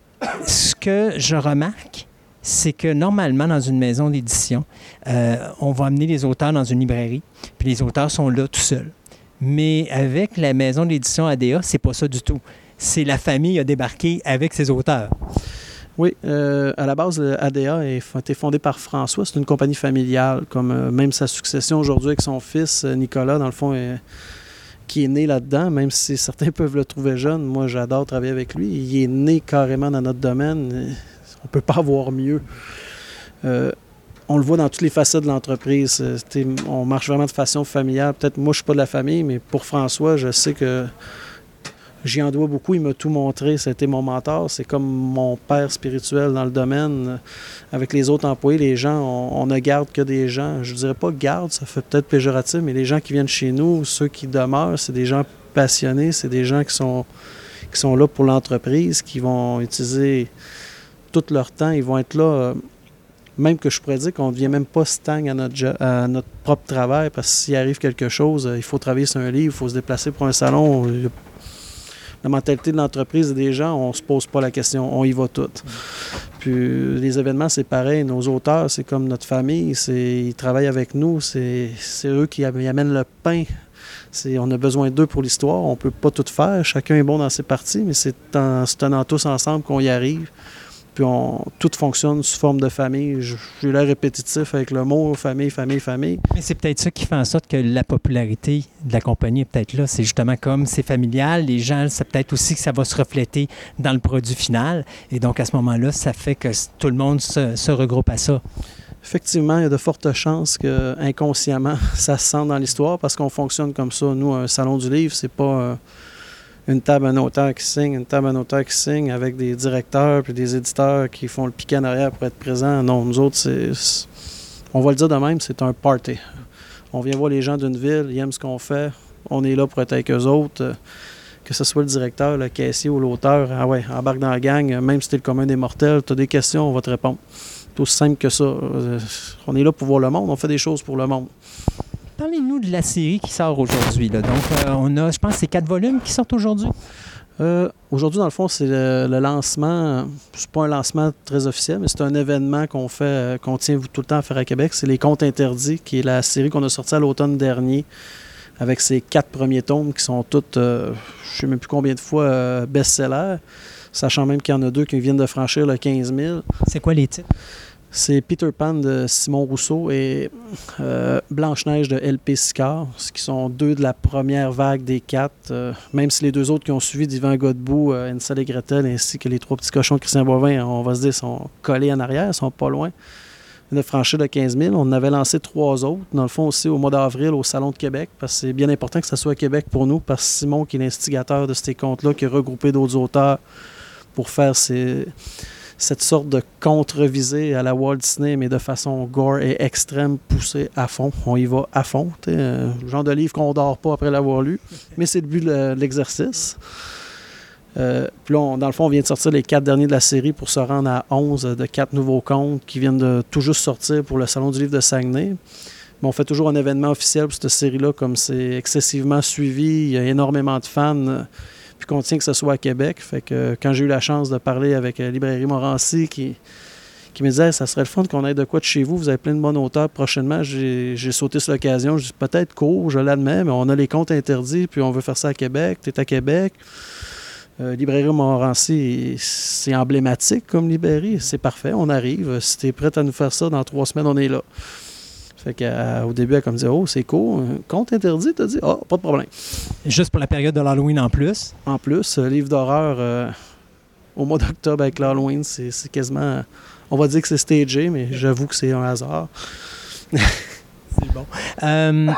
ce que je remarque, c'est que normalement, dans une maison d'édition, euh, on va amener les auteurs dans une librairie, puis les auteurs sont là tout seuls. Mais avec la maison d'édition ADA, c'est pas ça du tout. C'est la famille a débarqué avec ses auteurs. Oui, euh, à la base, ADA a été fondé par François. C'est une compagnie familiale, comme euh, même sa succession aujourd'hui avec son fils Nicolas, dans le fond, qui est né là-dedans, même si certains peuvent le trouver jeune. Moi, j'adore travailler avec lui. Il est né carrément dans notre domaine. On peut pas avoir mieux. Euh, on le voit dans toutes les facettes de l'entreprise. Euh, On marche vraiment de façon familiale. Peut-être moi, je suis pas de la famille, mais pour François, je sais que J'y en dois beaucoup. Il m'a tout montré. C'était mon mentor. C'est comme mon père spirituel dans le domaine. Avec les autres employés, les gens, on, ne garde que des gens. Je dirais pas garde, ça fait peut-être péjoratif, mais les gens qui viennent chez nous, ceux qui demeurent, c'est des gens passionnés. C'est des gens qui sont, qui sont là pour l'entreprise, qui vont utiliser tout leur temps. Ils vont être là. euh, même que je pourrais dire qu'on ne devient même pas stagne à notre, à notre propre travail parce que s'il arrive quelque chose, euh, il faut travailler sur un livre, il faut se déplacer pour un salon. La mentalité de l'entreprise et des gens, on se pose pas la question, on y va tout. Puis les événements, c'est pareil. Nos auteurs, c'est comme notre famille, c'est, ils travaillent avec nous, c'est, eux qui amènent le pain. On a besoin d'eux pour l'histoire, on peut pas tout faire, chacun est bon dans ses parties, mais c'est en se tenant tous ensemble qu'on y arrive. Puis on, tout fonctionne sous forme de famille. Je- J'ai l'air répétitif avec le mot famille, famille, famille. Mais c'est peut-être ça qui fait en sorte que la popularité de la compagnie est peut-être là. C'est justement comme c'est familial, les gens, c'est peut-être aussi que ça va se refléter dans le produit final. Et donc, à ce moment-là, ça fait que tout le monde se, se regroupe à ça. Effectivement, il y a de fortes chances que inconsciemment, ça se sent dans l'histoire parce qu'on fonctionne comme ça. Nous, un salon du livre, c'est pas euh, une table à un auteur qui signe, une table à un auteur qui signe avec des directeurs puis des éditeurs qui font le piquet en arrière pour être présents. Non, nous autres, c'est, on va le dire de même, c'est un party. On vient voir les gens d'une ville, ils aiment ce qu'on fait, on est là pour être avec eux autres. que ce soit le directeur, le caissier ou l'auteur, ah ouais, embarque dans la gang, même si t'es le commun des mortels, tu as des questions, on va te répondre. C'est aussi simple que ça. Euh, On est là pour voir le monde, on fait des choses pour le monde. Parlez-nous de la série qui sort aujourd'hui. Donc, euh, on a, je pense, c'est quatre volumes qui sortent aujourd'hui. Euh, Aujourd'hui, dans le fond, c'est le, le lancement. C'est pas un lancement très officiel, mais c'est un événement qu'on fait, euh, qu'on tient tout le temps à faire à Québec. C'est Les Contes Interdits, qui est la série qu'on a sortie à l'automne dernier, avec ses quatre premiers tomes qui sont toutes, euh, je sais même plus combien de fois, best-sellers, sachant même qu'il y en a deux qui viennent de franchir le 15 000. C'est quoi les titres? C'est Peter Pan de Simon Rousseau et euh, Blanche-Neige de L.P. Sicard, ce qui sont deux de la première vague des quatre. euh, même si les deux autres qui ont suivi d'Yvan Godbout, euh, Hansel et Gretel, ainsi que les trois petits cochons de Christian Boivin, on va se dire, sont collés en arrière, sont pas loin. de franchir de 15 000. On avait lancé trois autres, dans le fond aussi au mois d'avril au Salon de Québec, parce que c'est bien important que ça soit à Québec pour nous, parce que Simon, qui est l'instigateur de ces contes-là, qui a regroupé d'autres auteurs pour faire ces, cette sorte de contre-visée à la Walt Disney, mais de façon gore et extrême, poussée à fond. On y va à fond. euh, le genre de livre qu'on dort pas après l'avoir lu, mais c'est le but de l'exercice. Euh, puis là, on- dans le fond, on vient de sortir les quatre derniers de la série pour se rendre à 11 de quatre nouveaux contes qui viennent de tout juste sortir pour le Salon du livre de Saguenay. Mais on fait toujours un événement officiel pour cette série-là, comme c'est excessivement suivi, il y a énormément de fans, puis qu'on tient que ce soit à Québec. Fait que euh, quand j'ai eu la chance de parler avec euh, Librairie Morancy, qui, qui me disait ça serait le fun qu'on ait de quoi de chez vous, vous avez plein de bons auteurs prochainement, j'ai sauté sur l'occasion. Je dis peut-être court, je l'admets, mais on a les comptes interdits, puis on veut faire ça à Québec. Tu es à Québec. Euh, librairie Montmorency, c'est emblématique comme librairie. C'est parfait, on arrive. Si tu es prêt à nous faire ça, dans trois semaines, on est là. Fait qu'au début, elle comme dit Oh, c'est cool. Compte interdit, t'as dit Oh, pas de problème. Juste pour la période de l'Halloween en plus. En plus, euh, livre d'horreur euh, au mois d'octobre avec l'Halloween, c'est c'est quasiment. On va dire que c'est stagé, mais j'avoue que c'est un hasard. C'est bon. Euh,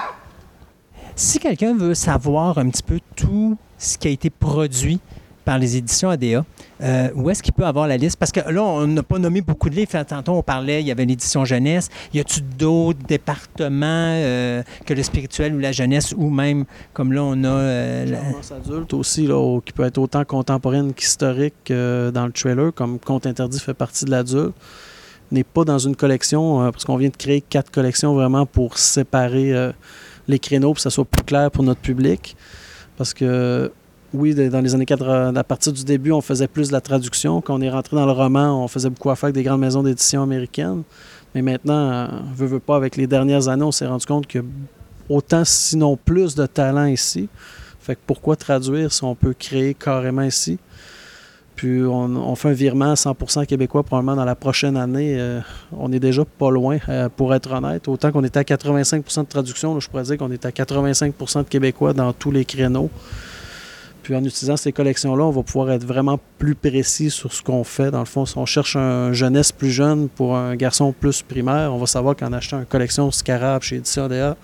si quelqu'un veut savoir un petit peu tout ce qui a été produit par les éditions ADA, euh, où est-ce qu'il peut avoir la liste? Parce que là, on n'a pas nommé beaucoup de livres. Tantôt, on parlait, il y avait l'édition jeunesse. Y a-tu d'autres départements euh, que le spirituel ou la jeunesse, ou même, comme là, on a... euh, la- adulte aussi, qui peut être autant contemporaine qu'historique euh, dans le trailer, comme Compte interdit fait partie de l'adulte. N'est pas dans une collection, parce qu'on vient de créer quatre collections vraiment pour séparer les créneaux, pour que ça soit plus clair pour notre public. Parce que, oui, dans les années 80, à partir du début, on faisait plus de la traduction. Quand on est rentré dans le roman, on faisait beaucoup affaire avec des grandes maisons d'édition américaines. Mais maintenant, euh, veut, veut pas, avec les dernières années, on s'est rendu compte que autant, sinon plus de talent ici. Fait que pourquoi traduire si on peut créer carrément ici? Puis on, on fait un virement à 100% québécois probablement dans la prochaine année. Euh, on est déjà pas loin, euh, pour être honnête. Autant qu'on était à 85% de traduction, je pourrais dire qu'on est à 85% de québécois dans tous les créneaux. Puis en utilisant ces collections-là, on va pouvoir être vraiment plus précis sur ce qu'on fait. Dans le fond, si on cherche un jeunesse plus jeune pour un garçon plus primaire, on va savoir qu'en achetant une collection Scarab chez Édition DA,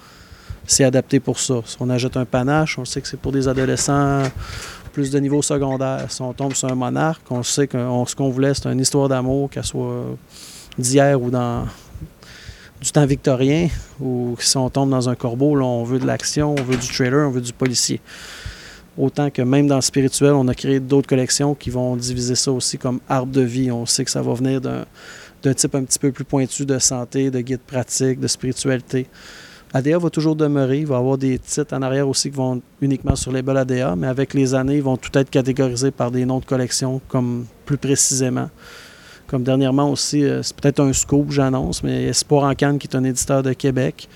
c'est adapté pour ça. Si on achète un panache, on sait que c'est pour des adolescents plus de niveau secondaire. Si on tombe sur un monarque, on sait que ce qu'on voulait, c'est une histoire d'amour, qu'elle soit d'hier ou dans du temps victorien, ou si on tombe dans un corbeau, là, on veut de l'action, on veut du trailer, on veut du policier. Autant que même dans le spirituel, on a créé d'autres collections qui vont diviser ça aussi comme arbre de vie. On sait que ça va venir d'un type un petit peu plus pointu de santé, de guide pratique, de spiritualité. ADA va toujours demeurer. Il va y avoir des titres en arrière aussi qui vont uniquement sur les label ADA, mais avec les années, ils vont tout être catégorisés par des noms de collection comme plus précisément. Comme dernièrement aussi, euh, c'est peut-être un scoop, j'annonce, mais Espoir en Cannes, qui est un éditeur de Québec,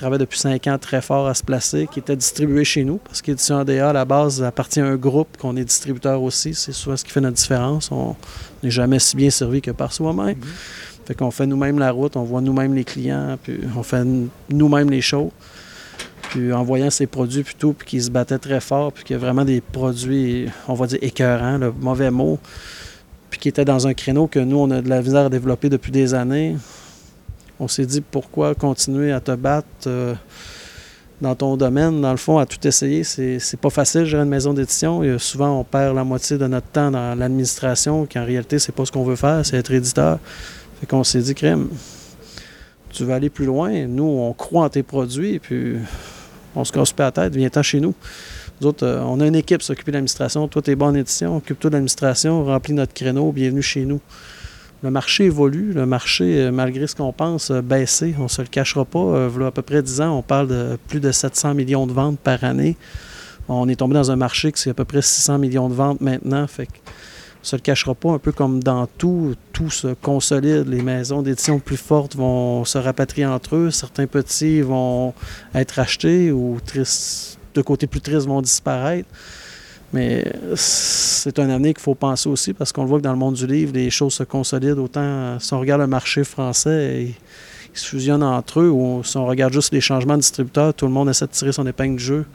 travaille depuis cinq ans très fort à se placer, qui était distribué chez nous, parce qu'Édition ADA, à la base, appartient à un groupe qu'on est distributeur aussi. C'est souvent ce qui fait notre différence. On n'est jamais si bien servi que par soi-même. Fait qu'on fait nous-mêmes la route, on voit nous-mêmes les clients, puis on fait nous-mêmes les shows. Puis en voyant ces produits plutôt, puis qu'ils se battaient très fort, puis qu'il y a vraiment des produits, on va dire écœurants, le mauvais mot, puis qui étaient dans un créneau que nous, on a de la misère à développer depuis des années, on s'est dit pourquoi continuer à te battre euh, dans ton domaine? Dans le fond, à tout essayer, c'est pas facile, gérer une maison d'édition. Souvent, on perd la moitié de notre temps dans l'administration, qu'en réalité, c'est pas ce qu'on veut faire, c'est être éditeur. Fait qu'on s'est dit, crème, tu veux aller plus loin. Nous, on croit en tes produits, puis on se casse pas la tête, viens-t'en chez nous. Nous autres, euh, on a une équipe qui s'occupe de l'administration. Toi, t'es bon en édition, occupe-toi de l'administration, remplis notre créneau, bienvenue chez nous. Le marché évolue, le marché, euh, malgré ce qu'on pense, a baissé. On se le cachera pas. Euh, v'là à peu près 10 ans, on parle de plus de 700 millions de ventes par année. On est tombé dans un marché qui c'est à peu près 600 millions de ventes maintenant. Fait que on se le cachera pas, un peu comme dans tout, tout se consolide. Les maisons d'édition plus fortes vont se rapatrier entre eux. Certains petits vont être achetés ou de côté plus triste vont disparaître. Mais c'est un avenir qu'il faut penser aussi parce qu'on voit que dans le monde du livre, les choses se consolident. Autant si on regarde le marché français, il, il se fusionne entre eux ou si on regarde juste les changements de distributeurs, tout le monde essaie de tirer son épingle du jeu.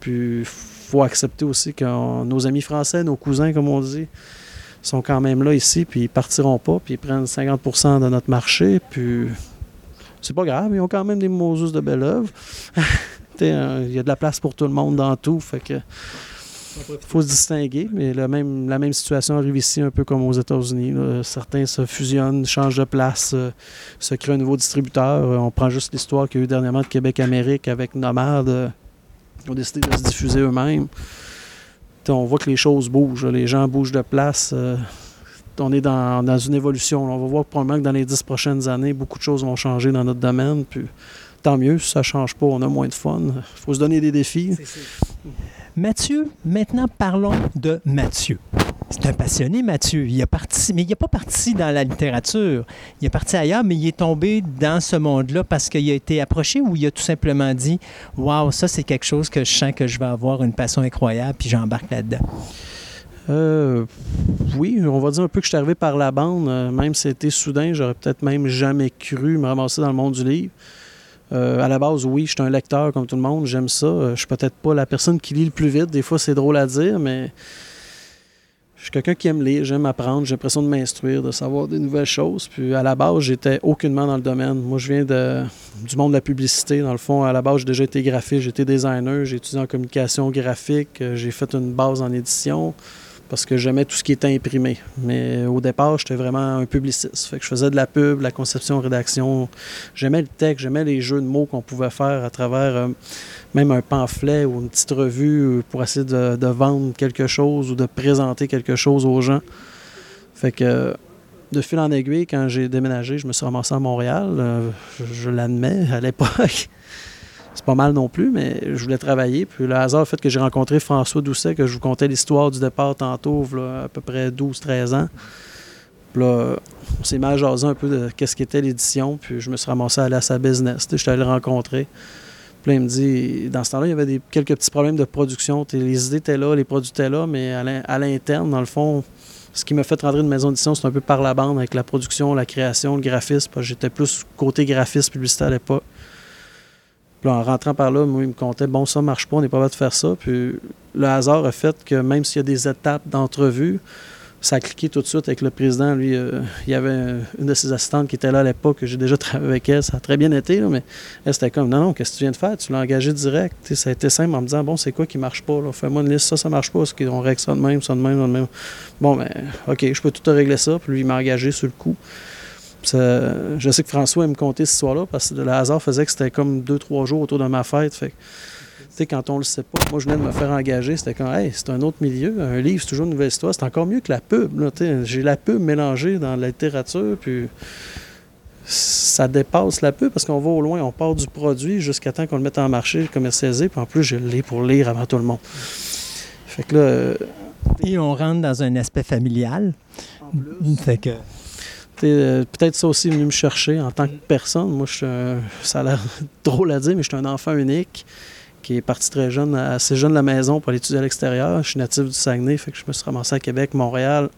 Puis il faut accepter aussi que nos amis français, nos cousins, comme on dit, sont quand même là ici, puis ils partiront pas, puis ils prennent 50% de notre marché, puis c'est pas grave, ils ont quand même des Moses de belle œuvre. Euh, Il y a de la place pour tout le monde dans tout, fait que faut se distinguer, mais la même, situation arrive ici, un peu comme aux États-Unis. Certains se fusionnent, changent de place, euh, se créent un nouveau distributeur. Euh, On prend juste l'histoire qu'il y a eu dernièrement de Québec-Amérique avec Nomade. euh, Ils ont décidé de se diffuser eux-mêmes. On voit que les choses bougent, les gens bougent de place. euh, on est dans, une évolution. On va voir probablement que dans les dix prochaines années, beaucoup de choses vont changer dans notre domaine. Puis, tant mieux, si ça change pas, on a moins de fun. Il faut se donner des défis. Mathieu, maintenant parlons de Mathieu. C'est un passionné, Mathieu. Il a parti, mais il n'est pas parti dans la littérature. Il est parti ailleurs, mais il est tombé dans ce monde-là parce qu'il a été approché ou il a tout simplement dit Waouh, ça, c'est quelque chose que je sens que je vais avoir une passion incroyable, puis j'embarque là-dedans. Euh, oui, on va dire un peu que je suis arrivé par la bande. Euh, même si c'était soudain, j'aurais peut-être même jamais cru me ramasser dans le monde du livre. Euh, à la base, oui, je suis un lecteur comme tout le monde, j'aime ça. Euh, je suis peut-être pas la personne qui lit le plus vite. Des fois, c'est drôle à dire, mais je suis quelqu'un qui aime lire, j'aime apprendre, j'ai l'impression de m'instruire, de savoir des nouvelles choses. Puis à la base, j'étais aucunement dans le domaine. Moi, je viens du monde de la publicité. Dans le fond, à la base, j'ai déjà été graphiste, j'ai été designer, j'ai étudié en communication graphique, euh, j'ai fait une base en édition parce que j'aimais tout ce qui était imprimé. Mais au départ, j'étais vraiment un publiciste. Fait que je faisais de la pub, la conception, rédaction. J'aimais le texte, j'aimais les jeux de mots qu'on pouvait faire à travers euh, même un pamphlet ou une petite revue pour essayer de, de, vendre quelque chose ou de présenter quelque chose aux gens. Fait que de fil en aiguille, quand j'ai déménagé, je me suis ramassé à Montréal. Euh, je l'admets, à l'époque c'est pas mal non plus, mais je voulais travailler. Puis le hasard fait que j'ai rencontré François Doucet, que je vous contais l'histoire du départ tantôt, à peu près 12-13 ans. Puis là, on s'est mal jasé un peu de qu'est-ce qu'était l'édition, puis je me suis ramassé à aller à sa business. Je suis allé le rencontrer. Puis là, il me dit, dans ce temps-là, il y avait des, quelques petits problèmes de production. Les idées étaient là, les produits étaient là, mais à l'interne, dans le fond, ce qui m'a fait rentrer une maison d'édition, c'est un peu par la bande avec la production, la création, le graphisme. J'étais plus côté graphiste, publicité à l'époque. En rentrant par là, moi, il me comptait, bon, ça marche pas, on n'est pas capable de faire ça. Puis le hasard a fait que même s'il y a des étapes d'entrevue, ça a cliqué tout de suite avec le président. Lui, euh, il y avait une de ses assistantes qui était là à l'époque, j'ai déjà travaillé avec elle, ça a très bien été, mais elle, c'était comme, non, non, qu'est-ce que tu viens de faire? Tu l'as engagé direct. Ça a été simple en me disant, bon, c'est quoi qui marche pas? Fais-moi une liste, ça, ça marche pas, parce qu'on règle ça de même, ça de même, ça de même. Bon, ben, OK, je peux tout régler ça. Puis lui, il m'a engagé sur le coup. Ça, je sais que François aime compter cette histoire-là parce que le hasard faisait que c'était comme deux, trois jours autour de ma fête. Fait que, quand on le sait pas, moi je venais de me faire engager, c'était comme, hey, c'est un autre milieu, un livre, c'est toujours une nouvelle histoire, c'est encore mieux que la pub. J'ai la pub mélangée dans la littérature, puis ça dépasse la pub parce qu'on va au loin, on part du produit jusqu'à temps qu'on le mette en marché, commercialisé, puis en plus, je l'ai pour lire avant tout le monde. Fait que là. Euh, Et on rentre dans un aspect familial. En plus. Fait que. Euh, peut-être ça aussi venu me chercher en tant que personne. Moi, je suis un, ça a l'air drôle à dire, mais je suis un enfant unique qui est parti très jeune, assez jeune de la maison pour aller étudier à l'extérieur. Je suis natif du Saguenay, fait que je me suis ramassé à Québec, Montréal.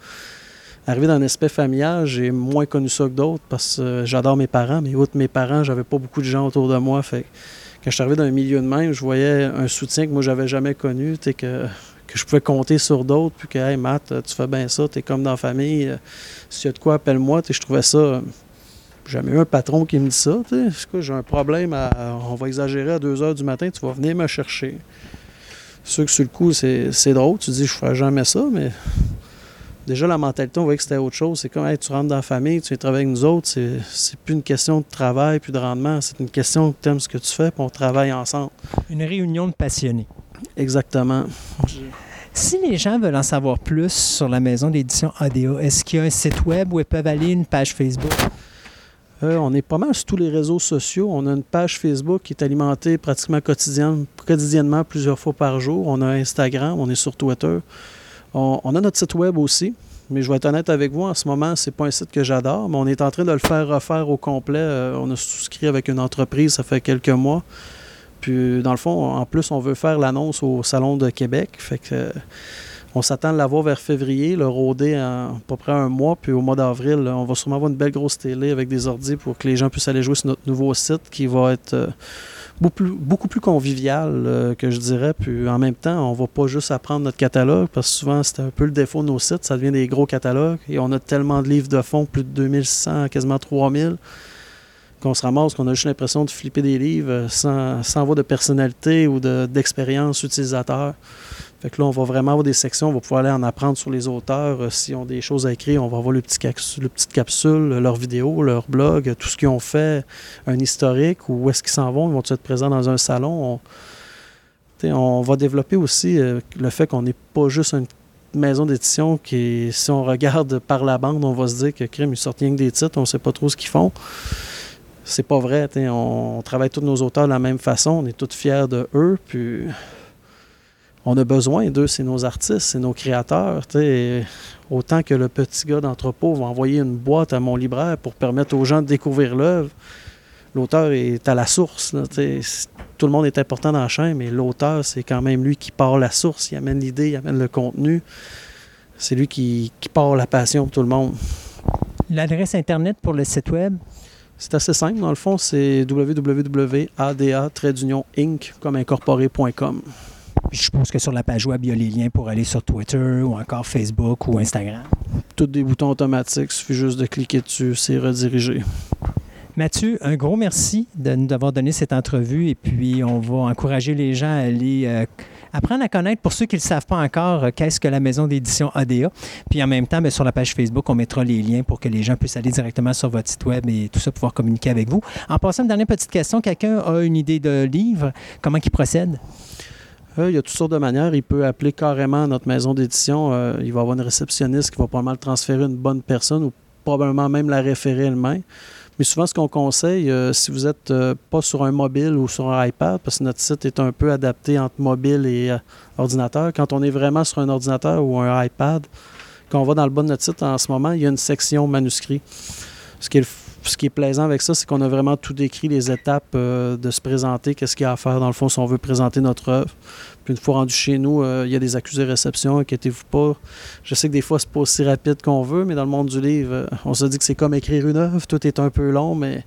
Arrivé dans un aspect familial, j'ai moins connu ça que d'autres parce que j'adore mes parents, mais outre mes parents, j'avais pas beaucoup de gens autour de moi. Fait quand je suis arrivé dans un milieu de même, je voyais un soutien que moi j'avais jamais connu, que que je pouvais compter sur d'autres, puis que, hey, Matt, tu fais bien ça, tu es comme dans la famille, euh, s'il y a de quoi, appelle-moi. Je trouvais ça. J'ai jamais eu un patron qui me dit ça. J'ai un problème, à, on va exagérer à 2 heures du matin, tu vas venir me chercher. C'est sûr que sur le coup, c'est drôle. Tu dis, je ferai jamais ça, mais déjà, la mentalité, on voyait que c'était autre chose. C'est comme, hey, tu rentres dans la famille, tu viens travailler avec nous autres. C'est plus une question de travail puis de rendement. C'est une question que tu aimes ce que tu fais, puis on travaille ensemble. Une réunion de passionnés. Exactement. Si les gens veulent en savoir plus sur la maison d'édition ADA, est-ce qu'il y a un site web où ils peuvent aller, une page Facebook? Euh, on est pas mal sur tous les réseaux sociaux. On a une page Facebook qui est alimentée pratiquement quotidiennement, plusieurs fois par jour. On a Instagram, on est sur Twitter. On, on, a notre site web aussi. Mais je vais être honnête avec vous, en ce moment, c'est pas un site que j'adore, mais on est en train de le faire refaire au complet. Euh, on a souscrit avec une entreprise, ça fait quelques mois. Puis, dans le fond, en plus, on veut faire l'annonce au Salon de Québec. Fait que. On s'attend à l'avoir vers février, le rôder en à peu près un mois, puis au mois d'avril, on va sûrement avoir une belle grosse télé avec des ordis pour que les gens puissent aller jouer sur notre nouveau site qui va être euh, beaucoup, plus, convivial euh, que je dirais. Puis en même temps, on va pas juste apprendre notre catalogue, parce que souvent c'est un peu le défaut de nos sites, ça devient des gros catalogues et on a tellement de livres de fond, plus de 2600, quasiment 3000 qu'on se ramasse, qu'on a juste l'impression de flipper des livres sans, sans avoir de personnalité ou d'expérience utilisateur. Fait que là, on va vraiment avoir des sections, on va pouvoir aller en apprendre sur les auteurs. Euh, S'ils ont des choses à écrire, on va avoir le petit, le petite capsule, leurs vidéos, leur blog, tout ce qu'ils ont fait, un historique, ou où est-ce qu'ils s'en vont, ils vont être présents dans un salon. On, va développer aussi euh, le fait qu'on n'est pas juste une maison d'édition qui, si on regarde par la bande, on va se dire que Crime, ils sortent rien que des titres, on ne sait pas trop ce qu'ils font c'est pas vrai. On, on travaille tous nos auteurs de la même façon. On est tous fiers de eux. Puis on a besoin d'eux. C'est nos artistes, c'est nos créateurs. Autant que le petit gars d'entrepôt va envoyer une boîte à mon libraire pour permettre aux gens de découvrir l'œuvre. L'auteur est à la source. Tout le monde est important dans la chaîne, mais l'auteur, c'est quand même lui qui part la source. Il amène l'idée, il amène le contenu. C'est lui qui, qui part la passion pour tout le monde. L'adresse Internet pour le site web? C'est assez simple, dans le fond, c'est www.ada-inc comme incorporé.com. Je suppose que sur la page web, il y a les liens pour aller sur Twitter ou encore Facebook ou Instagram. Tous des boutons automatiques, il suffit juste de cliquer dessus, c'est redirigé. Mathieu, un gros merci de nous avoir donné cette entrevue et puis on va encourager les gens à aller euh, apprendre à connaître, pour ceux qui ne savent pas encore, euh, qu'est-ce que la maison d'édition ADA. Puis en même temps, bien, sur la page Facebook, on mettra les liens pour que les gens puissent aller directement sur votre site web et tout ça, pouvoir communiquer avec vous. En passant, une dernière petite question, quelqu'un a une idée de livre, comment il procède? Euh, il y a toutes sortes de manières. Il peut appeler carrément notre maison d'édition. Euh, il va avoir une réceptionniste qui va probablement le transférer une bonne personne ou probablement même la référer elle-même. Mais souvent, ce qu'on conseille, euh, si vous n'êtes pas sur un mobile ou sur un iPad, parce que notre site est un peu adapté entre mobile et euh, ordinateur, quand on est vraiment sur un ordinateur ou un iPad, quand on va dans le bas de notre site en ce moment, il y a une section manuscrit. Ce qui est, plaisant avec ça, c'est qu'on a vraiment tout décrit, les étapes euh, de se présenter, qu'est-ce qu'il y a à faire dans le fond si on veut présenter notre œuvre. Puis une fois rendu chez nous, euh, il y a des accusés de réception, inquiétez-vous pas. Je sais que des fois, c'est pas aussi rapide qu'on veut, mais dans le monde du livre, euh, on se dit que c'est comme écrire une œuvre, tout est un peu long, mais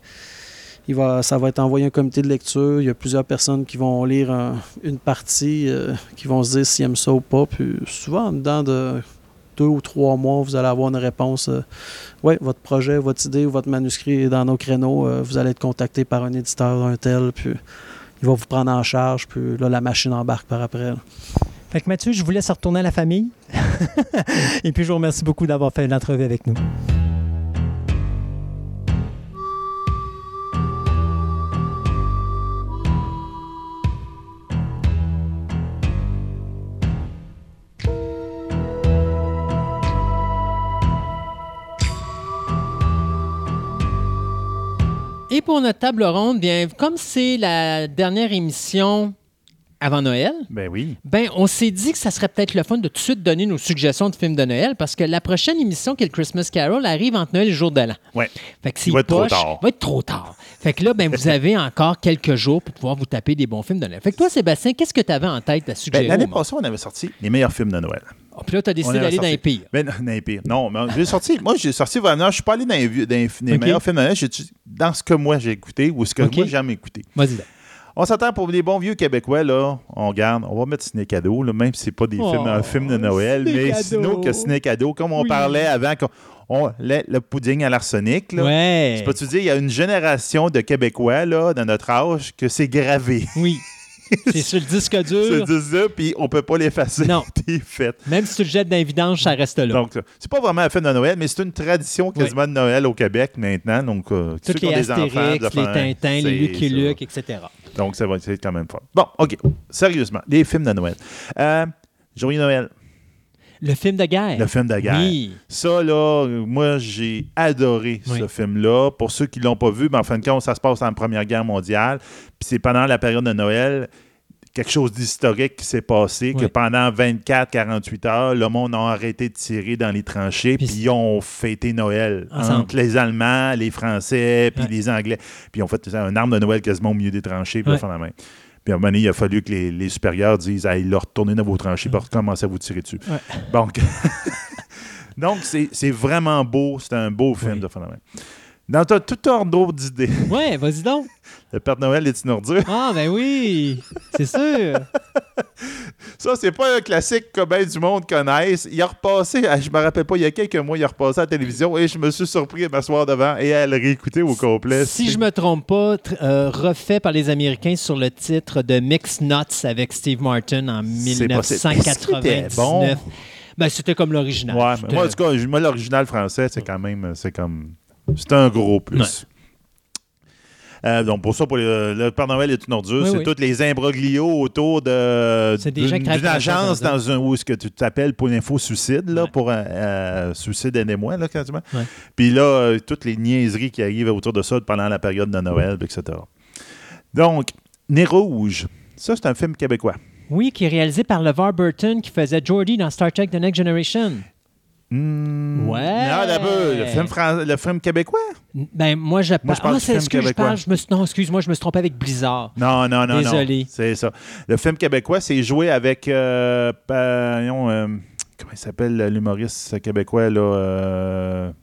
il va, ça va être envoyé à un comité de lecture. Il y a plusieurs personnes qui vont lire un- une partie, euh, qui vont se dire s'ils aiment ça ou pas. Puis souvent, en dedans de deux ou trois mois, vous allez avoir une réponse. oui, votre projet, votre idée ou votre manuscrit est dans nos créneaux. vous allez être contacté par un éditeur, un tel, puis il va vous prendre en charge, puis là, la machine embarque par après. Fait que Mathieu, je vous laisse retourner à la famille. et puis je vous remercie beaucoup d'avoir fait l'entrevue avec nous. Et pour notre table ronde, bien, comme c'est la dernière émission avant Noël, Ben oui. ben, on s'est dit que ça serait peut-être le fun de tout de suite donner nos suggestions de films de Noël parce que la prochaine émission, qui est le Christmas Carol, arrive entre Noël et le jour de l'an. Ouais. Fait que c'est Il va être trop tard. va être trop tard. Fait que là, ben, vous avez encore quelques jours pour pouvoir vous taper des bons films de Noël. Fait que toi, Sébastien, qu'est-ce que tu avais en tête à Ben, suggérer? L'année passée, on avait sorti les meilleurs films de Noël. Ah, puis là, tu as décidé d'aller dans les pays. Ben, non, dans les pires. Non, mais j'ai sorti. Moi, j'ai sorti vraiment. Je suis pas allé dans les, vieux- dans les- meilleurs films de. J'ai dans ce que moi j'ai écouté ou ce que Ok. moi j'aime écouter. Vas-y. donc. On s'attend pour les bons vieux Québécois, là. On garde. On va mettre Ciné Cadeau, là, même si c'est pas des Oh, films, un film de Noël. Ciné mais Cadeau. sinon que Ciné Cadeau, comme on Oui. parlait avant, qu'on- on- le, le pudding à l'arsenic, là. Ouais. Tu dis, il y a une génération de Québécois, là, dans notre âge, que c'est gravé. Oui. c'est sur le disque C'est dur. ça, puis on peut pas l'effacer. Non. T'es fait. Même si tu le jettes dans les vidanges, ça reste là. Donc, c'est pas vraiment un film de Noël, mais c'est une tradition quasiment de Noël au Québec maintenant. Donc, euh, ceux Toutes qui ont les des enfants, les enfants, Tintins, les Lucky. Luke, etc. Donc, ça va être quand même fun. Bon, OK. Sérieusement, les films de Noël. Euh, Joyeux Noël, Le film de guerre. le film de guerre. Oui. Ça, là, moi, j'ai adoré Oui. ce film-là. Pour ceux qui ne l'ont pas vu, ben, en fin de compte, ça se passe en Première Guerre mondiale. Puis c'est pendant la période de Noël, quelque chose d'historique qui s'est passé, que pendant 24-48 heures, le monde a arrêté de tirer dans les tranchées, Puis- ils ont fêté Noël Ensemble. entre les Allemands, les Français, puis Ouais. les Anglais. Puis ils ont fait un arme de Noël quasiment au milieu des tranchées, puis Ouais. ils ont fait la main. Puis à un moment donné, il a fallu que les, les supérieurs disent Hey, là, retournez dans vos tranchées pour recommencer à vous tirer dessus. Ouais. Donc, Donc c'est c'est vraiment beau. C'est un beau film Oui. de phénomène. Dans t'as tout ordre d'autres idées. Ouais, vas-y donc. Le Père Noël est une ordure. Ah, ben oui, c'est sûr. Ça, c'est pas un classique que ben du monde connaisse. Il a repassé, je me rappelle pas, il y a quelques mois, il a repassé à la télévision et je me suis surpris à m'asseoir devant et à le réécouter au complet. Si je me trompe pas, euh, refait par les Américains sur le titre de Mix Nuts avec Steve Martin en C'est possible. C'était 1999. bon. Ben, c'était comme l'original. Ouais, moi, en tout cas, moi, l'original français, c'est quand même, c'est comme, c'est un gros plus. Ouais. Euh, donc, pour ça, pour le, le Père Noël est une ordure, Oui, c'est oui. tous les imbroglios autour de d'une agence dans un- dans un où est-ce que tu t'appelles pour l'info suicide, là, Ouais. pour un euh, suicide aidez-moi, là, quasiment. Ouais. Puis là, euh, toutes les niaiseries qui arrivent autour de ça pendant la période de Noël, etc. Donc, Nez Rouge, ça, c'est un film québécois. Oui, qui est réalisé par LeVar Burton qui faisait Jordy dans Star Trek The Next Generation. Hmm. Ouais. Non, d'abord, le film, fran- le film québécois? Ben, moi, je Moi, je parle Ah, du film ce que je québécois. parle. Je me. Non, excuse-moi, je me suis trompé avec Blizzard. Non, non, non, Désolé. C'est ça. Le film québécois, c'est joué avec. euh, euh, comment il s'appelle l'humoriste québécois, là?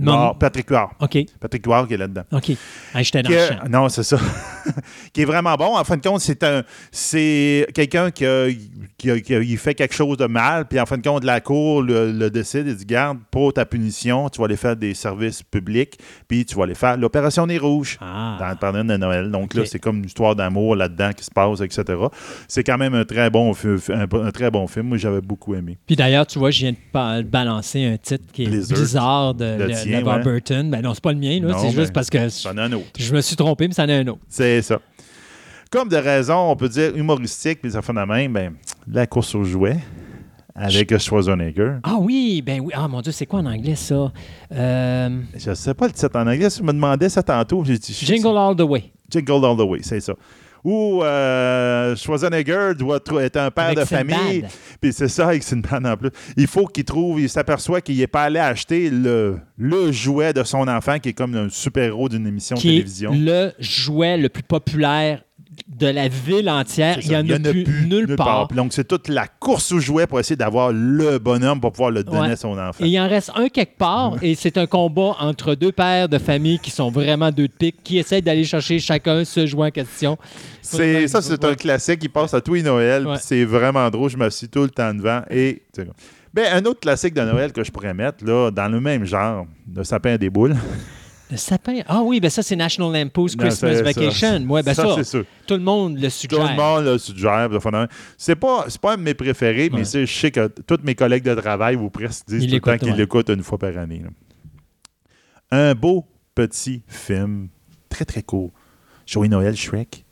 Euh, Non. Patrick Huard. OK, Patrick Huard qui est là-dedans. OK. Ah, J'étais dans le non, c'est ça. qui est vraiment bon. En fin de compte, c'est un, c'est quelqu'un qui, a- qui, a- qui a- il fait quelque chose de mal, puis en fin de compte, la cour le, le décide et dit garde, pour ta punition, tu vas aller faire des services publics, puis tu vas aller faire l'opération des rouges. Ah. Dans le pardon de Noël. Donc là, c'est comme une histoire d'amour là-dedans qui se passe, etc. C'est quand même un très bon, un, un très bon film. Moi, j'avais beaucoup aimé. Puis d'ailleurs, tu vois, je viens de balancer un titre qui est Blizzard. De, Le de, tien, ouais. Burton. Ben non, c'est pas le mien, là. C'est ben, juste parce que J'en ai un autre. je me suis trompé, mais ça en est un autre. C'est ça. Comme de raison, on peut dire humoristique, puis ça fait de même, ben, la course aux jouets avec Schwarzenegger. Ah oui, ben oui. Ah mon Dieu, c'est quoi en anglais ça? Euh, Je ne sais pas le titre en anglais. Tu me demandais ça tantôt, j'ai dit Jingle All the Way. Jingle All the Way, c'est ça. Où euh, Schwarzenegger doit être un père Avec de famille. Puis c'est ça, avec Sinbad en plus. Il faut qu'il trouve, il s'aperçoit qu'il n'est pas allé acheter le, le jouet de son enfant, qui est comme un super-héros d'une émission de est télévision. le jouet le plus populaire de la ville entière. Il n'y en a, plus, nulle part. Donc, c'est toute la course aux jouets pour essayer d'avoir le bonhomme pour pouvoir le donner Ouais. à son enfant. Et il en reste un quelque part, et c'est un combat entre deux pères de famille qui sont vraiment deux de pique, qui essayent d'aller chercher chacun ce jouet en question. C'est, ça, c'est un classique qui passe à tous les. Ouais. puis C'est vraiment drôle. Je me suis tout le temps devant. Et, ben, un autre classique de Noël que je pourrais mettre, là, dans le même genre, Le sapin des boules. Le sapin. Ah oui, ben ça, c'est National Lampoon's Non, Christmas c'est ça. Vacation. Ouais, ben ça, tout le monde le Tout suggère. le monde le suggère. C'est pas, pas un de mes préférés, Ouais. mais je sais que tous mes collègues de travail ou presque disent tout le temps qu'ils ouais. l'écoutent une fois par année. là. Un beau petit film, très très court. Joyeux Noël, Shrek.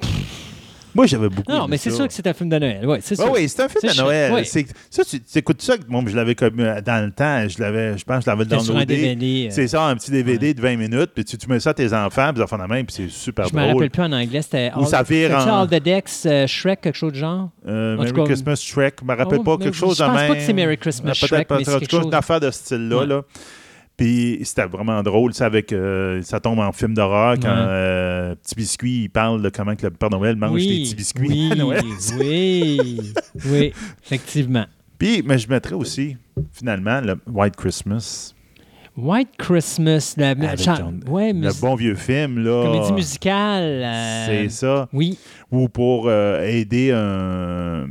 Moi, j'avais beaucoup. Non, mais c'est sûr que c'est un film de Noël. Ouais, c'est Ah sûr. oui, c'est un film de Noël. oui. Ça, tu écoutes ça, bon, je l'avais comme euh, dans le temps, je l'avais, je pense que je l'avais downloadé. DVD. euh, C'est ça, un petit DVD de 20 minutes, puis tu, mets ça à tes enfants, puis fait la même, puis c'est super Je me drôle. rappelle plus en anglais. C'était en- All the Decks, euh, Shrek, quelque chose de genre? En Merry Christmas Shrek, je me rappelle Oh, pas quelque chose je de pense même. pas que c'est Merry Christmas Euh, Shrek, Peut-être, c'est en tout quelque cas, chose- une affaire de ce style-là. Puis c'était vraiment drôle, ça, avec euh, ça tombe en film d'horreur quand Ouais. euh, Petit Biscuit il parle de comment que le Père Noël mange des petits biscuits oui, à Noël. oui, oui, effectivement. Puis, mais je mettrais aussi, finalement, le White Christmas. White Christmas, la, Avec chan- John- ouais, Le bon vieux film, là. comédie musicale. euh, C'est ça. Oui, Ou pour euh, aider un, euh,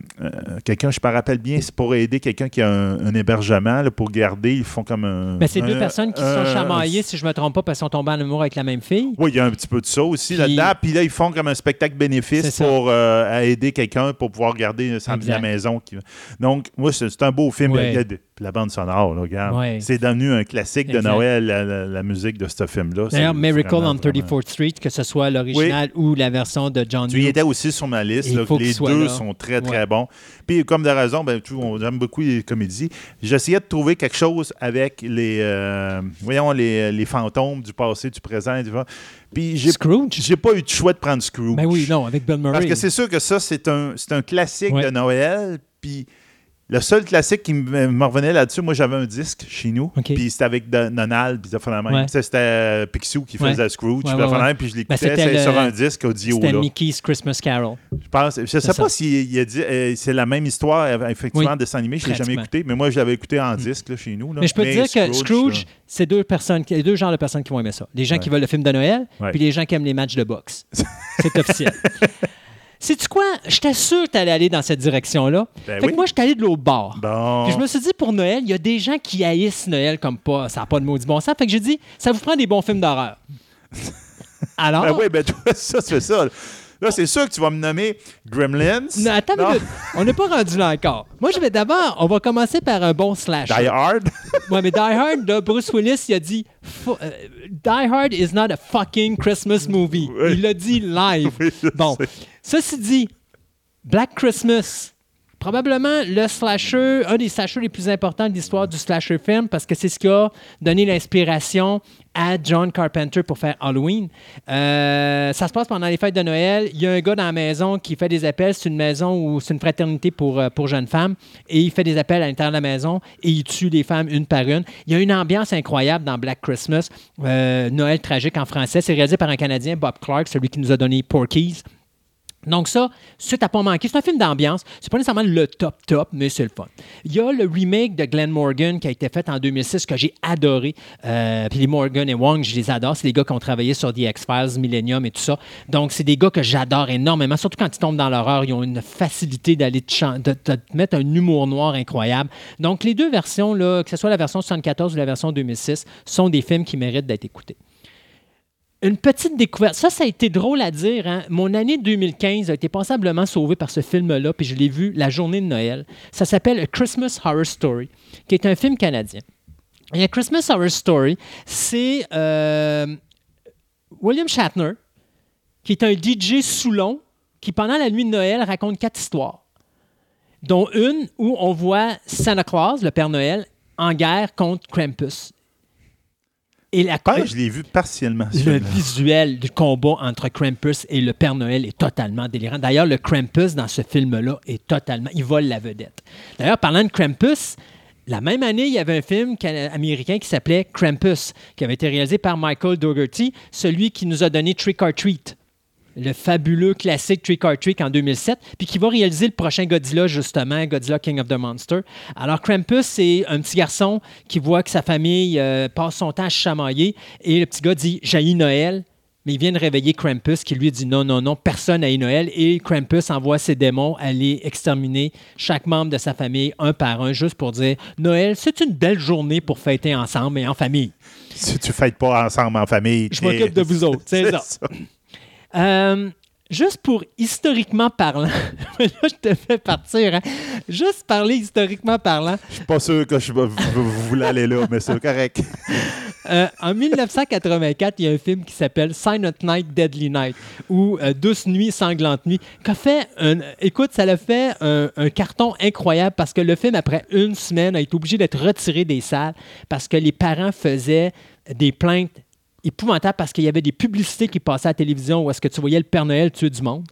quelqu'un, je me rappelle bien, c'est pour aider quelqu'un qui a un, un hébergement, là, pour garder, ils font comme un. ben, c'est deux personnes qui se sont chamaillées, si je me trompe pas, parce qu'ils sont tombés en amour avec la même fille. Oui, il y a un petit peu de ça aussi Puis- là-dedans. Puis là, ils font comme un spectacle bénéfice pour euh, aider quelqu'un pour pouvoir garder sa, la maison. qui- Donc, moi, c'est c'est un beau film. Ouais. De- la bande sonore, là, regarde. Ouais. C'est devenu un classique de. Noël, la, la- la musique de ce film-là. D'ailleurs, Miracle on vraiment- 34th Street, que ce soit l'original ou la version de John Tu y étais aussi sur ma liste. Là, les deux sont très, très Ouais. bons. Puis, comme de raison, ben, j'aime beaucoup les comédies. J'essayais de trouver quelque chose avec les, euh, voyons, les, les fantômes du passé, du présent. Du... Puis, j'ai Scrooge? j'ai pas eu de choix de prendre Scrooge. Ben oui, non, avec Bill Murray. Parce que c'est sûr que ça, c'est un, c'est un classique Ouais. de Noël. Puis le seul classique qui me revenait là-dessus, moi, j'avais un disque chez nous. Puis c'était avec Don- Donald, puis. Ouais. C'était euh, Picsou qui Ouais. faisait Scrooge. Ouais, puis même, puis je Ben, l'écoutais le- sur un disque audio. C'était. Mickey's Christmas Carol. Je pense. Je sais pas s'il a dit euh, c'est la même histoire, effectivement, Oui. dessin animé. Je l'ai jamais écouté, mais moi, je l'avais écouté en disque là, chez nous. là. Mais je peux te dire que Scrooge, c'est deux personnes, deux genres de personnes qui vont aimer ça. Les gens qui veulent le film de Noël, puis les gens qui aiment les matchs de boxe. c'est officiel. Sais-tu quoi? J'étais sûr que tu allais aller dans cette direction-là. Ben fait oui. que moi, je suis allé de l'autre bord. Bon. Puis je me suis dit, pour Noël, il y a des gens qui haïssent Noël comme pas. Ça n'a pas de maudit bon sens. Fait que j'ai dit, ça vous prend des bons films d'horreur. Alors, Ben oui, ben toi, ça, fais ça. Là. C'est sûr que tu vas me nommer Gremlins. Non, attends une Non. minute. On n'est pas rendu là encore. Moi, je vais d'abord, on va commencer par un bon slash. Die Hard. Ouais, mais Die Hard, là, Bruce Willis, il a dit euh, Die Hard is not a fucking Christmas movie. Oui. Il l'a dit live. Oui, bon, sais. ceci dit, Black Christmas, probablement le slasher, un des slashers les plus importants de l'histoire du slasher film parce que c'est ce qui a donné l'inspiration à John Carpenter pour faire Halloween. Euh, ça se passe pendant les fêtes de Noël. Il y a un gars dans la maison qui fait des appels. C'est une maison où c'est une fraternité pour, euh, pour jeunes femmes. Et il fait des appels à l'intérieur de la maison et il tue les femmes une par une. Il y a une ambiance incroyable dans Black Christmas. Euh, Noël tragique en français. C'est réalisé par un Canadien, Bob Clark, celui qui nous a donné Porky's. Donc ça, ça t'as pas manqué. C'est un film d'ambiance. C'est pas nécessairement le top top, mais c'est le fun. Il y a le remake de Glenn Morgan qui a été fait en 2006 que j'ai adoré. Euh, puis les Morgan et Wong, je les adore. C'est des gars qui ont travaillé sur The X-Files, Millennium et tout ça. Donc c'est des gars que j'adore énormément. Surtout quand ils tombent dans l'horreur, ils ont une facilité d'aller te, de, mettre un humour noir incroyable. Donc les deux versions, là, que ce soit la version 74 ou la version 2006, sont des films qui méritent d'être écoutés. Une petite découverte. Ça, ça a été drôle à dire. hein. Mon année 2015 a été passablement sauvée par ce film-là, puis je l'ai vu la journée de Noël. Ça s'appelle A Christmas Horror Story, qui est un film canadien. Et A Christmas Horror Story, c'est euh, William Shatner, qui est un DJ Soulon, qui pendant la nuit de Noël raconte quatre histoires, dont une où on voit Santa Claus, le Père Noël, en guerre contre Krampus. Et la Ouais, je l'ai vu partiellement. le visuel du combat entre Krampus et le Père Noël est totalement délirant. D'ailleurs, le Krampus dans ce film-là est totalement. Il vole la vedette. D'ailleurs, parlant de Krampus, la même année, il y avait un film américain qui s'appelait Krampus, qui avait été réalisé par Michael Dougherty, celui qui nous a donné Trick or Treat le fabuleux classique Trick or Treat en 2007, puis qui va réaliser le prochain Godzilla, justement, Godzilla King of the Monster. Alors, Krampus, c'est un petit garçon qui voit que sa famille euh, passe son temps à chamailler, et le petit gars dit « Jaillit Noël », mais il vient de réveiller Krampus qui lui dit non, non, non, personne n'a Noël. Et Krampus envoie ses démons aller exterminer chaque membre de sa famille un par un, juste pour dire Noël, c'est une belle journée pour fêter ensemble et en famille. Si tu fêtes pas ensemble en famille. Je m'occupe de vous autres, c'est ça. Euh, juste pour historiquement parlant, là je te fais partir, hein. juste parler historiquement parlant, Je suis pas sûr que je voulez aller là, mais c'est correct. euh, en 1984, il y a un film qui s'appelle Silent Night, Deadly Night, ou euh, Douce Nuit, Sanglante Nuit, qu'a fait, un, écoute, ça l'a fait un, un carton incroyable parce que le film, après une semaine, a été obligé d'être retiré des salles parce que les parents faisaient des plaintes épouvantables parce qu'il y avait des publicités qui passaient à la télévision où est-ce que tu voyais le Père Noël tuer du monde.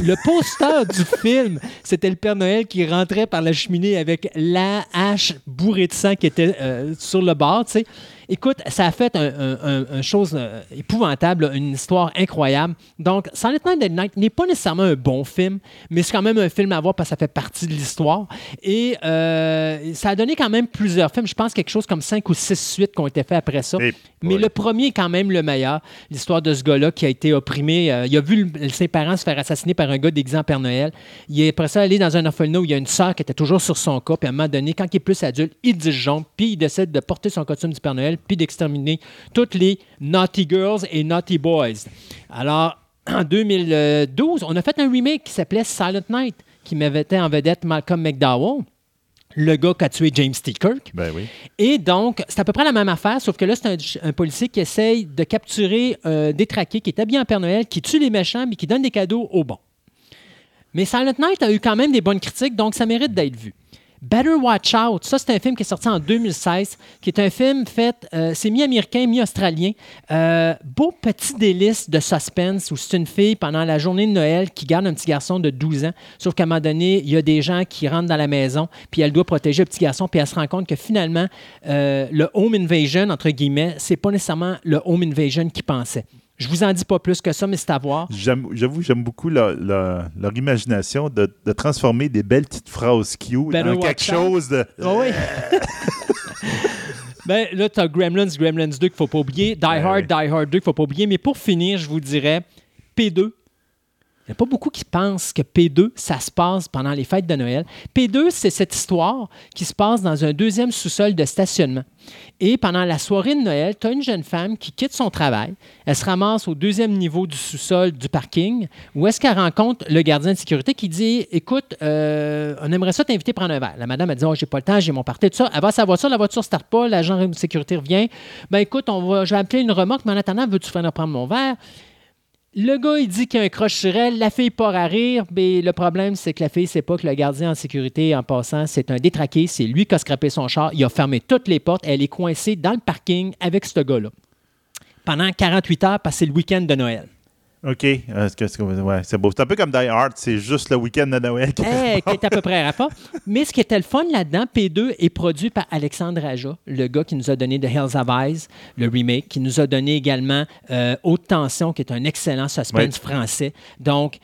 Le poster du film, c'était le Père Noël qui rentrait par la cheminée avec la hache bourrée de sang qui était euh, sur le bord, tu sais. Écoute, ça a fait un, un- un- un chose euh, épouvantable, une histoire incroyable. Donc, Silent Night Dead Night n'est pas nécessairement un bon film, mais c'est quand même un film à voir parce que ça fait partie de l'histoire. Et euh, ça a donné quand même plusieurs films. Je pense quelque chose comme cinq ou six suites qui ont été faits après ça. Et- Mais le premier est quand même le meilleur. L'histoire de ce gars-là qui a été opprimé. euh, il a vu le- ses parents se faire assassiner par un gars déguisé en Père Noël. Il est après ça allé dans un orphelinat où il y a une sœur qui était toujours sur son cas. Puis à un moment donné, quand il est plus adulte, il disjoncte. Puis il décide de porter son costume du Père Noël puis d'exterminer toutes les Naughty Girls et Naughty Boys. Alors, en 2012, on a fait un remake qui s'appelait Silent Night, qui m'avait été en vedette Malcolm McDowell, le gars qui a tué James T. Kirk. Ben oui. Et donc, c'est à peu près la même affaire, sauf que là, c'est un, un policier qui essaye de capturer un détraqué qui est habillé en Père Noël, qui tue les méchants, mais qui donne des cadeaux aux bons. Mais Silent Night a eu quand même des bonnes critiques, donc ça mérite d'être vu. Better Watch Out, ça c'est un film qui est sorti en 2016, qui est un film fait, euh, c'est mi-américain, mi-australien. Euh, beau petit délice de suspense où c'est une fille pendant la journée de Noël qui garde un petit garçon de 12 ans, sauf qu'à un moment donné, il y a des gens qui rentrent dans la maison, puis elle doit protéger le petit garçon, puis elle se rend compte que finalement, euh, le home invasion, entre guillemets, c'est pas nécessairement le home invasion qu'il pensait. Je vous en dis pas plus que ça, mais c'est à voir. J'avoue, j'aime beaucoup leur, leur- leur imagination de, de transformer des belles petites phrases cute Better en quelque chose de. Ah oui. ben là, tu as Gremlins, Gremlins 2 qu'il faut pas oublier. Die Ben Hard. Die Hard 2 qu'il faut pas oublier. Mais pour finir, je vous dirais P2. Il n'y a pas beaucoup qui pensent que P2, ça se passe pendant les fêtes de Noël. P2, c'est cette histoire qui se passe dans un deuxième sous-sol de stationnement. Et pendant la soirée de Noël, tu as une jeune femme qui quitte son travail. Elle se ramasse au deuxième niveau du sous-sol du parking où est-ce qu'elle rencontre le gardien de sécurité qui dit Écoute, euh, on aimerait ça t'inviter prendre un verre. La madame a dit Oh, j'ai pas le temps, j'ai mon party, ça. Elle va à sa voiture, la voiture ne starte pas, l'agent de sécurité revient. Ben écoute, on va, je vais appeler une remorque, mais en attendant, veux-tu venir prendre mon verre? Le gars, il dit qu'il y a un croche sur elle. La fille part à rire. Mais le problème, c'est que la fille sait pas que le gardien en sécurité, en passant, c'est un détraqué. C'est lui qui a scrappé son char. Il a fermé toutes les portes. Elle est coincée dans le parking avec ce gars-là. Pendant 48 heures, parce c'est le week-end de Noël. OK. Euh, c'est ouais, beau. C'est un peu comme Die Hard, c'est juste le week-end de Noël. qui- qui est à peu près à rapport. Mais ce qui était le fun là-dedans, P2 est produit par Alexandre Aja, le gars qui nous a donné The Hells of Eyes, le remake, qui nous a donné également euh, Haute Tension, qui est un excellent suspense français. Donc,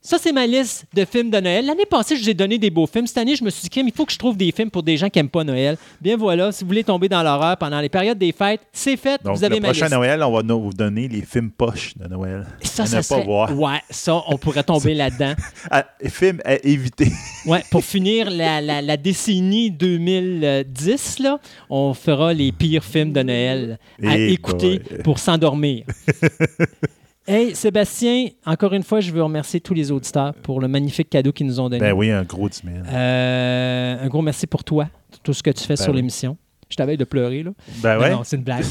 ça, c'est ma liste de films de Noël. L'année passée, je vous ai donné des beaux films. Cette année, je me suis dit, Kim, il faut que je trouve des films pour des gens qui n'aiment pas Noël. Bien voilà, si vous voulez tomber dans l'horreur pendant les périodes des fêtes, c'est fait. Donc, vous avez le ma prochain liste. Noël, on va vous donner les films poches de Noël. Ça, à ça ne serait- pas voir. Ouais, ça, on pourrait tomber là-dedans. Ah, films à éviter. Ouais, pour finir la, la- la décennie 2010, là, on fera les pires films de Noël à Eh écouter boy. pour s'endormir. hey, Sébastien, encore une fois, je veux remercier tous les auditeurs pour le magnifique cadeau qu'ils nous ont donné. Ben oui, un gros 10 000. Euh, un gros merci pour toi, tout ce que tu fais Ben sur oui. l'émission. Je t'avais de pleurer, là. Ben Non, ouais. Non, c'est une blague.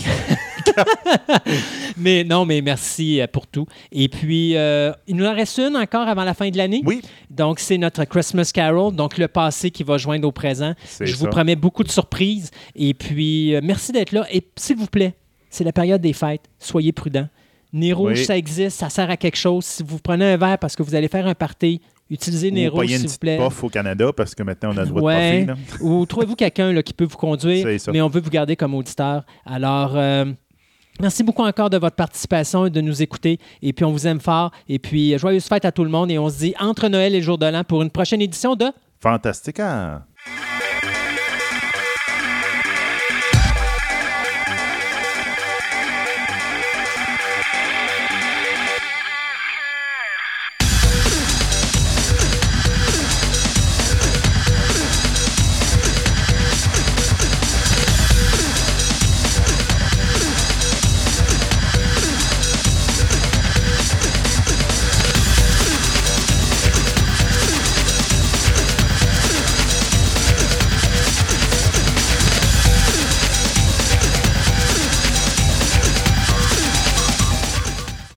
mais non, mais merci euh, pour tout. Et puis, euh, il nous en reste une encore avant la fin de l'année. Oui, Donc, c'est notre Christmas Carol, donc le passé qui va joindre au présent. Je ça. vous promets beaucoup de surprises. Et puis, euh, merci d'être là. Et s'il vous plaît, c'est la période des fêtes. Soyez prudents. Nez rouge, Oui. ça existe, ça sert à quelque chose. Si vous prenez un verre parce que vous allez faire un party, utilisez Nez Ou rouge, s'il vous plaît. au Canada parce que maintenant on a le droit Ouais. de. Ou trouvez-vous quelqu'un qui peut vous conduire, mais on veut vous garder comme auditeur. Alors, euh, merci beaucoup encore de votre participation et de nous écouter. Et puis, on vous aime fort. Et puis, joyeuses fêtes à tout le monde. Et on se dit entre Noël et le jour de l'an pour une prochaine édition de Fantastique. hein?